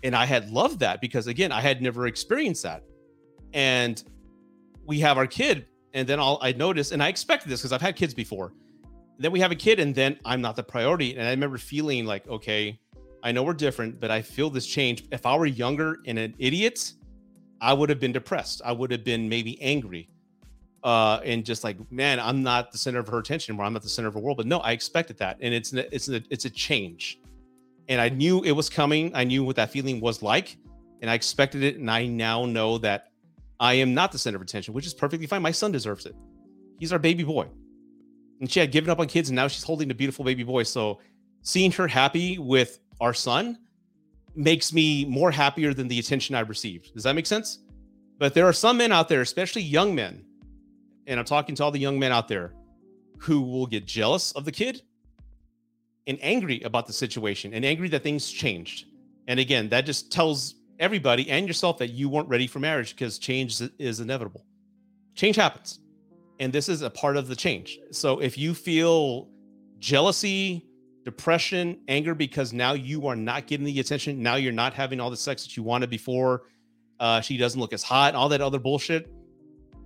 And I had loved that because again, I had never experienced that. And we have our kid and then I'll, I noticed, and I expected this because I've had kids before. Then we have a kid, and then I'm not the priority. And I remember feeling like, okay, I know we're different, but I feel this change. If I were younger and an idiot, I would have been depressed. I would have been maybe angry. Uh, and just like, man, I'm not the center of her attention anymore. I'm not the center of her world. But no, I expected that, and it's it's a, it's a change, and I knew it was coming. I knew what that feeling was like, and I expected it. And I now know that I am not the center of attention, which is perfectly fine. My son deserves it. He's our baby boy. And she had given up on kids and now she's holding a beautiful baby boy. So seeing her happy with our son makes me more happier than the attention I received. Does that make sense? But there are some men out there, especially young men, and I'm talking to all the young men out there who will get jealous of the kid and angry about the situation and angry that things changed. And again, that just tells everybody and yourself that you weren't ready for marriage because change is inevitable. Change happens. And this is a part of the change. So if you feel jealousy, depression, anger because now you are not getting the attention, now you're not having all the sex that you wanted before, uh, she doesn't look as hot, all that other bullshit,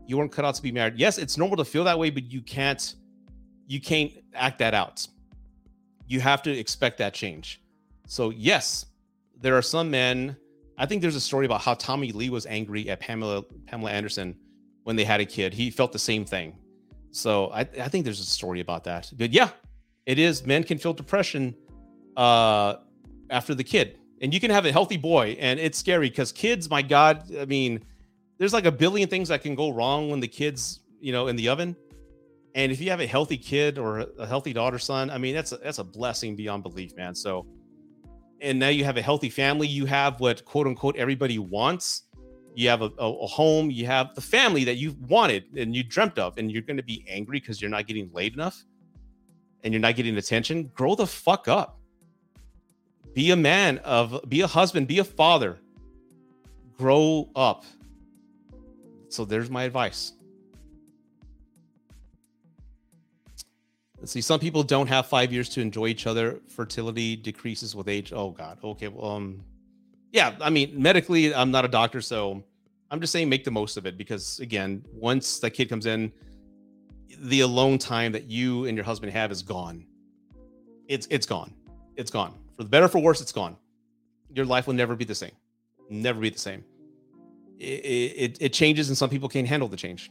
you weren't cut out to be married. Yes, it's normal to feel that way, but you can't you can't act that out. You have to expect that change. So yes, there are some men I think there's a story about how Tommy Lee was angry at Pamela Pamela Anderson when they had a kid. He felt the same thing. So I, I think there's a story about that. But yeah, it is. Men can feel depression uh, after the kid, and you can have a healthy boy, and it's scary because kids. My God, I mean, there's like a billion things that can go wrong when the kids, you know, in the oven. And if you have a healthy kid or a healthy daughter, son, I mean, that's a, that's a blessing beyond belief, man. So and now you have a healthy family you have what quote unquote everybody wants. You have a, a, a home you have the family that you wanted and you dreamt of and you're going to be angry because you're not getting laid enough and you're not getting attention. Grow the fuck up. Be a man of be a husband be a father. Grow up. So there's my advice Let's see. Some people don't have five years to enjoy each other. Fertility decreases with age. Oh God. Okay. Well, um, yeah. I mean, medically, I'm not a doctor, so I'm just saying make the most of it because again, once that kid comes in, the alone time that you and your husband have is gone. It's it's gone. It's gone. For the better, for worse, it's gone. Your life will never be the same. Never be the same. It, it, it changes, and some people can't handle the change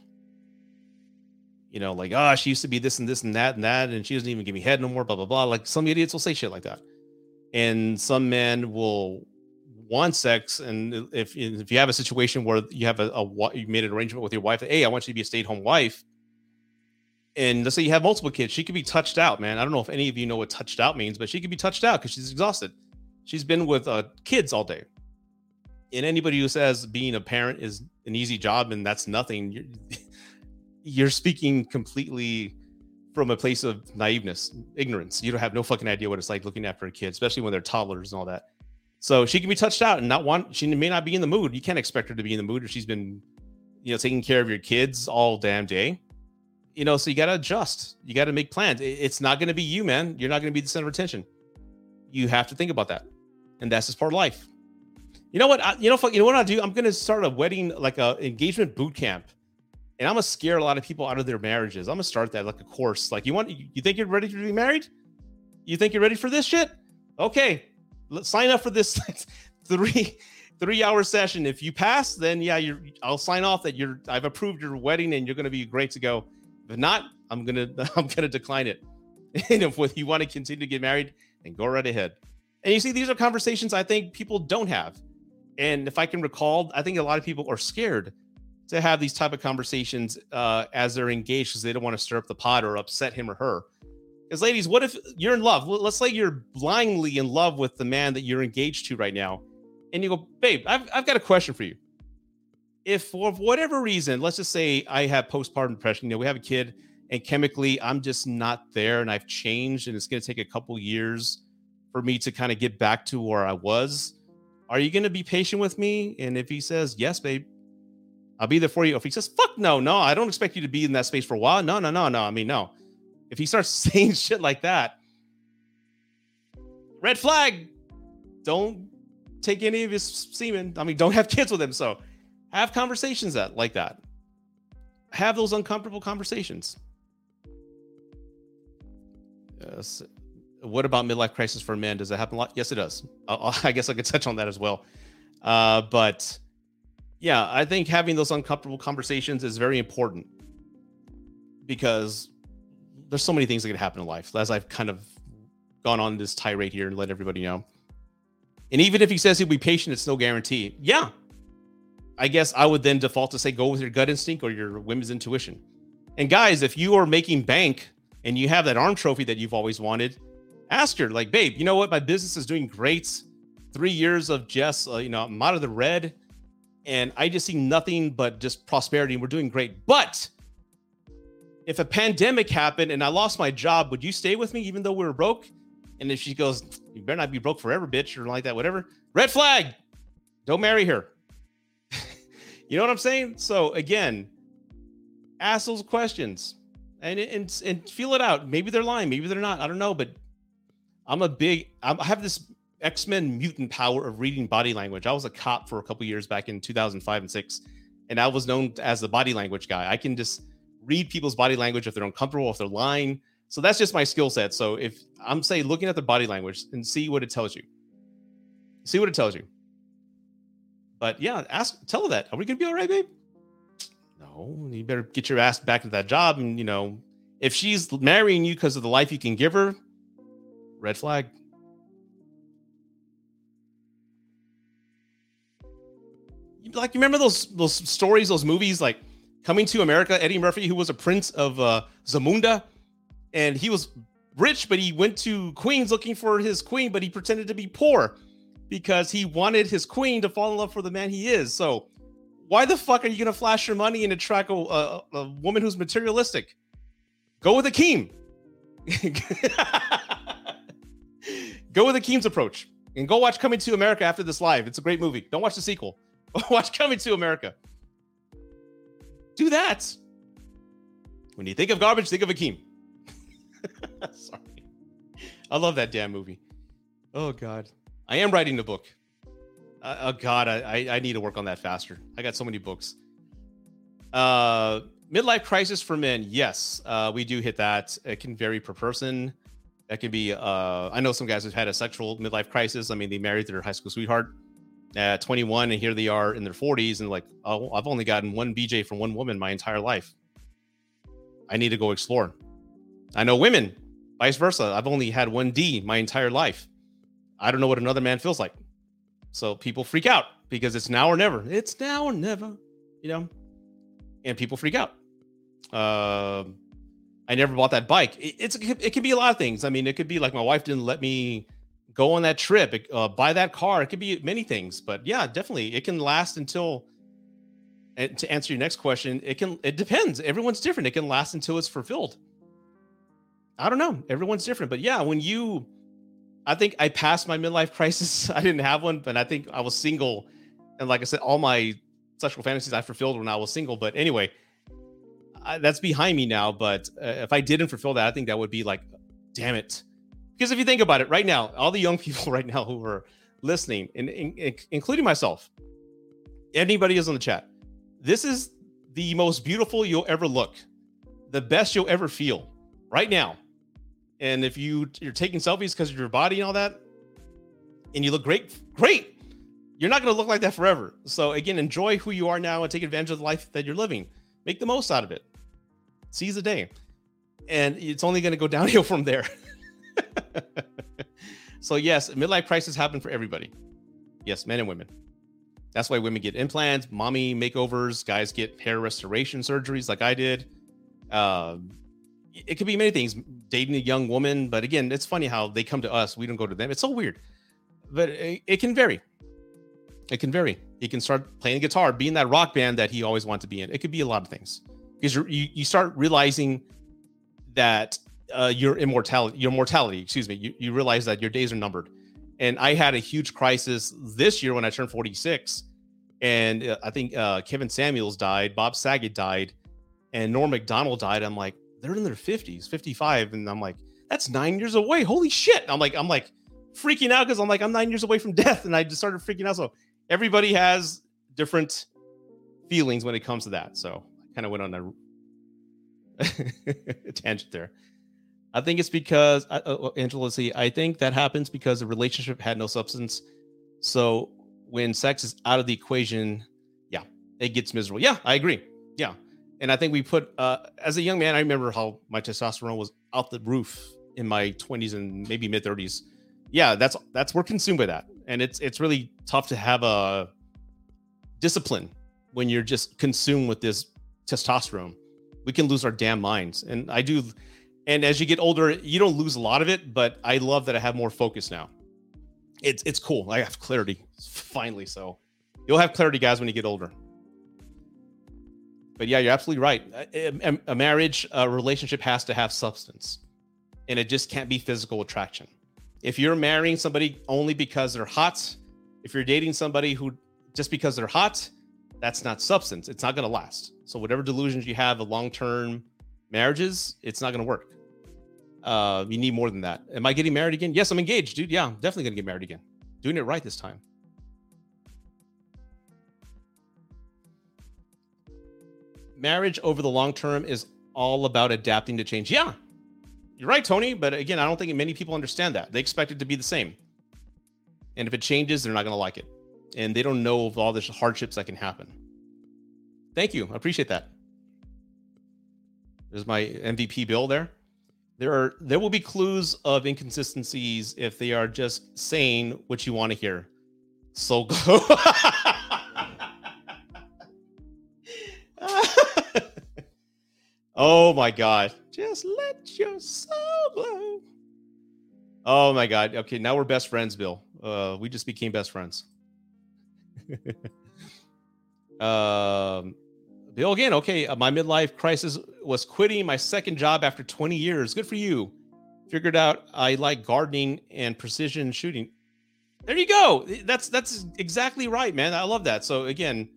you know, like, oh, she used to be this and this and that and that, and she doesn't even give me head no more, blah, blah, blah. Like some idiots will say shit like that. And some men will want sex. And if if you have a situation where you have a, a you made an arrangement with your wife, hey, I want you to be a stay-at-home wife. And let's say you have multiple kids, she could be touched out, man. I don't know if any of you know what touched out means, but she could be touched out because she's exhausted. She's been with uh, kids all day. And anybody who says being a parent is an easy job and that's nothing, you're, speaking completely from a place of naiveness, ignorance. You don't have no fucking idea what it's like looking after a kid, especially when they're toddlers and all that. So she can be touched out and not want. She may not be in the mood. You can't expect her to be in the mood if she's been, you know, taking care of your kids all damn day. You know, so you got to adjust. You got to make plans. It's not to be you, man. You're not to be the center of attention. You have to think about that, and that's just part of life. You know what? I, you know, you know what I do? I'm to start a wedding, like a engagement boot camp and I'm gonna scare a lot of people out of their marriages. I'm gonna start that like a course. Like, you want, you think you're ready to be married? You think you're ready for this shit? Okay, let's sign up for this <laughs> three three hour session. If you pass, then yeah, you're. I'll sign off that you're. I've approved your wedding and you're gonna be great to go. If not, I'm gonna <laughs> I'm gonna decline it. <laughs> and if you want to continue to get married, then go right ahead. And you see, these are conversations I think people don't have. And if I can recall, I think a lot of people are scared to have these type of conversations uh, as they're engaged because they don't want to stir up the pot or upset him or her. Because ladies, what if you're in love? Let's say you're blindly in love with the man that you're engaged to right now, and you go, babe, I've, I've got a question for you. If for whatever reason, let's just say I have postpartum depression, you know, we have a kid, and chemically I'm just not there, and I've changed, and it's going to take a couple years for me to kind of get back to where I was. Are you going to be patient with me? And if he says yes, babe, I'll be there for you. If he says, fuck no, no, I don't expect you to be in that space for a while. No, no, no, no. I mean, no. If he starts <laughs> saying shit like that, red flag. Don't take any of his semen. I mean, don't have kids with him. So have conversations that like that. Have those uncomfortable conversations. Yes. What about midlife crisis for men? Does that happen a lot? Yes, it does. i i guess I could touch on that as well. Uh, but yeah, I think having those uncomfortable conversations is very important because there's so many things that can happen in life. As I've kind of gone on this tirade here and let everybody know. And even if he says he'll be patient, it's no guarantee. Yeah. I guess I would then default to say go with your gut instinct or your women's intuition. And guys, if you are making bank and you have that arm trophy that you've always wanted, ask her, like, babe, you know what? My business is doing great. Three years of just, uh, you know, I'm out of the red and I just see nothing but just prosperity and we're doing great. But if a pandemic happened and I lost my job, would you stay with me even though we were broke? And if she goes, You better not be broke forever, bitch, or like that, whatever. Red flag. Don't marry her. <laughs> you know what I'm saying? So again, ask those questions and, and and feel it out. Maybe they're lying, maybe they're not. I don't know, but I'm a big I have this X Men mutant power of reading body language. I was a cop for a couple years back in 2005 and six, and I was known as the body language guy. I can just read people's body language if they're uncomfortable, if they're lying. So that's just my skill set. So if I'm saying looking at their body language and see what it tells you, see what it tells you. But yeah, ask, tell her that. Are we gonna be all right, babe? No, you better get your ass back to that job. And you know, if she's marrying you because of the life you can give her, red flag. Like you remember those those stories, those movies like Coming to America, Eddie Murphy, who was a prince of uh, Zamunda, and he was rich, but he went to Queens looking for his queen, but he pretended to be poor because he wanted his queen to fall in love for the man he is. So, why the fuck are you gonna flash your money and attract a, a, a woman who's materialistic? Go with Akeem. <laughs> go with Akeem's approach and go watch Coming to America after this live. It's a great movie. Don't watch the sequel. <laughs> Watch Coming to America. Do that. When you think of garbage, think of Akeem. <laughs> Sorry. I love that damn movie. Oh God. I am writing the book. Uh, oh God, I, I need to work on that faster. I got so many books. Uh, midlife crisis for men. Yes, uh, we do hit that. It can vary per person. That can be. Uh, I know some guys have had a sexual midlife crisis. I mean, they married their high school sweetheart at 21 and here they are in their 40s and like oh i've only gotten one bj from one woman my entire life. I need to go explore. I know women vice versa. I've only had one d my entire life. I don't know what another man feels like. So people freak out because it's now or never. It's now or never you know? And people freak out. Uh, i never bought that bike. It, it's it can be a lot of things. I mean it could be like my wife didn't let me go on that trip, uh, buy that car. It could be many things, but yeah, definitely, it can last until. And to answer your next question, it can. It depends. Everyone's different. It can last until it's fulfilled. I don't know. Everyone's different, but yeah, when you, I think I passed my midlife crisis. <laughs> I didn't have one, but I think I was single, and like I said, all my sexual fantasies I fulfilled when I was single. But anyway, I, that's behind me now. But uh, if I didn't fulfill that, I think that would be like, damn it. Because if you think about it, right now, all the young <laughs> people right now who are listening, and, including myself, anybody is on the chat, this is the most beautiful you'll ever look, the best you'll ever feel right now. And if you you're taking selfies because of your body and all that, and you look great, great. You're not going to look like that forever. So again, enjoy who you are now and take advantage of the life that you're living. Make the most out of it. Seize the day. And it's only going to go <laughs> downhill from there. <laughs> so, yes, midlife crisis happen for everybody. Yes, men and women. That's why women get implants, mommy makeovers, guys get hair restoration surgeries like I did. Um, it could be many things. Dating a young woman, but again, it's funny how they come to us, we don't go to them. It's so weird, but it, it can vary. It can vary. He can start playing guitar, being that rock band that he always wanted to be in. It could be a lot of things because you you start realizing that uh, your immortality, your mortality, excuse me, you, you realize that your days are numbered. And I had a huge crisis this year when I turned 46. And uh, I think uh, Kevin Samuels died, Bob Saget died, and Norm Macdonald died. I'm like, they're in their 50s, 55. And I'm like, that's nine years away. Holy shit. I'm like, I'm like freaking out because I'm like, I'm nine years away from <laughs> death. And I just started freaking out. So everybody has different feelings when it comes to that. So I kind of went on a <laughs> tangent there. I think it's because uh, uh Angela. See, I think that happens because the relationship had no substance. So when sex is out of the equation, yeah, it gets miserable. Yeah, I agree. Yeah, and I think we put uh, as a young man, I remember how my testosterone was out the roof in my 20s and maybe mid 30s. Yeah, that's that's we're consumed by that, and it's it's really tough to have a discipline when you're just consumed with this testosterone. We can lose our damn minds, and I do and as you get older, you don't lose a lot of it, but I love that I have more focus now. It's it's cool. I have clarity finally. So you'll have clarity, guys, when you get older. But yeah, you're absolutely right. A, a marriage, a relationship has to have substance, and it just can't be physical attraction. If you're marrying somebody only because they're hot, if you're dating somebody who just because they're hot, that's not substance. It's not going to last. So whatever delusions you have of long-term marriages, it's not going to work. Uh, you need more than that. Am I getting married again? Yes, I'm engaged, dude. Yeah, I'm definitely gonna get married again. Doing it right this time. Marriage over the long term is all about adapting to change. Yeah, you're right, Tony. But again, I don't think many people understand that. They expect it to be the same. And if it changes, they're not going to like it. And they don't know of all the hardships that can happen. Thank you. I appreciate that. There's my MVP bill there there are there will be clues of inconsistencies if they are just saying what you want to hear. So glow. <laughs> oh my god. Just let your soul glow. Oh my god. Okay, now we're best friends, Bill. Uh we just became best friends. <laughs> um Bill again. Okay, uh, my midlife crisis was quitting my second job after 20 years. Good for you. Figured out I like gardening and precision shooting. There you go. That's that's exactly right, man. I love that. So again,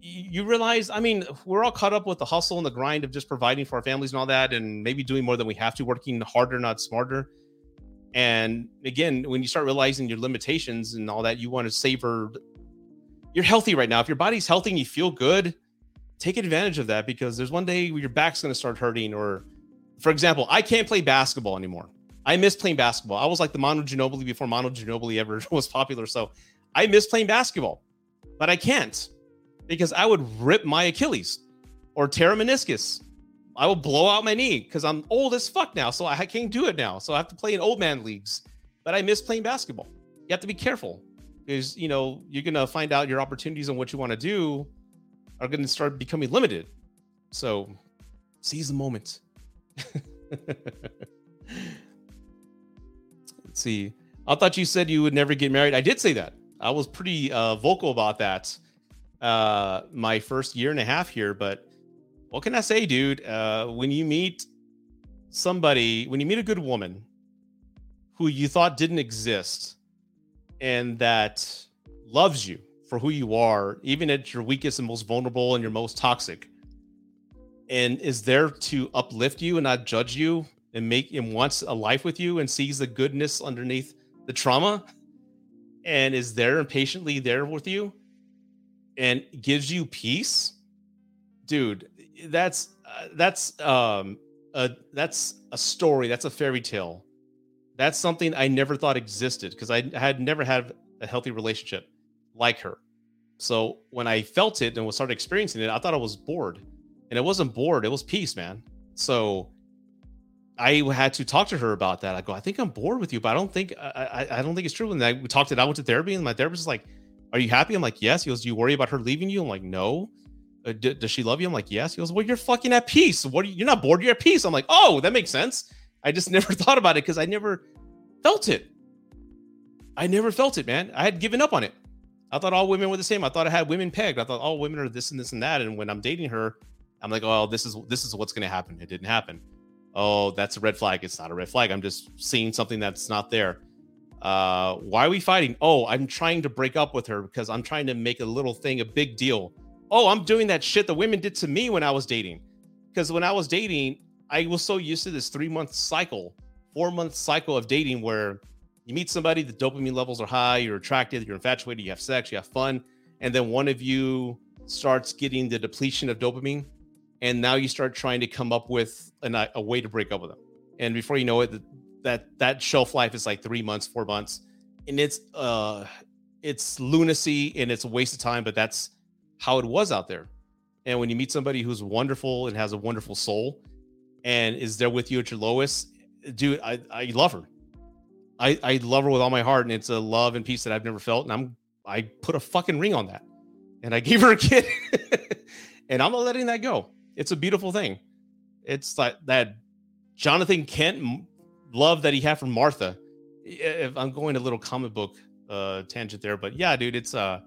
you realize, I mean, we're all caught up with the hustle and the grind of just providing for our families and all that, and maybe doing more than we have to, working harder, not smarter. And again, when you start realizing your limitations and all that, you want to savor. You're healthy right now. If your body's healthy and you feel good, take advantage of that because there's one day your back's going to start hurting. Or, for example, I can't play basketball anymore. I miss playing basketball. I was like the Manu Ginobili before Manu Ginobili ever <laughs> was popular. So I miss playing basketball, but I can't because I would rip my Achilles or tear a meniscus. I will blow out my knee because I'm old as fuck now. So I can't do it now. So I have to play in old man leagues, but I miss playing basketball. You have to be careful because, you know, you're going to find out your opportunities and what you want to do are going to start becoming limited. So seize the moment. <laughs> Let's see. I thought you said you would never get married. I did say that. I was pretty uh, vocal about that uh, my first year and a half here. But what can I say, dude? Uh, when you meet somebody, when you meet a good woman who you thought didn't exist and that loves you for who you are, even at your weakest and most vulnerable and your most toxic, and is there to uplift you and not judge you and make and wants a life with you and sees the goodness underneath the trauma? And is there and patiently there with you and gives you peace? Dude that's uh, that's um a that's a story. That's a fairy tale. That's something i never thought existed because i had never had a healthy relationship like her. So when i felt it and was started experiencing it i thought i was bored. And it wasn't bored it was peace man. So i had to talk to her about that. I go i think i'm bored with you but i don't think i i, I don't think it's true. And i talked it i went to therapy and my therapist is like are you happy? I'm like yes. He goes do you worry about her leaving you? I'm like no. Uh, d- does she love you? I'm like yes. He goes well you're fucking at peace. What are you, you're not bored you're at peace. I'm like oh that makes sense. I just <laughs> never thought about it because i never felt it. I never felt it man. I had given up on it i thought all women were the same i thought i had women pegged i thought all women are this and this and that and when i'm dating her I'm like, oh, this is this is what's going to happen. It didn't happen. Oh, that's a red flag. It's not a red flag. I'm just seeing something that's not there. Uh, why are we fighting? Oh, I'm trying to break up with her because I'm trying to make a little thing a big deal. Oh, I'm doing that shit the women did to me when I was dating. Because when I was dating, I was so used to this three month cycle, four month cycle of dating where you meet somebody, the dopamine levels are high, you're attracted, you're infatuated, you have sex, you have fun, and then one of you starts getting the depletion of dopamine and now you start trying to come up with an, a way to break up with them. And before you know it that that shelf life is like three months four months and it's uh it's lunacy and it's a waste of time but that's how it was out there. And when you meet somebody who's wonderful and has a wonderful soul and is there with you at your lowest dude i i love her i i love her with all my heart and it's a love and peace that i've never felt and i'm i put a fucking ring on that and i <laughs> gave her a kid and i'm not letting that go it's a beautiful thing. It's like that Jonathan Kent love that he had for Martha. If I'm going a little comic book uh, tangent there, but yeah, dude, it's uh,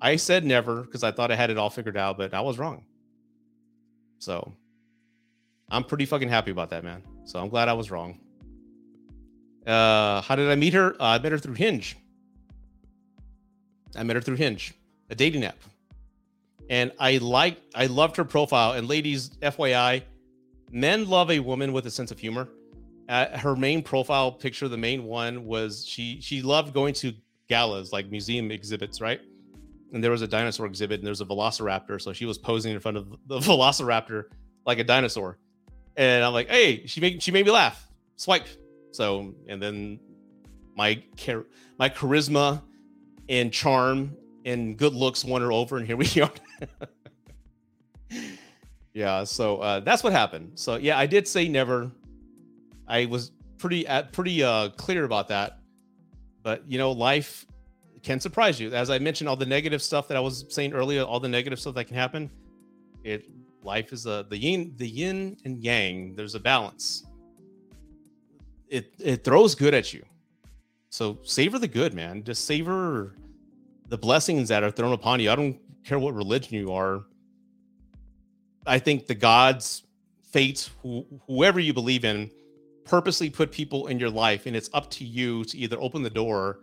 I said never because I thought I had it all figured out, but I was wrong. So I'm pretty fucking happy about that, man. So I'm glad I was wrong. Uh, how did I meet her? Uh, I met her through Hinge. I met her through Hinge, a dating app and I like I loved her profile. And ladies, FYI, men love a woman with a sense of humor. Uh, her main profile picture, the main one, was she she loved going to galas like museum exhibits, right? And there was a dinosaur exhibit, and there's a velociraptor, so she was posing in front of <laughs> the velociraptor like a dinosaur. And I'm like, hey, she made she made me laugh. Swipe. So and then my char- my charisma and charm and good looks won her over, and here we <laughs> are. yeah, so uh, that's what happened. So yeah, I did say never. I was pretty uh, pretty uh, clear about that, but you know, life can surprise you. As I mentioned, all the negative stuff that I was saying earlier, all the negative stuff that can happen. It life is a the yin the yin and yang. There's a balance. It it throws good at you. So savor the good, man. Just savor the blessings that are thrown upon you. I don't care what religion you are. I think the gods, fates, wh- whoever you believe in, purposely put people in your life, and it's up to you to either open the door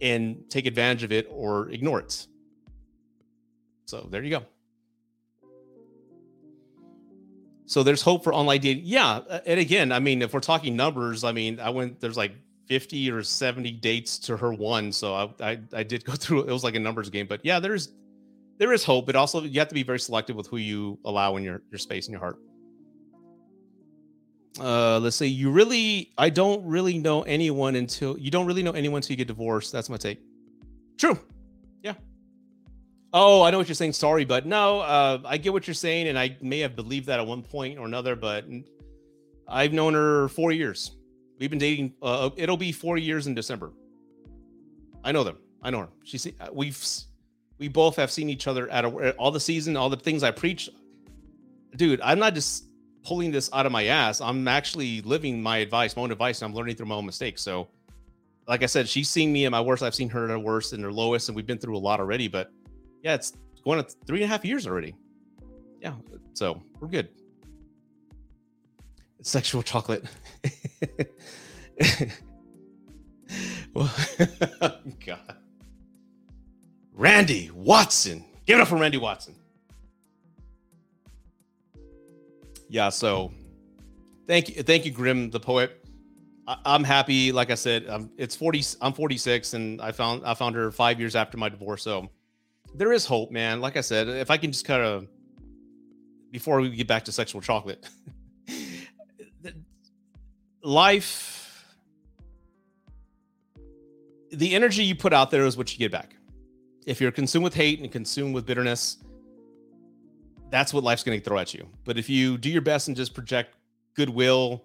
and take advantage of it or ignore it. So there you go. So there's hope for online dating. Yeah, uh, and again, I mean, if we're talking numbers, I mean, I went there's like 50 or 70 dates to her one. So I, I, I did go <laughs> through it was like a numbers game. But yeah, there's there is hope, but also you have to be very selective with who you allow in your, your space in your heart. Uh, let's say you really I don't really know anyone until you don't really know anyone until you get divorced. That's my take. True. Yeah. Oh, I know what you're saying. Sorry, but no, uh, I get what you're saying, and I may have believed that at one point or another, but I've known her four years. We've been dating. Uh, it'll be four years in December. I know them. I know her. She's. Uh, we've. We both have seen each other at a, all the season, all the things I preach. Dude, I'm not just pulling this out of my ass. I'm actually living my advice, my own advice, and I'm learning through my own mistakes. So, like I said, she's seen me at my worst. I've seen her at her worst and her lowest, and we've been through a lot already. But yeah, it's going to three and a half years already. Yeah, so we're good. Sexual chocolate. <laughs> <laughs> God. Randy Watson. Give it up for Randy Watson. Yeah, so thank you, thank you, Grim the poet. I, am happy. Like I said, um, it's 40. I'm 46, and I found I found her five years after my divorce. So there is hope, man. Like I said, if I can just kind of before we get back to sexual chocolate, <laughs> life, the energy you put out there is what you get back. If you're consumed with hate and consumed with bitterness, that's what life's going to throw at you. But if you do your best and just project goodwill,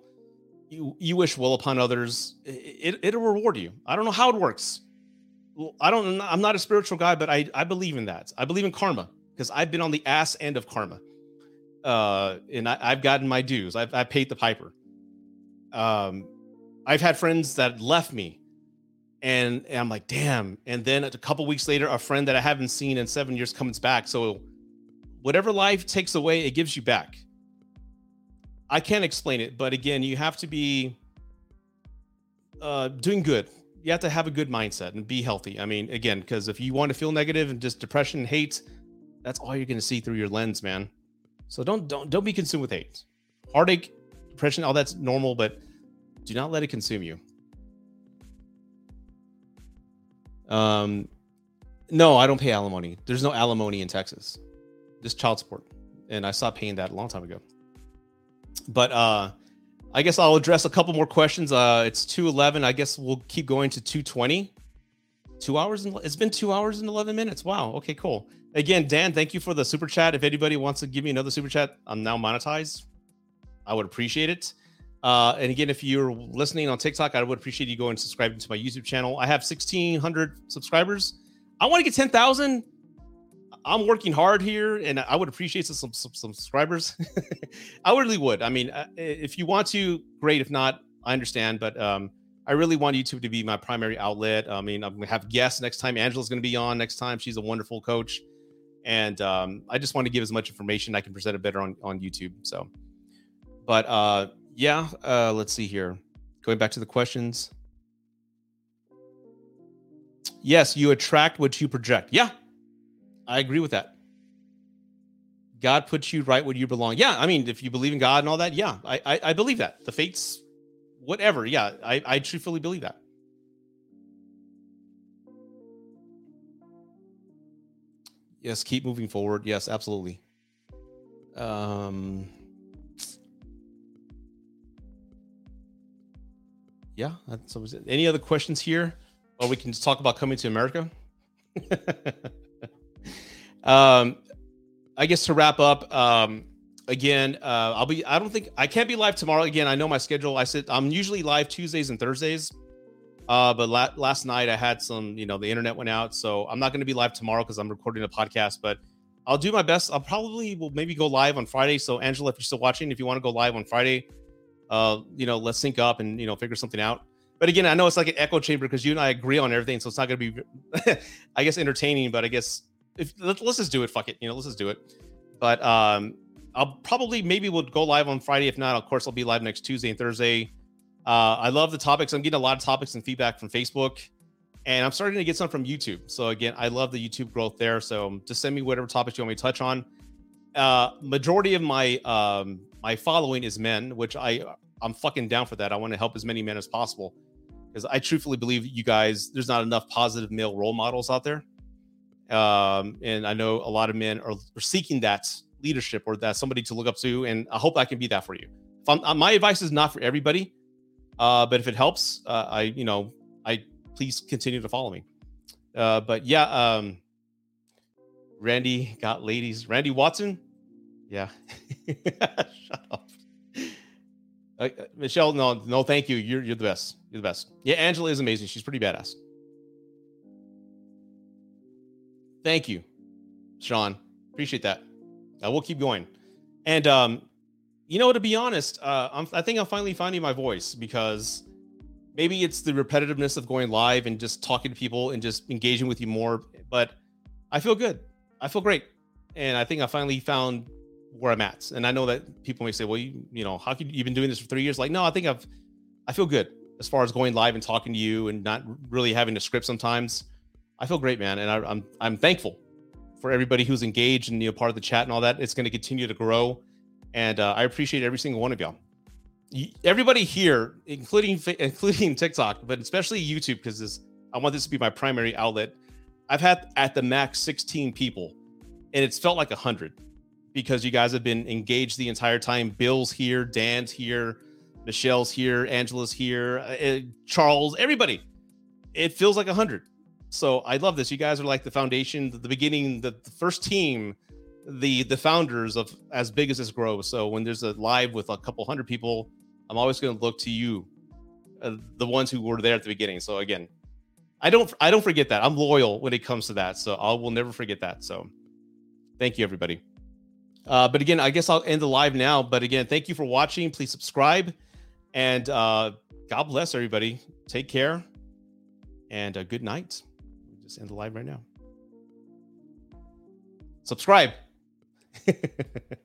you you wish well upon others, it, it'll reward you. I don't know how it works. I don't. I'm not a spiritual guy, but I I believe in that. I believe in karma because I've been on the ass end of karma, uh, and I, have gotten my dues. I've I paid the piper. Um, I've had friends that left me, and, and I'm like, damn. And then a couple weeks later, a friend that I haven't seen in seven years comes back. So whatever life takes away, it gives you back. I can't explain it, but again, you have to be uh, doing good. You have to have a good mindset and be healthy. I mean, again, because if you want to feel negative and just depression, and hate, that's all you're going to see through your lens, man. So don't don't don't be consumed with hate, heartache, depression. All that's normal, but do not let it consume you. Um, no, I don't pay alimony. There's no alimony in Texas, just child support, and I stopped paying that a long time ago. But uh, I guess I'll address a couple more questions. Uh, it's two eleven. I guess we'll keep going to two twenty. Two hours and it's been two hours and eleven minutes. Wow. Okay, cool. Again, Dan, thank you for the super chat. If anybody wants to give me another super chat, I'm now monetized. I would appreciate it. Uh, and again, if you're listening on TikTok, I would appreciate you going and subscribing to my YouTube channel. I have 1,600 subscribers. I want to get 10,000. I'm working hard here, and I would appreciate some, some, some subscribers. <laughs> I really would. I mean, uh, if you want to, great. If not, I understand. But um, I really want YouTube to be my primary outlet. I mean, I'm gonna have guests next time. Angela's gonna be on next time. She's a wonderful coach, and um, I just want to give as much information I can present it better on on YouTube. So, but uh, yeah, uh, let's see here. Going back to the questions. Yes, you attract what you project. Yeah, I agree with that. God puts you right where you belong. Yeah, I mean, if you believe in God and all that, yeah, I I, I believe that. The fates, whatever. Yeah, I I truthfully believe that. Yes, keep moving forward. Yes, absolutely. Um yeah, that's was it. Any other questions here? Or we can just talk about coming to America. <laughs> um, I guess to wrap up, um, again, uh, I'll be. I don't think I can't be live tomorrow. Again, I know my schedule. I said I'm usually live Tuesdays and Thursdays. Uh, but la- last night I had some, you know, the internet went out, so I'm not going to be live tomorrow because I'm recording a podcast. But I'll do my best. I'll probably will maybe go live on Friday. So Angela, if you're still watching, if you want to go live on Friday, uh, you know, let's sync up and you know figure something out. But again, I know it's like an echo chamber because you and I agree on everything, so it's not going to be, <laughs> I guess, entertaining. But I guess if let's, let's just do it, fuck it, you know, let's just do it. But um, I'll probably maybe we'll go live on Friday. If not, of course, I'll be live next Tuesday and Thursday. Uh, I love the topics. I'm getting a lot of topics and feedback from Facebook, and I'm starting to get some from YouTube. So again, I love the YouTube growth there. So just send me whatever topics you want me to touch on. Uh, majority of my um, my following is men, which I I'm fucking down for that. I want to help as many men as possible because I truthfully believe you guys there's not enough positive male role models out there. Um, and I know a lot of men are, are, seeking that leadership or that somebody to look up to, and I hope I can be that for you. Uh, my advice is not for everybody, uh, but if it helps, uh, I you know I please continue to follow me. Uh, but yeah, um, Randy got ladies. Randy Watson, yeah. <laughs> Shut up. Uh, Michelle, no, no, thank you. You're you're the best. You're the best. Yeah, Angela is amazing. She's pretty badass. Thank you, Sean. Appreciate that. Uh, we'll keep going. And um, you know, to be honest, uh, I think I'm finally finding my voice because maybe it's the repetitiveness of going live and just talking to people and just engaging with you more. But I feel good. I feel great, and I think I finally found where I'm at. And I know that people may say, "Well, you, you know, how could you been doing this for three years?" Like, no, I think I've, I feel good as far as going live and talking to you and not really having a script sometimes. I feel great, man, and I, I'm I'm thankful for everybody who's engaged and you know part of the chat and all that. It's going to continue to grow, and uh, I appreciate every single one of y'all. Everybody here, including including TikTok, but especially YouTube, because I want this to be my primary outlet. I've had at the max 16 people, and it's felt like hundred because you guys have been engaged the entire time. Bill's here, Dan's here, Michelle's here, Angela's here, uh, Charles, everybody. It feels like hundred so I love this. You guys are like the foundation, the, beginning, the, the, first team, the the founders of as big as this grows. So when there's a live with a couple hundred people, I'm always going to look to you, uh, the ones who were there at the beginning. So again, I don't I don't forget that. I'm loyal when it comes to that. So I will never forget that. So thank you everybody. Uh, but again, I guess I'll end the live now. But again, thank you for watching. Please subscribe, and uh, God bless everybody. Take care, and uh, good night just end the live right now. Subscribe. <laughs>